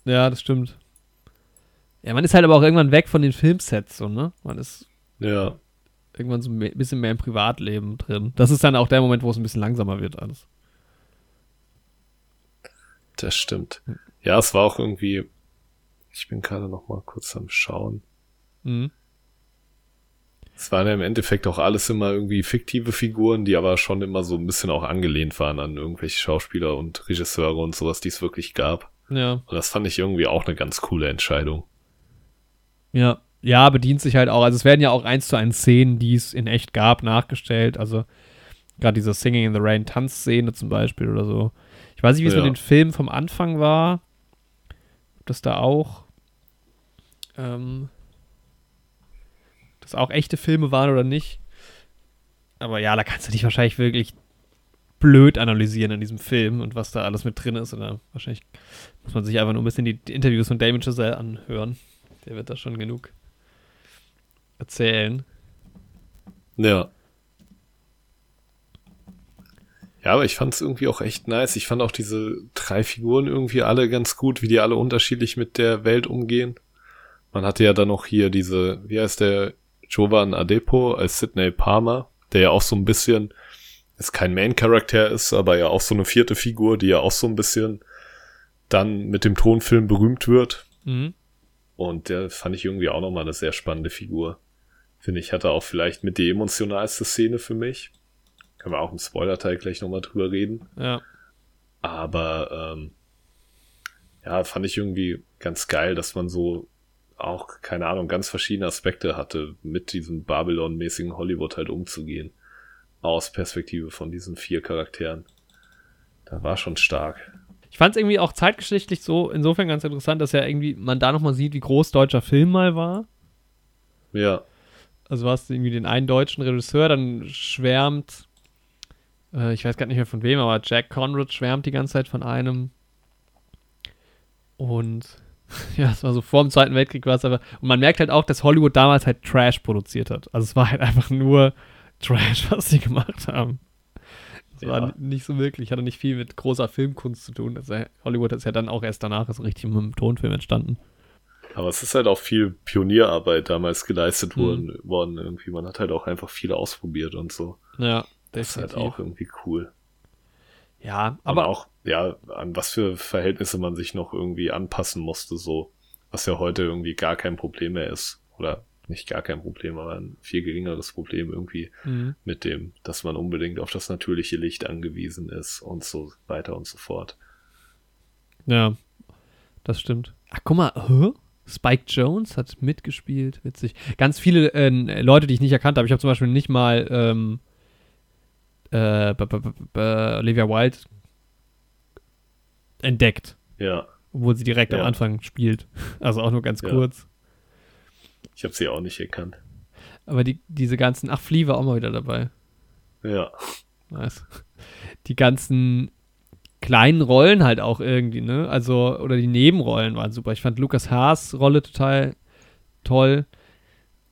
Ja, das stimmt. Ja, man ist halt aber auch irgendwann weg von den Filmsets, so, ne? Man ist ja. irgendwann so ein bisschen mehr im Privatleben drin. Das ist dann auch der Moment, wo es ein bisschen langsamer wird, alles. Das stimmt. Ja, es war auch irgendwie. Ich bin gerade noch mal kurz am Schauen. Mhm. Es waren ja im Endeffekt auch alles immer irgendwie fiktive Figuren, die aber schon immer so ein bisschen auch angelehnt waren an irgendwelche Schauspieler und Regisseure und sowas, die es wirklich gab. Ja. Und das fand ich irgendwie auch eine ganz coole Entscheidung. Ja, ja, bedient sich halt auch. Also es werden ja auch eins zu eins Szenen, die es in echt gab, nachgestellt. Also gerade diese Singing in the Rain Tanzszene zum Beispiel oder so. Ich weiß nicht, wie es ja. mit den Filmen vom Anfang war. Ob das da auch ähm, das auch echte Filme waren oder nicht. Aber ja, da kannst du dich wahrscheinlich wirklich blöd analysieren in diesem Film und was da alles mit drin ist. Oder wahrscheinlich muss man sich einfach nur ein bisschen die Interviews von Damien Chazelle anhören. Der wird da schon genug erzählen. Ja. Ja, aber ich fand es irgendwie auch echt nice. Ich fand auch diese drei Figuren irgendwie alle ganz gut, wie die alle unterschiedlich mit der Welt umgehen. Man hatte ja dann noch hier diese, wie heißt der, Jovan Adepo als Sidney Palmer, der ja auch so ein bisschen, ist kein Main-Charakter ist, aber ja auch so eine vierte Figur, die ja auch so ein bisschen dann mit dem Tonfilm berühmt wird. Mhm. Und der fand ich irgendwie auch nochmal eine sehr spannende Figur. Finde ich, hatte auch vielleicht mit die emotionalste Szene für mich. Können wir auch im Spoiler-Teil gleich nochmal drüber reden. Ja. Aber ähm, ja, fand ich irgendwie ganz geil, dass man so auch, keine Ahnung, ganz verschiedene Aspekte hatte, mit diesem Babylon-mäßigen Hollywood halt umzugehen. Aus Perspektive von diesen vier Charakteren. Da war schon stark. Ich fand es irgendwie auch zeitgeschichtlich so insofern ganz interessant, dass ja irgendwie man da nochmal sieht, wie groß deutscher Film mal war. Ja. Also hast du irgendwie den einen deutschen Regisseur, dann schwärmt, äh, ich weiß gar nicht mehr von wem, aber Jack Conrad schwärmt die ganze Zeit von einem. Und ja, es war so vor dem Zweiten Weltkrieg war es aber. Und man merkt halt auch, dass Hollywood damals halt Trash produziert hat. Also es war halt einfach nur Trash, was sie gemacht haben. Es Ja. war nicht so wirklich, hatte nicht viel mit großer Filmkunst zu tun. Also Hollywood ist ja dann auch erst danach so richtig mit dem Tonfilm entstanden. Aber es ist halt auch viel Pionierarbeit damals geleistet Mhm. worden, worden irgendwie. Man hat halt auch einfach viel ausprobiert und so. Ja, Das ist halt auch irgendwie cool. Ja, Aber aber auch, ja, an was für Verhältnisse man sich noch irgendwie anpassen musste, so. Was ja heute irgendwie gar kein Problem mehr ist. Oder nicht gar kein Problem, aber ein viel geringeres Problem irgendwie Mhm. mit dem, dass man unbedingt auf das natürliche Licht angewiesen ist und so weiter und so fort. Ja, das stimmt. Ach, guck mal, hä? Spike Jones hat mitgespielt, witzig. Ganz viele äh, Leute, die ich nicht erkannt habe. Ich habe zum Beispiel nicht mal ähm, äh, b- b- b- Olivia Wilde entdeckt, Ja, obwohl sie direkt Ja. am Anfang spielt. Also auch nur ganz Ja. kurz. ich habe sie auch nicht erkannt. Aber die, diese ganzen, ach, Flea war auch mal wieder dabei. Ja, Nice. Die ganzen kleinen Rollen halt auch irgendwie, ne? Also, oder die Nebenrollen waren super. Ich fand Lukas Haas Rolle total toll.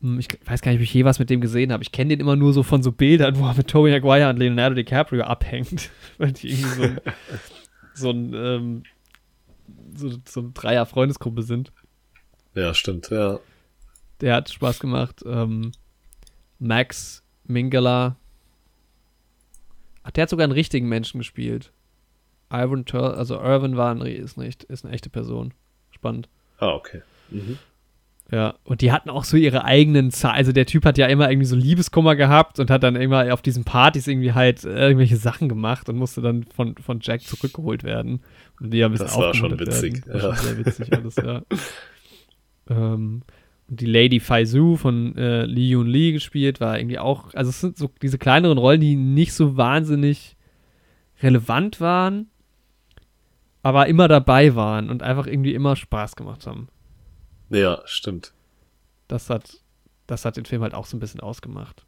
Hm, Ich weiß gar nicht, ob ich je was mit dem gesehen habe. Ich kenne den immer nur so von so Bildern, wo er mit Tobey Maguire und Leonardo DiCaprio abhängt. Weil die irgendwie so ein, so ein, ähm, so, so ein Dreier-Freundesgruppe sind. ja, stimmt, ja. Der hat Spaß gemacht. Ähm, Max Mingala. Ach, der hat sogar einen richtigen Menschen gespielt. Ivan Tur also Irvin war ein, ist, nicht, ist eine echte Person. Spannend. Ah, okay. Mhm. Ja, und die hatten auch so ihre eigenen Zahlen. Also der Typ hat ja immer irgendwie so Liebeskummer gehabt und hat dann immer auf diesen Partys irgendwie halt äh, irgendwelche Sachen gemacht und musste dann von, von Jack zurückgeholt werden. Und die bisschen Das war schon witzig, Werden. War ja. schon sehr witzig alles, ja. ähm, und die Lady Faizu von äh, Lee Yun Lee gespielt, war irgendwie auch, also es sind so diese kleineren Rollen, die nicht so wahnsinnig relevant waren, aber immer dabei waren und einfach irgendwie immer Spaß gemacht haben Ja, stimmt. das hat, das hat den Film halt auch so ein bisschen ausgemacht.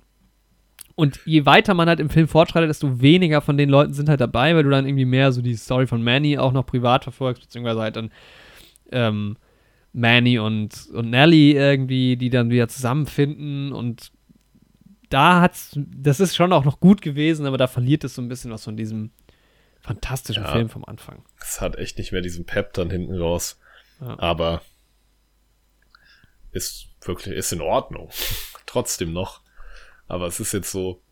Und je weiter man halt im Film fortschreitet, desto weniger von den Leuten sind halt dabei, weil du dann irgendwie mehr so die Story von Manny auch noch privat verfolgst, beziehungsweise halt dann ähm, Manny und, und Nelly irgendwie, die dann wieder zusammenfinden und da hat's, das ist schon auch noch gut gewesen, aber da verliert es so ein bisschen was von diesem fantastischen Ja. Film vom Anfang. Es hat echt nicht mehr diesen Pep dann hinten raus. Ja. Aber ist wirklich, ist in Ordnung. Trotzdem noch. Aber es ist jetzt so,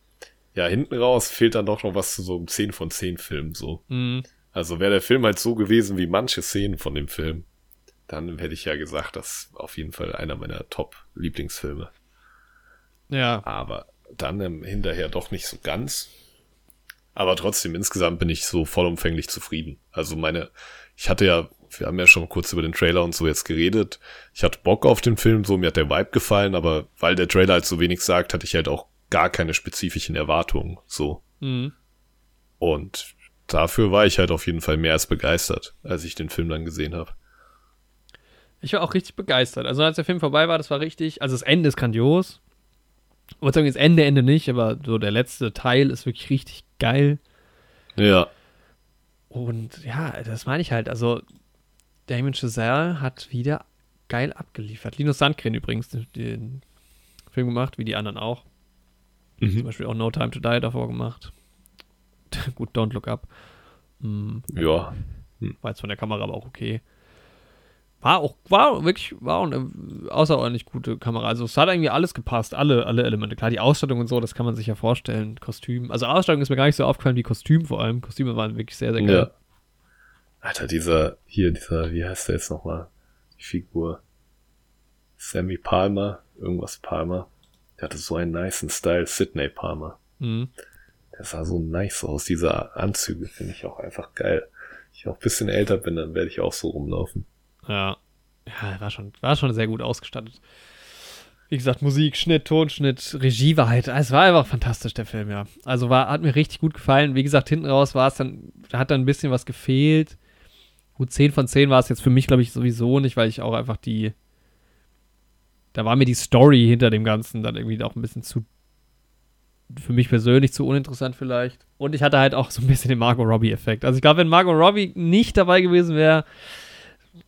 ja, hinten raus fehlt dann doch noch was zu so einem 10 von 10 Film, so. Mhm. Also wäre der Film halt so gewesen wie manche Szenen von dem Film, dann hätte ich ja gesagt, das ist auf jeden Fall einer meiner Top-Lieblingsfilme. Ja, Aber dann ähm, hinterher doch nicht so ganz. Aber trotzdem, insgesamt bin ich so vollumfänglich zufrieden. Also meine, ich hatte ja, wir haben ja schon kurz über den Trailer und so jetzt geredet. Ich hatte Bock auf den Film, so mir hat der Vibe gefallen, aber weil der Trailer halt so wenig sagt, hatte ich halt auch gar keine spezifischen Erwartungen, so. mhm. Und dafür war ich halt auf jeden Fall mehr als begeistert, als ich den Film dann gesehen habe. Ich war auch richtig begeistert. Also als der Film vorbei war, das war richtig. Also das Ende ist grandios. Ich wollte sagen, das Ende, Ende nicht, aber so der letzte Teil ist wirklich richtig geil. Ja, Und ja, das meine ich halt. Also Damien Chazelle hat wieder geil abgeliefert. Linus Sandgren übrigens, den Film gemacht, wie die anderen auch. Zum Mhm. Beispiel auch No Time to Die davor gemacht. Gut, Don't Look Up. Hm, Ja, war jetzt von der Kamera aber auch okay. War auch, war wirklich, war auch eine außerordentlich gute Kamera. Also es hat irgendwie alles gepasst, alle, alle Elemente. Klar, die Ausstattung und so, das kann man sich ja vorstellen. Kostüm. Also Ausstattung ist mir gar nicht so aufgefallen wie Kostüm vor allem. Kostüme waren wirklich sehr, sehr geil. ja. Alter, dieser, hier, dieser, wie heißt der jetzt nochmal? Die Figur. Sammy Palmer, irgendwas Palmer. Der hatte so einen niceen Style, Sidney Palmer. Mhm. Der sah so nice aus, diese Anzüge finde ich auch einfach geil. Wenn ich auch ein bisschen älter bin, dann werde ich auch so rumlaufen. Ja. Ja, war schon, war schon sehr gut ausgestattet. Wie gesagt, Musik, Schnitt, Tonschnitt, Regie war halt, es war einfach fantastisch, der Film, ja. Also war, hat mir richtig gut gefallen. Wie gesagt, hinten raus war es dann, da hat dann ein bisschen was gefehlt. Gut, 10 von 10 war es jetzt für mich, glaube ich, sowieso nicht, weil ich auch einfach die, da war mir die Story hinter dem Ganzen dann irgendwie auch ein bisschen zu, für mich persönlich zu uninteressant vielleicht. Und ich hatte halt auch so ein bisschen den Margot Robbie-Effekt. Also ich glaube, wenn Margot Robbie nicht dabei gewesen wäre,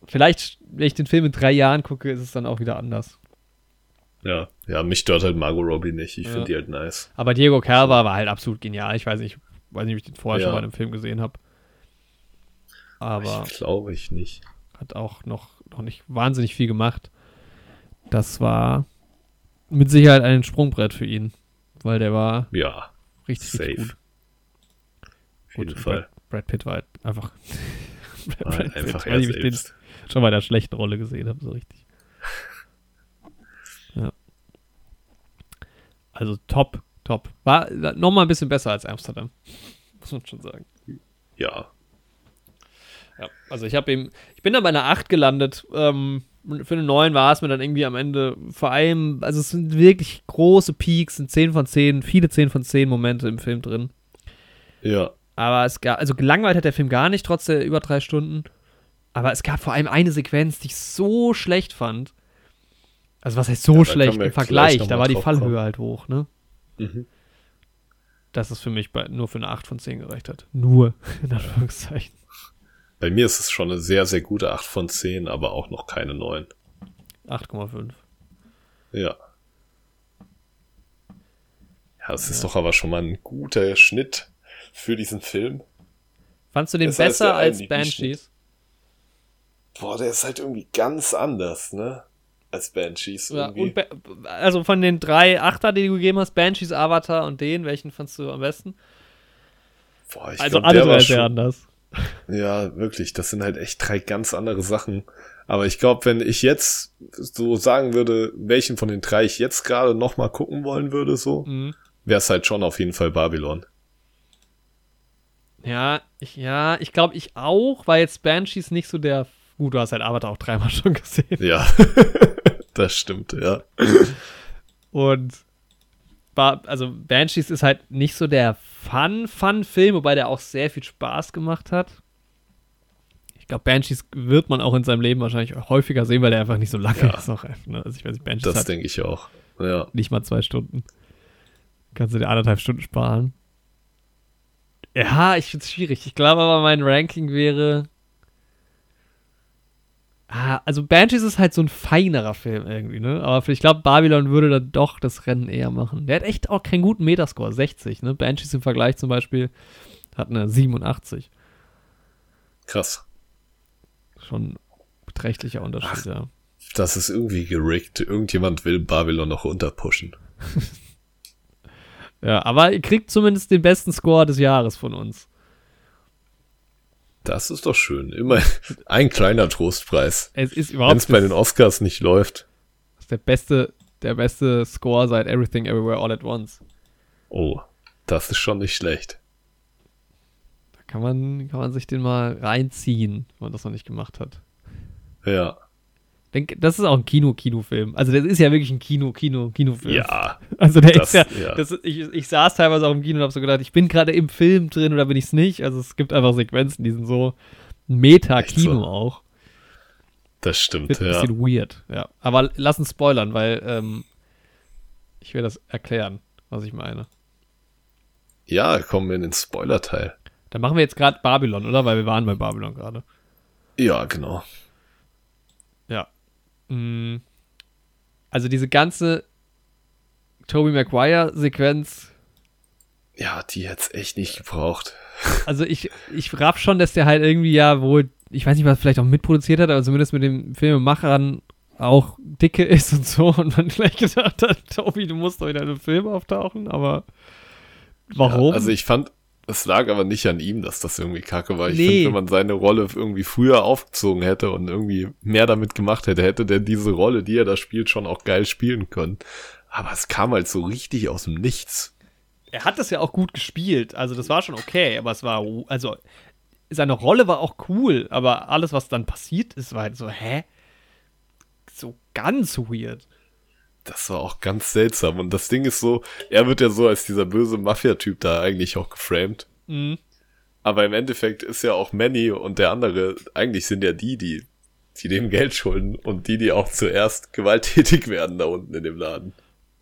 vielleicht, wenn ich den Film in drei Jahren gucke, ist es dann auch wieder anders. Ja, ja, mich stört halt Margot Robbie nicht. Ich Ja. finde die halt nice. Aber Diego Calva war halt absolut genial. Ich weiß nicht, weiß nicht, ob ich den vorher Ja. schon mal in einem Film gesehen habe. Aber glaube ich nicht. hat auch noch, noch nicht wahnsinnig viel gemacht. Das war mit Sicherheit ein Sprungbrett für ihn, weil der war Ja, richtig, safe. richtig gut. auf jeden Gut, Fall. Brad, Brad Pitt war halt einfach, War halt einfach weil ich den schon mal in der schlechten Rolle gesehen habe, so richtig. Ja. Also top, top. War noch mal ein bisschen besser als Amsterdam, muss man schon sagen. Ja, Ja, also ich habe eben, ich bin dann bei einer 8 gelandet. Ähm, für eine 9 war es mir dann irgendwie am Ende vor allem, also es sind wirklich große Peaks, sind 10 von 10, viele 10 von 10 Momente im Film drin. ja, Aber es gab, also gelangweilt hat der Film gar nicht, trotz der über drei Stunden. Aber es gab vor allem eine Sequenz, die ich so schlecht fand. Also was heißt so Ja, da schlecht im gleich Vergleich? Da war die Fallhöhe kommen. halt hoch, ne? mhm. Dass es für mich bei, nur für eine 8 von 10 gereicht hat. Nur, in Anführungszeichen. Bei mir ist es schon eine sehr, sehr gute 8 von 10, aber auch noch keine 9. 8,5. Ja. Ja, das ist doch aber schon mal ein guter Schnitt für diesen Film. Fandst du den Besser als besser als. Banshees? Boah, der ist halt irgendwie ganz anders, ne? Als Banshees Ja, Ba- also von den drei Achter, die du gegeben hast, Banshees, Avatar und den, welchen fandst du am besten? Boah, ich also glaub, alle drei sehr anders. Ja, wirklich, das sind halt echt drei ganz andere Sachen. Aber ich glaube, wenn ich jetzt so sagen würde, welchen von den drei ich jetzt gerade noch mal gucken wollen würde, so, Mhm. wäre es halt schon auf jeden Fall Babylon. Ja, ich, ja, ich glaube, ich auch, weil jetzt Banshees nicht so der. Gut, du hast halt Avatar auch dreimal schon gesehen. Ja, das stimmt, ja. Und ba also Banshees ist halt nicht so der Fun-Fun-Film, wobei der auch sehr viel Spaß gemacht hat. Ich glaube, Banshees wird man auch in seinem Leben wahrscheinlich häufiger sehen, weil der einfach nicht so lange Ja. ist. Noch, ne? Also ich weiß nicht, Banshees Das denke ich auch. Ja. nicht mal zwei Stunden. Kannst du dir anderthalb Stunden sparen. Ja, ich finde es schwierig. Ich glaube aber, mein Ranking wäre. Ah, also Banshees ist halt so ein feinerer Film irgendwie, ne? Aber ich glaube, Babylon würde dann doch das Rennen eher machen. Der hat echt auch keinen guten Metascore, 60, ne? Banshees im Vergleich zum Beispiel hat eine 87. Krass. Schon ein beträchtlicher Unterschied, ja. Das ist irgendwie gerickt. Irgendjemand will Babylon noch runterpushen. Ja, aber ihr kriegt zumindest den besten Score des Jahres von uns. Das ist doch schön. Immer ein kleiner Trostpreis. Es ist Wenn überhaupt es bei den Oscars nicht läuft. Das ist der beste, der beste Score seit Everything Everywhere All at Once. Oh, das ist schon nicht schlecht. Da kann man, kann man sich den mal reinziehen, wenn man das noch nicht gemacht hat. Ja. Das ist auch ein Kino-Kinofilm. Also das ist ja wirklich ein Kino-Kino-Kinofilm. Ja. Also der Das- ist ja, ja. Das, ich, ich saß teilweise auch im Kino und habe so gedacht, ich bin gerade im Film drin oder bin ich es nicht. Also es gibt einfach Sequenzen, die sind so Meta-Kino so? auch. Das stimmt, Wird ein ja. bisschen weird, ja. Aber lass uns spoilern, weil ähm, ich will das erklären, was ich meine. Ja, kommen wir in den Spoiler-Teil. Dann machen wir jetzt gerade Babylon, oder? Weil wir waren bei Babylon gerade. Ja, genau. Mm. Also diese ganze Tobey Maguire-Sequenz. Ja, die hätte es echt nicht gebraucht. Also ich, ich raff schon, dass der halt irgendwie ja wohl, ich weiß nicht, was vielleicht auch mitproduziert hat, aber zumindest mit den Filmemachern auch dicke ist und so und man vielleicht gedacht hat, Tobi, du musst doch in einem Film auftauchen, aber warum? Ja, also ich fand, es lag aber nicht an ihm, dass das irgendwie kacke war. Ich Nee. finde, wenn man seine Rolle irgendwie früher aufgezogen hätte und irgendwie mehr damit gemacht hätte, hätte der diese Rolle, die er da spielt, schon auch geil spielen können. Aber es kam halt so richtig aus dem Nichts. er hat das ja auch gut gespielt, also das war schon okay, aber es war, also seine Rolle war auch cool, aber alles, was dann passiert ist, war halt so, hä? So ganz weird. Das war auch ganz seltsam. Und das Ding ist so, er wird ja so als dieser böse Mafia-Typ da eigentlich auch geframed. Mhm. Aber im Endeffekt ist ja auch Manny und der andere, eigentlich sind ja die, die, die dem Geld schulden und die, die auch zuerst gewalttätig werden da unten in dem Laden.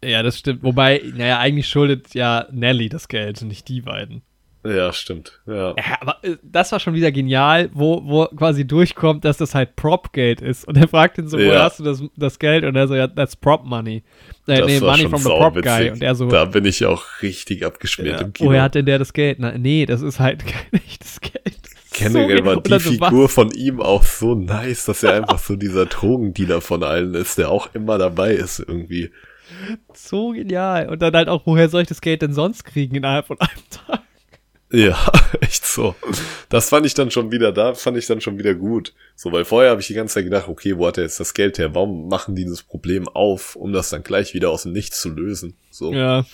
Ja, das stimmt. Wobei, naja, eigentlich schuldet ja Nelly das Geld und nicht die beiden. Ja, stimmt. Ja. Ja, aber äh, das war schon wieder genial, wo, wo quasi durchkommt, dass das halt Prop-Geld ist. Und er fragt ihn so, wo Ja. hast du das, das Geld? Und er so, ja, that's Prop-Money. Äh, Das nee, war Money schon from the. Prop-Guy. Und er so, Da bin ich auch richtig abgeschmiert ja, im Kino. woher hat denn der das Geld? Na, nee, das ist halt kein echtes Geld. Generell so- war und die so, was? Figur von ihm auch so nice, dass er einfach so dieser Drogendealer von allen ist, der auch immer dabei ist irgendwie. So genial. Und dann halt auch, woher soll ich das Geld denn sonst kriegen innerhalb von einem Tag? Ja, echt so. Das fand ich dann schon wieder, da fand ich dann schon wieder gut. So, weil vorher habe ich die ganze Zeit gedacht, okay, wo hat er jetzt das Geld her? Warum machen die das Problem auf, um das dann gleich wieder aus dem Nichts zu lösen? So. Ja.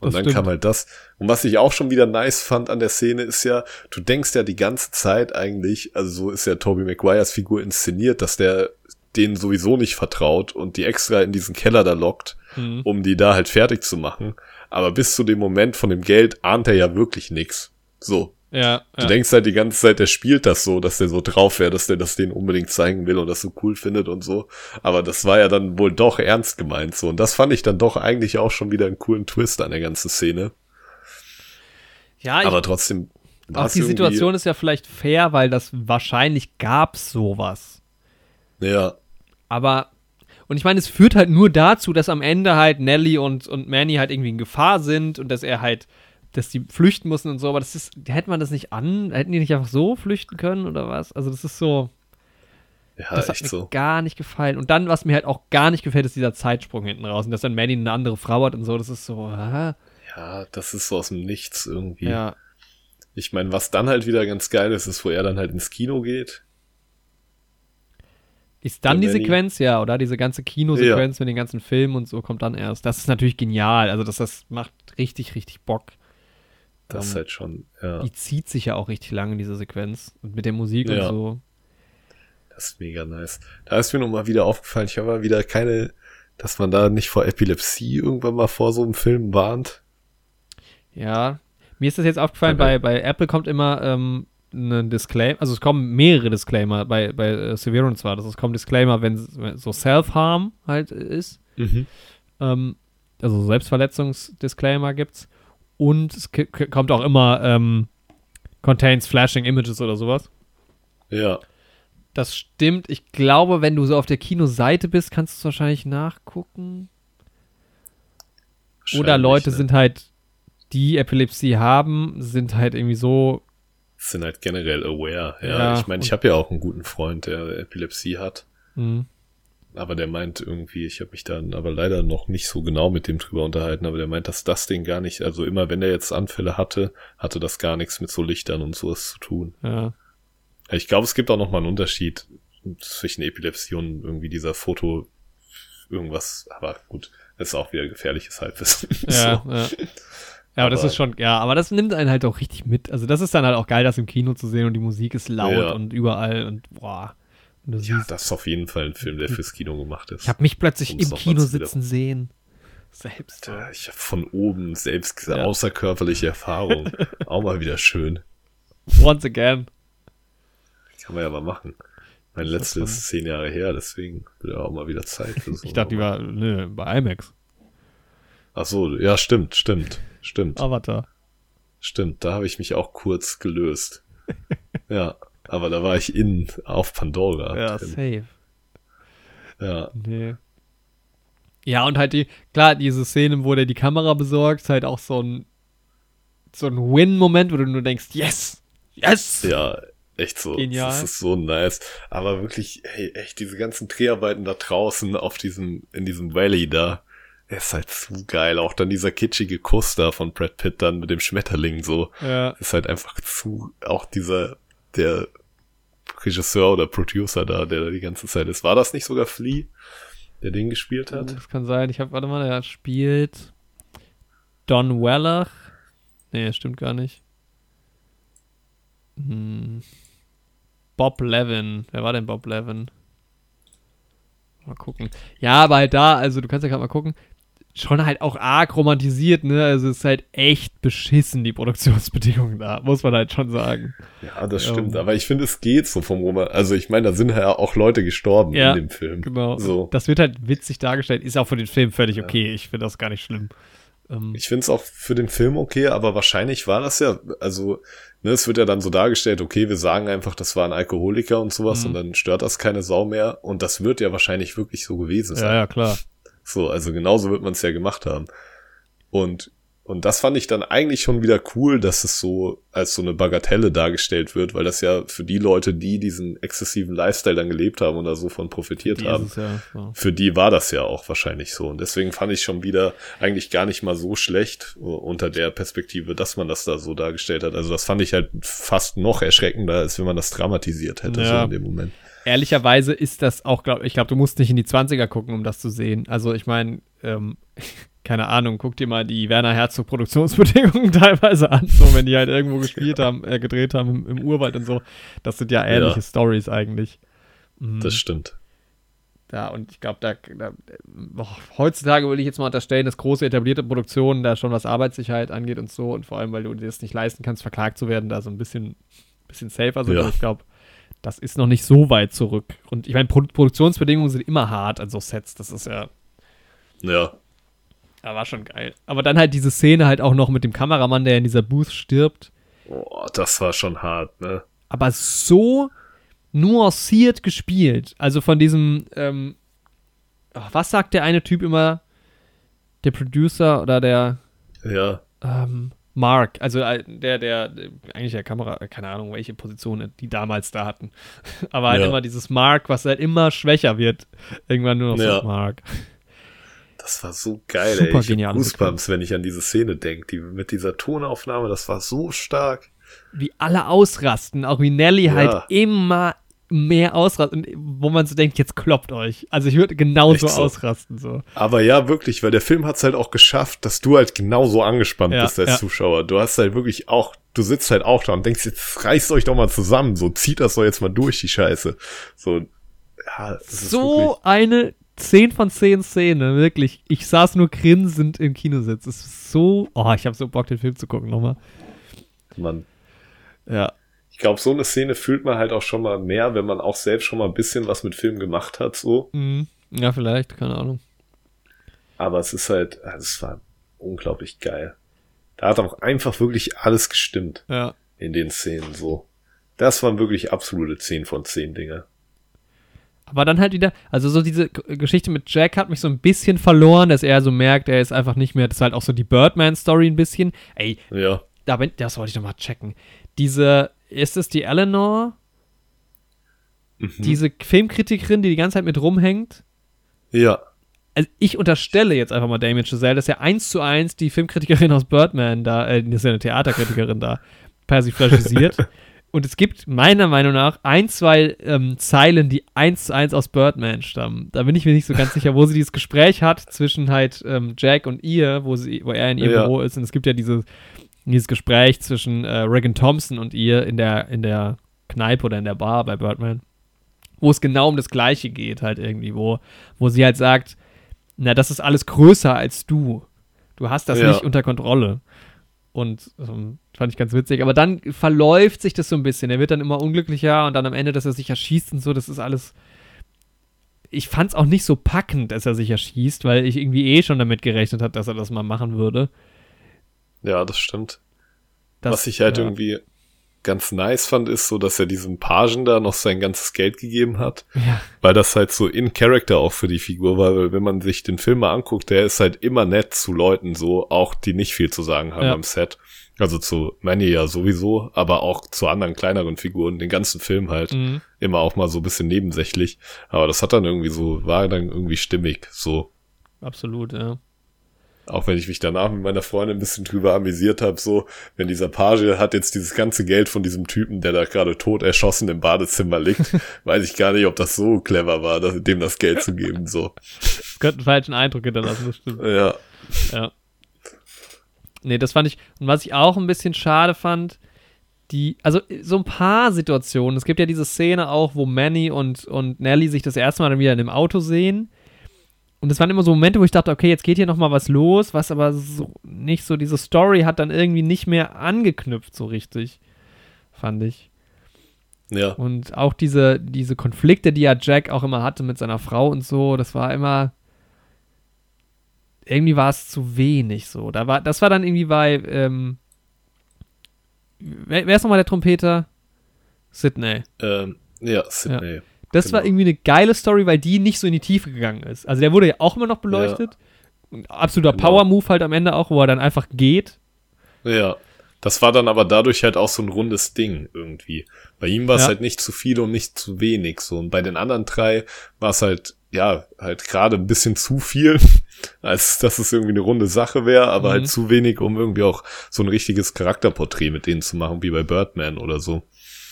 Und dann stimmt. kam halt das. Und was ich auch schon wieder nice fand an der Szene ist ja, du denkst ja die ganze Zeit eigentlich, also so ist ja Tobey Maguires Figur inszeniert, dass der denen sowieso nicht vertraut und die extra in diesen Keller da lockt, Mhm. um die da halt fertig zu machen. Aber bis zu dem Moment von dem Geld ahnt er ja wirklich nix. So. Ja, Du ja. denkst halt die ganze Zeit, der spielt das so, dass der so drauf wäre, dass der das denen unbedingt zeigen will und das so cool findet und so. Aber das war ja dann wohl doch ernst gemeint so. Und das fand ich dann doch eigentlich auch schon wieder einen coolen Twist an der ganzen Szene. ja, Aber trotzdem. auch die Situation ist ja vielleicht fair, weil das wahrscheinlich gab's sowas. Ja, Aber, und ich meine, es führt halt nur dazu, dass am Ende halt Nelly und, und Manny halt irgendwie in Gefahr sind und dass er halt, dass die flüchten mussten und so, aber das ist, hätte man das nicht an, hätten die nicht einfach so flüchten können oder was? Also das ist so, ja, das hat mir so. gar nicht gefallen. Und dann, was mir halt auch gar nicht gefällt, ist dieser Zeitsprung hinten raus und dass dann Manny eine andere Frau hat und so, das ist so, hä? Ja, das ist so aus dem Nichts irgendwie. Ja, Ich meine, was dann halt wieder ganz geil ist, ist, wo er dann halt ins Kino geht. Ist dann die Der Manny. Sequenz, ja, oder? Diese ganze Kinosequenz mit den ganzen Filmen und so kommt dann erst. Das ist natürlich genial. Also, das, das macht richtig, richtig Bock. Das ist Ähm, halt schon, ja, Die zieht sich ja auch richtig lange, diese Sequenz. Und mit der Musik Ja. und so. das ist mega nice. Da ist mir noch mal wieder aufgefallen, ich habe mal wieder keine, dass man da nicht vor Epilepsie irgendwann mal vor so einem Film warnt. Ja. Mir ist das jetzt aufgefallen, Okay. bei, bei Apple kommt immer ähm, ein Disclaimer, also es kommen mehrere Disclaimer bei, bei äh, Severance war das. Es kommt Disclaimer, wenn so Self-Harm halt ist. Ähm, also Selbstverletzungsdisclaimer gibt's. Und es kommt auch immer ähm, contains flashing images oder sowas. Ja. Das stimmt. Ich glaube, wenn du so auf der Kinoseite bist, kannst du es wahrscheinlich nachgucken. Oder wahrscheinlich, Leute ne? sind halt, die Epilepsie haben, sind halt irgendwie so. sind halt generell aware. Ja, Ja, ich meine, ich habe ja auch einen guten Freund, der Epilepsie hat. Mh, Aber der meint irgendwie, ich habe mich dann aber leider noch nicht so genau mit dem drüber unterhalten, aber der meint, dass das Ding gar nicht, also immer wenn er jetzt Anfälle hatte, hatte das gar nichts mit so Lichtern und sowas zu tun. ja. Ich glaube, es gibt auch noch mal einen Unterschied zwischen Epilepsie und irgendwie dieser Foto irgendwas, aber gut, das ist auch wieder gefährliches Halbwissen. Ja, so. ja. Ja, aber das Aber- ist schon, ja, aber das nimmt einen halt auch richtig mit. Also das ist dann halt auch geil, das im Kino zu sehen und die Musik ist laut Ja. und überall und boah. Du ja, siehst, das ist auf jeden Fall ein Film, der fürs Kino gemacht ist. ich habe mich plötzlich Um's im Kino wieder- sitzen sehen. Selbst. Ja, ich habe von oben selbst Ja. außerkörperliche Erfahrung. auch mal wieder schön. Once again. Kann man ja mal machen. Mein letztes ist zehn Jahre her, deswegen wird ja auch mal wieder Zeit für so. Ich dachte, die war, nö, bei IMAX. Ach so, ja, stimmt, stimmt, stimmt, Avatar. stimmt. Da habe ich mich auch kurz gelöst. ja, aber da war ich in auf Pandora. Ja, drin. safe. ja, Nee. Ja, und halt die, klar, diese Szene, wo der die Kamera besorgt, ist halt auch so ein, so ein Win-Moment, wo du nur denkst, yes, yes. Ja, echt so. Genial. Das ist so nice. Aber wirklich, hey, echt, diese ganzen Dreharbeiten da draußen auf diesem, in diesem Valley da, ist halt zu geil. Auch dann dieser kitschige Kuss da von Brad Pitt dann mit dem Schmetterling so. Ja. Ist halt einfach zu, auch dieser, der Regisseur oder Producer da, der da die ganze Zeit ist. War das nicht sogar Flea, der den gespielt hat? Das kann sein. Ich habe, warte mal, der spielt Don Wellach. Nee, stimmt gar nicht. Hm. Bob Levin. Wer war denn Bob Levin? Mal gucken. Ja, aber halt da, also du kannst ja gerade mal gucken, schon halt auch arg romantisiert, ne? Also es ist halt echt beschissen, die Produktionsbedingungen da, muss man halt schon sagen. Ja, das Ja. stimmt. Aber ich finde, es geht so vom Roman. Also ich meine, da sind ja auch Leute gestorben Ja, in dem Film. Genau. So. Das wird halt witzig dargestellt, ist auch für den Film völlig okay. Ich finde das gar nicht schlimm. Ähm, Ich finde es auch für den Film okay, aber wahrscheinlich war das ja, also, ne, es wird ja dann so dargestellt, okay, wir sagen einfach, das war ein Alkoholiker und sowas Mhm. und dann stört das keine Sau mehr und das wird ja wahrscheinlich wirklich so gewesen sein. ja, ja, klar. So, also genauso wird man es ja gemacht haben. Und, und das fand ich dann eigentlich schon wieder cool, dass es so als so eine Bagatelle dargestellt wird, weil das ja für die Leute, die diesen exzessiven Lifestyle dann gelebt haben und da so von profitiert Die haben, ja, so. für die war das ja auch wahrscheinlich so. Und deswegen fand ich schon wieder eigentlich gar nicht mal so schlecht unter der Perspektive, dass man das da so dargestellt hat. Also das fand ich halt fast noch erschreckender, als wenn man das dramatisiert hätte, Ja. so in dem Moment. Ehrlicherweise ist das auch, glaube ich, glaube, du musst nicht in die 20er gucken, um das zu sehen. Also ich meine, ähm, keine Ahnung, guck dir mal die Werner Herzog Produktionsbedingungen teilweise an, so wenn die halt irgendwo gespielt haben, äh, gedreht haben im, im Urwald und so. Das sind ja ähnliche Ja. Stories eigentlich. Mhm. Das stimmt. Ja, und ich glaube, da, da boah, heutzutage würde ich jetzt mal unterstellen, dass große etablierte Produktionen da schon was Arbeitssicherheit angeht und so und vor allem, weil du dir das nicht leisten kannst, verklagt zu werden, da so ein bisschen, bisschen safer sind. Ja. Ich glaube, das ist noch nicht so weit zurück. Und ich meine, Pro Produktionsbedingungen sind immer hart an so Sets. Das ist ja, Ja. da war schon geil. Aber dann halt diese Szene halt auch noch mit dem Kameramann, der in dieser Booth stirbt. Boah, das war schon hart, ne? aber so nuanciert gespielt. Also von diesem, ähm, ach, was sagt der eine Typ immer? Der Producer oder der Ja. ähm, Mark, also äh, der, der, der, eigentlich der Kamera, äh, keine Ahnung, welche Position die damals da hatten. Aber halt Ja. immer dieses Mark, was halt immer schwächer wird. Irgendwann nur noch Ja. so Mark. Das war so geil, Super ey. Ich hab geniale Goosebumps, wenn ich an diese Szene denke. Die, mit dieser Tonaufnahme, das war so stark. Wie alle ausrasten, auch wie Nelly Ja. halt immer mehr ausrasten, wo man so denkt, jetzt kloppt euch. Also ich würde genauso so. ausrasten, so. Aber ja, wirklich, weil der Film hat's halt auch geschafft, dass du halt genauso angespannt Ja, bist als ja. Zuschauer. Du hast halt wirklich auch, du sitzt halt auch da und denkst, jetzt reißt euch doch mal zusammen, so zieht das doch jetzt mal durch, die Scheiße. So, ja, so eine 10 von 10 Szene, wirklich. Ich saß nur grinsend im Kinositz. Es ist so, oh, ich habe so Bock, den Film zu gucken nochmal. man, Ja. Ich glaube, so eine Szene fühlt man halt auch schon mal mehr, wenn man auch selbst schon mal ein bisschen was mit Film gemacht hat, so. Mhm. Ja, vielleicht, keine Ahnung. Aber es ist halt, also es war unglaublich geil. Da hat auch einfach wirklich alles gestimmt Ja. in den Szenen, so. Das waren wirklich absolute 10 von 10 Dinge. Aber dann halt wieder, also so diese Geschichte mit Jack hat mich so ein bisschen verloren, dass er so merkt, er ist einfach nicht mehr, das ist halt auch so die Birdman-Story ein bisschen. Ey, Ja. da bin, das wollte ich nochmal checken. Diese, ist es die Eleanor? Mhm. Diese Filmkritikerin, die die ganze Zeit mit rumhängt? Ja. also ich unterstelle jetzt einfach mal Damien Chazelle, dass er eins zu eins die Filmkritikerin aus Birdman da, äh, das ist ja eine Theaterkritikerin da, persiflagisiert. Und es gibt meiner Meinung nach ein, zwei ähm, Zeilen, die eins zu eins aus Birdman stammen. Da bin ich mir nicht so ganz sicher, wo sie dieses Gespräch hat zwischen halt ähm, Jack und ihr, wo, sie, wo er in ihrem Ja. Büro ist. Und es gibt ja diese, dieses Gespräch zwischen äh, Regan Thompson und ihr in der, in der Kneipe oder in der Bar bei Birdman, wo es genau um das Gleiche geht, halt irgendwie, wo, wo sie halt sagt, na, das ist alles größer als du. Du hast das Ja. nicht unter Kontrolle. Und ähm, fand ich ganz witzig. Aber dann verläuft sich das so ein bisschen. Er wird dann immer unglücklicher und dann am Ende, dass er sich erschießt und so, das ist alles. Ich fand es auch nicht so packend, dass er sich erschießt, weil ich irgendwie eh schon damit gerechnet habe, dass er das mal machen würde. Ja, das stimmt. Das, Was ich halt ja. irgendwie ganz nice fand, ist so, dass er diesem Pagen da noch sein ganzes Geld gegeben hat. Ja. Weil das halt so in Character auch für die Figur war, weil wenn man sich den Film mal anguckt, der ist halt immer nett zu Leuten so, auch die nicht viel zu sagen haben Ja. am Set. Also zu Manny ja sowieso, aber auch zu anderen kleineren Figuren, den ganzen Film halt Mhm. immer auch mal so ein bisschen nebensächlich. Aber das hat dann irgendwie so, war dann irgendwie stimmig, so. Absolut, ja. Auch wenn ich mich danach mit meiner Freundin ein bisschen drüber amüsiert habe, so, wenn dieser Page hat jetzt dieses ganze Geld von diesem Typen, der da gerade tot erschossen im Badezimmer liegt, weiß ich gar nicht, ob das so clever war, das, dem das Geld zu geben, so. Das könnte einen falschen Eindruck hinterlassen, das stimmt. Ja, Ja. Nee, das fand ich. Und was ich auch ein bisschen schade fand, die, also so ein paar Situationen. Es gibt ja diese Szene auch, wo Manny und, und Nelly sich das erste Mal dann wieder in dem Auto sehen. Und es waren immer so Momente, wo ich dachte, okay, jetzt geht hier nochmal was los, was aber so nicht so, diese Story hat dann irgendwie nicht mehr angeknüpft, so richtig. Fand ich. ja, Und auch diese, diese Konflikte, die ja Jack auch immer hatte mit seiner Frau und so, das war immer. Irgendwie war es zu wenig so. Da war, das war dann irgendwie bei. Ähm, wer, wer ist nochmal der Trompeter? Sydney. ähm, ja, Sydney. Das Genau. war irgendwie eine geile Story, weil die nicht so in die Tiefe gegangen ist. Also der wurde ja auch immer noch beleuchtet. Ein absoluter Genau. Power-Move halt am Ende auch, wo er dann einfach geht. Ja. Das war dann aber dadurch halt auch so ein rundes Ding irgendwie. Bei ihm war es Ja. halt nicht zu viel und nicht zu wenig so. Und bei den anderen drei war es halt, ja, halt gerade ein bisschen zu viel, als dass es irgendwie eine runde Sache wäre, aber Mhm. halt zu wenig, um irgendwie auch so ein richtiges Charakterporträt mit denen zu machen, wie bei Birdman oder so.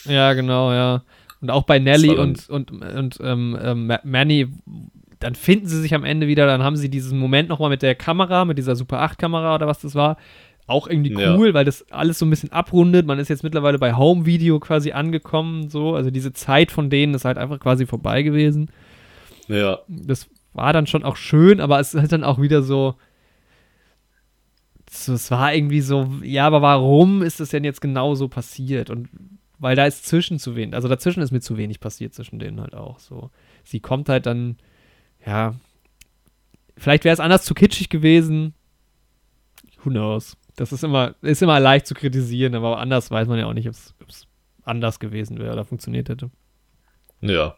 Ja, genau, ja. Und auch bei Nelly dann- und, und, und ähm, ähm, Ma- Manny, dann finden sie sich am Ende wieder, dann haben sie diesen Moment nochmal mit der Kamera, mit dieser Super 8-Kamera oder was das war. Auch irgendwie Ja. cool, weil das alles so ein bisschen abrundet. Man ist jetzt mittlerweile bei Home Video quasi angekommen, so. Also diese Zeit von denen ist halt einfach quasi vorbei gewesen. Ja, Das war dann schon auch schön, aber es ist halt dann auch wieder so. so, Es war irgendwie so, ja, aber warum ist das denn jetzt genau so passiert? Und weil da ist zwischen zu wenig, also dazwischen ist mir zu wenig passiert zwischen denen halt auch so. Sie kommt halt dann, ja, vielleicht wäre es anders zu kitschig gewesen. Who knows? Das ist immer, ist immer leicht zu kritisieren, aber anders weiß man ja auch nicht, ob es anders gewesen wäre oder funktioniert hätte. ja,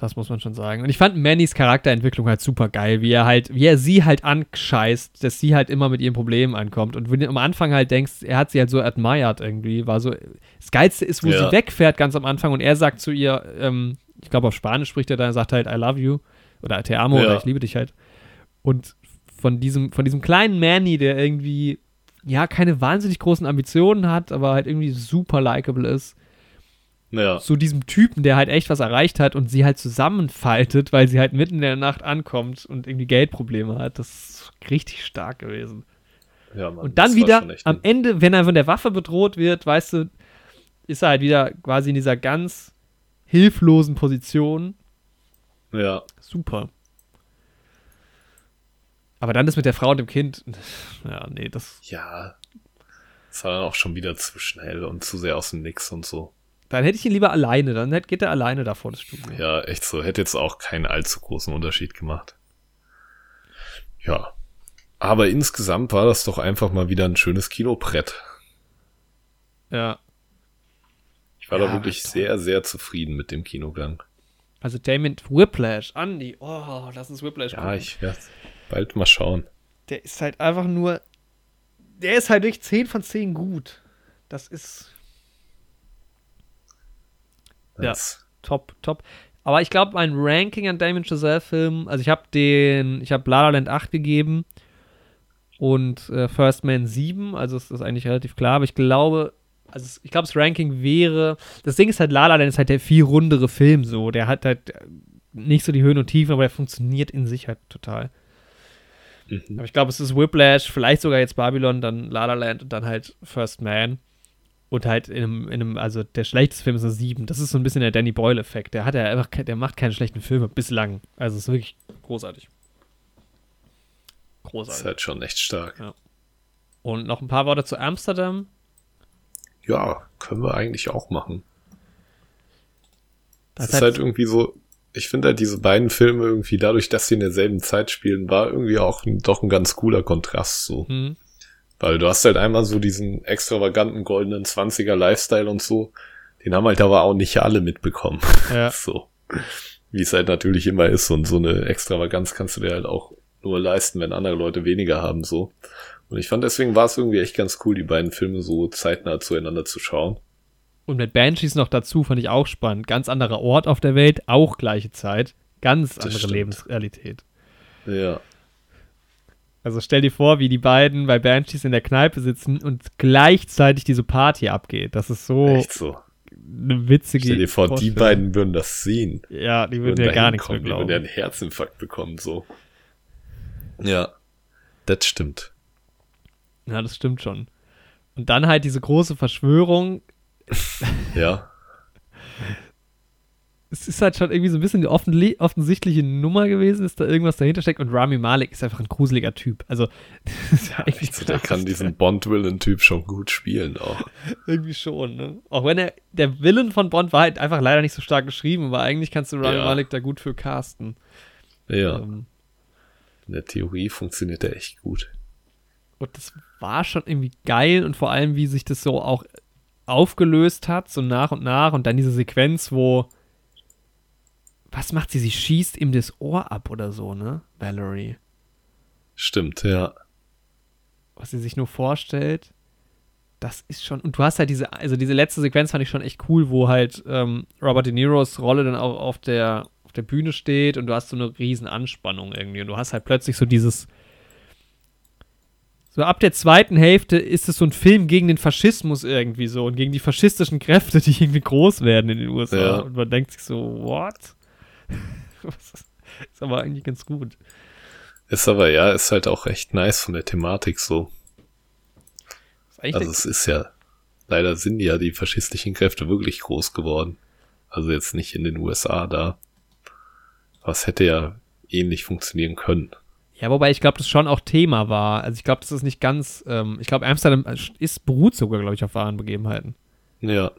Das muss man schon sagen. Und ich fand Mannys Charakterentwicklung halt super geil, wie er halt, wie er sie halt anscheißt, dass sie halt immer mit ihren Problemen ankommt. Und wenn du am Anfang halt denkst, er hat sie halt so admired irgendwie, war so. Das Geilste ist, wo Ja. sie wegfährt ganz am Anfang und er sagt zu ihr, ähm, ich glaube auf Spanisch spricht er da, er sagt halt I love you oder Te amo Ja. oder ich liebe dich halt. Und von diesem, von diesem kleinen Manny, der irgendwie, ja, keine wahnsinnig großen Ambitionen hat, aber halt irgendwie super likable ist, ja, zu diesem Typen, der halt echt was erreicht hat und sie halt zusammenfaltet, weil sie halt mitten in der Nacht ankommt und irgendwie Geldprobleme hat. Das ist richtig stark gewesen. ja, Mann, und dann wieder am Ende, wenn er von der Waffe bedroht wird, weißt du, ist er halt wieder quasi in dieser ganz hilflosen Position. Ja, Super. Aber dann das mit der Frau und dem Kind, ja, nee, das, ja, das war dann auch schon wieder zu schnell und zu sehr aus dem Nix und so. Dann hätte ich ihn lieber alleine, dann geht er alleine da vor das Studio. Ja, echt so. Hätte jetzt auch keinen allzu großen Unterschied gemacht. Ja. Aber insgesamt war das doch einfach mal wieder ein schönes Kinobrett. Ja. Ich war Ja, da wirklich sehr, sehr zufrieden mit dem Kinogang. Also Damon Whiplash, Andy, oh, lass uns Whiplash Ja, ich werde bald mal schauen. der ist halt einfach nur. Der ist halt durch 10 von 10 gut. Das ist Ja. Top, top. Aber ich glaube, mein Ranking an Damon Chazelle-Filmen, also ich habe den, ich habe La La Land 8 gegeben und äh, First Man 7, also es ist eigentlich relativ klar, aber ich glaube, also ich glaube, das Ranking wäre, das Ding ist halt, La La Land ist halt der viel rundere Film so, der hat halt nicht so die Höhen und Tiefen, aber der funktioniert in sich halt total. mhm. Aber ich glaube, es ist Whiplash, vielleicht sogar jetzt Babylon, dann La La Land und dann halt First Man. Und halt in einem, in einem, also der schlechteste Film ist eine 7. Das ist so ein bisschen der Danny Boyle-Effekt. Der hat ja einfach, der macht keine schlechten Filme bislang. Also es ist wirklich großartig. Das ist Großartig. halt schon echt stark. Und noch ein paar Worte zu Amsterdam. Ja, können wir eigentlich auch machen. Das Das ist halt irgendwie so, ich finde halt diese beiden Filme irgendwie dadurch, dass sie in derselben Zeit spielen, war irgendwie auch ein, doch ein ganz cooler Kontrast so. hm, Weil du hast halt einmal so diesen extravaganten goldenen 20er Lifestyle und so. Den haben halt aber auch nicht alle mitbekommen. Ja. So. Wie es halt natürlich immer ist. Und so eine Extravaganz kannst du dir halt auch nur leisten, wenn andere Leute weniger haben, so. Und ich fand deswegen war es irgendwie echt ganz cool, die beiden Filme so zeitnah zueinander zu schauen. Und mit Banshees noch dazu fand ich auch spannend. Ganz anderer Ort auf der Welt, auch gleiche Zeit. Ganz andere. Lebensrealität. Ja. Also stell dir vor, wie die beiden bei Banshees in der Kneipe sitzen und gleichzeitig diese Party abgeht. Das ist so Echt so. eine witzige Stell dir vor, die Vorstellung. beiden würden das sehen. Ja, die würden Würden ja gar nichts mehr hinkommen, Die würden ja glauben. einen Herzinfarkt bekommen, so. Ja. Das stimmt. Ja, das stimmt schon. Und dann halt diese große Verschwörung. Ja. Es ist halt schon irgendwie so ein bisschen die offensichtliche Nummer gewesen, dass da irgendwas dahinter steckt. Und Rami Malek ist einfach ein gruseliger Typ. Also, ja eigentlich Echt so, der krass. kann diesen Bond-Villain-Typ schon gut spielen auch. Irgendwie schon, ne? Auch wenn er, der Villain von Bond war halt einfach leider nicht so stark geschrieben, aber eigentlich kannst du Rami Ja. Malek da gut für casten. Ja. Ähm, In der Theorie funktioniert der echt gut. und das war schon irgendwie geil und vor allem, wie sich das so auch aufgelöst hat, so nach und nach. Und dann diese Sequenz, wo. Was macht sie? Sie schießt ihm das Ohr ab oder so, ne? Valerie. Stimmt, ja. Was sie sich nur vorstellt. Das ist schon. Und du hast halt diese, also diese letzte Sequenz fand ich schon echt cool, wo halt ähm, Robert De Niros Rolle dann auch auf der, auf der Bühne steht und du hast so eine riesen Anspannung irgendwie. Und du hast halt plötzlich so dieses. So ab der zweiten Hälfte ist es so ein Film gegen den Faschismus irgendwie so und gegen die faschistischen Kräfte, die irgendwie groß werden in den USA. Ja. Und man denkt sich so, what? Was ist, aber eigentlich ganz gut. Ist aber ja, ist halt auch echt nice von der Thematik so. Also es ist ja, leider sind ja die faschistischen Kräfte wirklich groß geworden. Also jetzt nicht in den USA da. Es hätte ja ähnlich funktionieren können. Ja, wobei ich glaube, das schon auch Thema war. Also ich glaube, das ist nicht ganz, ähm, ich glaube, Amsterdam ist, beruht sogar, glaube ich, auf wahren Begebenheiten. Ja.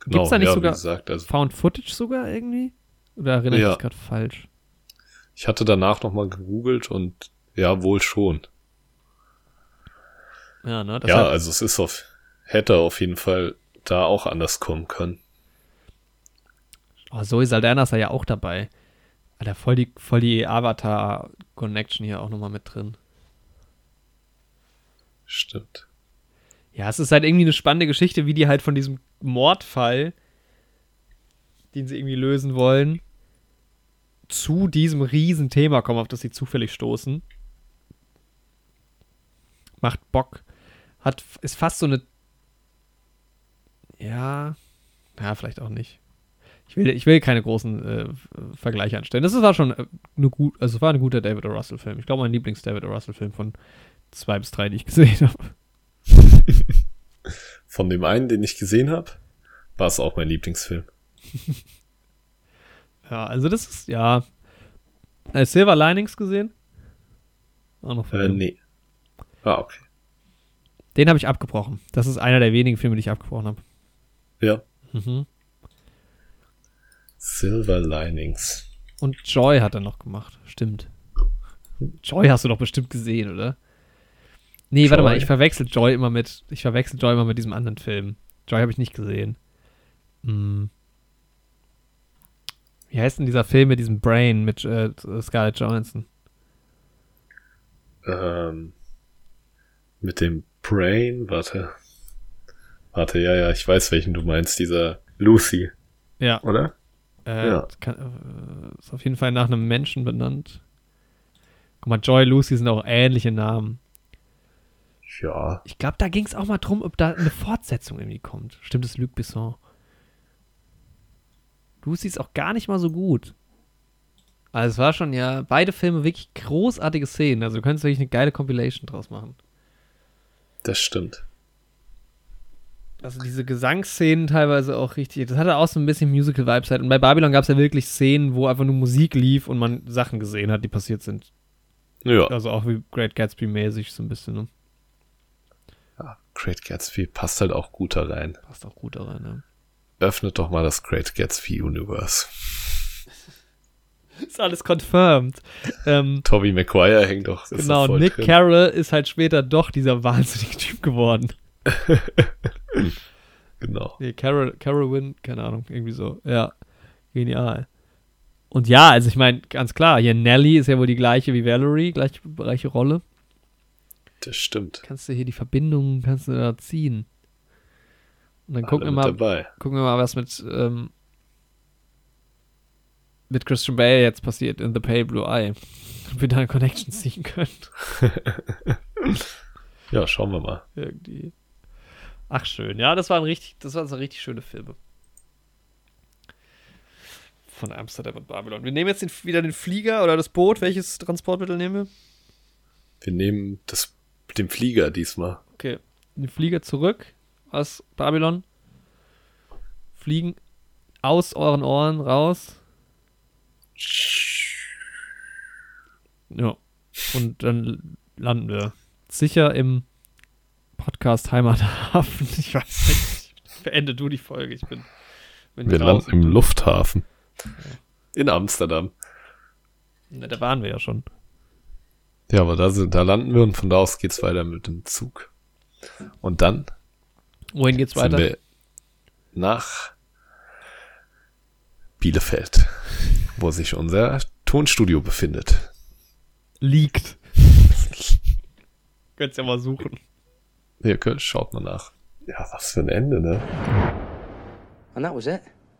Genau, Gibt's da nicht ja, sogar- gesagt, also Found Footage sogar irgendwie? Oder erinnere ich Ja. mich gerade falsch? ich hatte danach nochmal gegoogelt und ja, wohl schon. Ja, ne? ja, also es ist auf, hätte auf jeden Fall da auch anders kommen können. oh, Zoe Saldana ist ja auch dabei. Alter, voll die, voll die Avatar-Connection hier auch nochmal mit drin. Stimmt. Ja, es ist halt irgendwie eine spannende Geschichte, wie die halt von diesem Mordfall, den sie irgendwie lösen wollen, zu diesem riesen Thema kommen, auf das sie zufällig stoßen. Macht Bock. Hat, ist fast so eine. Ja. Ja, vielleicht auch nicht. Ich will, ich will keine großen äh, Vergleiche anstellen. Das war schon äh, eine gut, also es war ein guter David O. Russell-Film. Ich glaube, mein Lieblings-David O. Russell-Film von zwei bis drei, die ich gesehen habe. Von dem einen, den ich gesehen habe, war es auch mein Lieblingsfilm. Ja, also das ist, ja. Äh, Silver Linings gesehen? Auch noch Äh, nee. Ah, okay. Den habe ich abgebrochen. Das ist einer der wenigen Filme, die ich abgebrochen habe. Ja. Mhm. Silver Linings. Und Joy hat er noch gemacht. Stimmt. Joy hast du doch bestimmt gesehen, oder? Nee, warte Joy? mal, ich verwechsel Joy immer mit, ich verwechsel Joy immer mit diesem anderen Film. Joy habe ich nicht gesehen. Hm. Wie heißt denn dieser Film mit diesem Brain mit äh, Scarlett Johansson? Ähm, mit dem Brain, warte. Warte, ja, ja, ich weiß, welchen du meinst, dieser Lucy, Ja. oder? Äh, Ja. kann, äh, ist auf jeden Fall nach einem Menschen benannt. Guck mal, Joy, Lucy sind auch ähnliche Namen. Ja. Ich glaube, da ging es auch mal drum, ob da eine Fortsetzung irgendwie kommt. Stimmt es Luc Besson? Lucy ist auch gar nicht mal so gut. Also es war schon ja, beide Filme wirklich großartige Szenen. Also du könntest wirklich eine geile Compilation draus machen. Das stimmt. Also diese Gesangsszenen teilweise auch richtig. Das hatte auch so ein bisschen Musical-Vibes halt. Und bei Babylon gab es ja wirklich Szenen, wo einfach nur Musik lief und man Sachen gesehen hat, die passiert sind. Ja. Also auch wie Great Gatsby-mäßig so ein bisschen, ne? ja. Great Gatsby passt halt auch gut da rein. Passt auch gut da rein, ne? Öffnet doch mal das Great Gatsby Universe. ist alles confirmed. Ähm, Toby Maguire hängt doch. genau, Nick drin. Carroll ist halt später doch dieser wahnsinnige Typ geworden. Genau. Nee, Carol, Carolyn, keine Ahnung, irgendwie so. Ja, genial. Und ja, also ich meine, ganz klar, hier Nelly ist ja wohl die gleiche wie Valerie, gleiche, gleiche Rolle. Das stimmt. Kannst du hier die Verbindungen, kannst du da ziehen. Und dann gucken wir mal, dabei. gucken wir mal, was mit, ähm, mit Christian Bale jetzt passiert in The Pale Blue Eye. Ob wir da eine Connection ziehen können. Ja, schauen wir mal. Irgendwie. Ach schön, ja, das waren richtig, das waren so richtig schöne Filme. Von Amsterdam und Babylon. Wir nehmen jetzt den, wieder den Flieger oder das Boot. Welches Transportmittel nehmen wir? Wir nehmen das, den Flieger diesmal. Okay. Den Flieger zurück aus Babylon. Fliegen aus euren Ohren raus. Ja. Und dann landen wir sicher im Podcast Heimathafen. Ich weiß nicht. Beende du die Folge. Ich bin. bin Wir landen im Lufthafen. In Amsterdam. Na, Da waren wir ja schon. Ja, aber da, sind, da landen wir und von da aus geht's weiter mit dem Zug. Und dann Wohin geht's sind weiter? wir nach Bielefeld, wo sich unser Tonstudio befindet. Liegt. Könnt's ja mal suchen. Hier, könnt- schaut mal nach. Ja, was für ein Ende, ne? And that was it.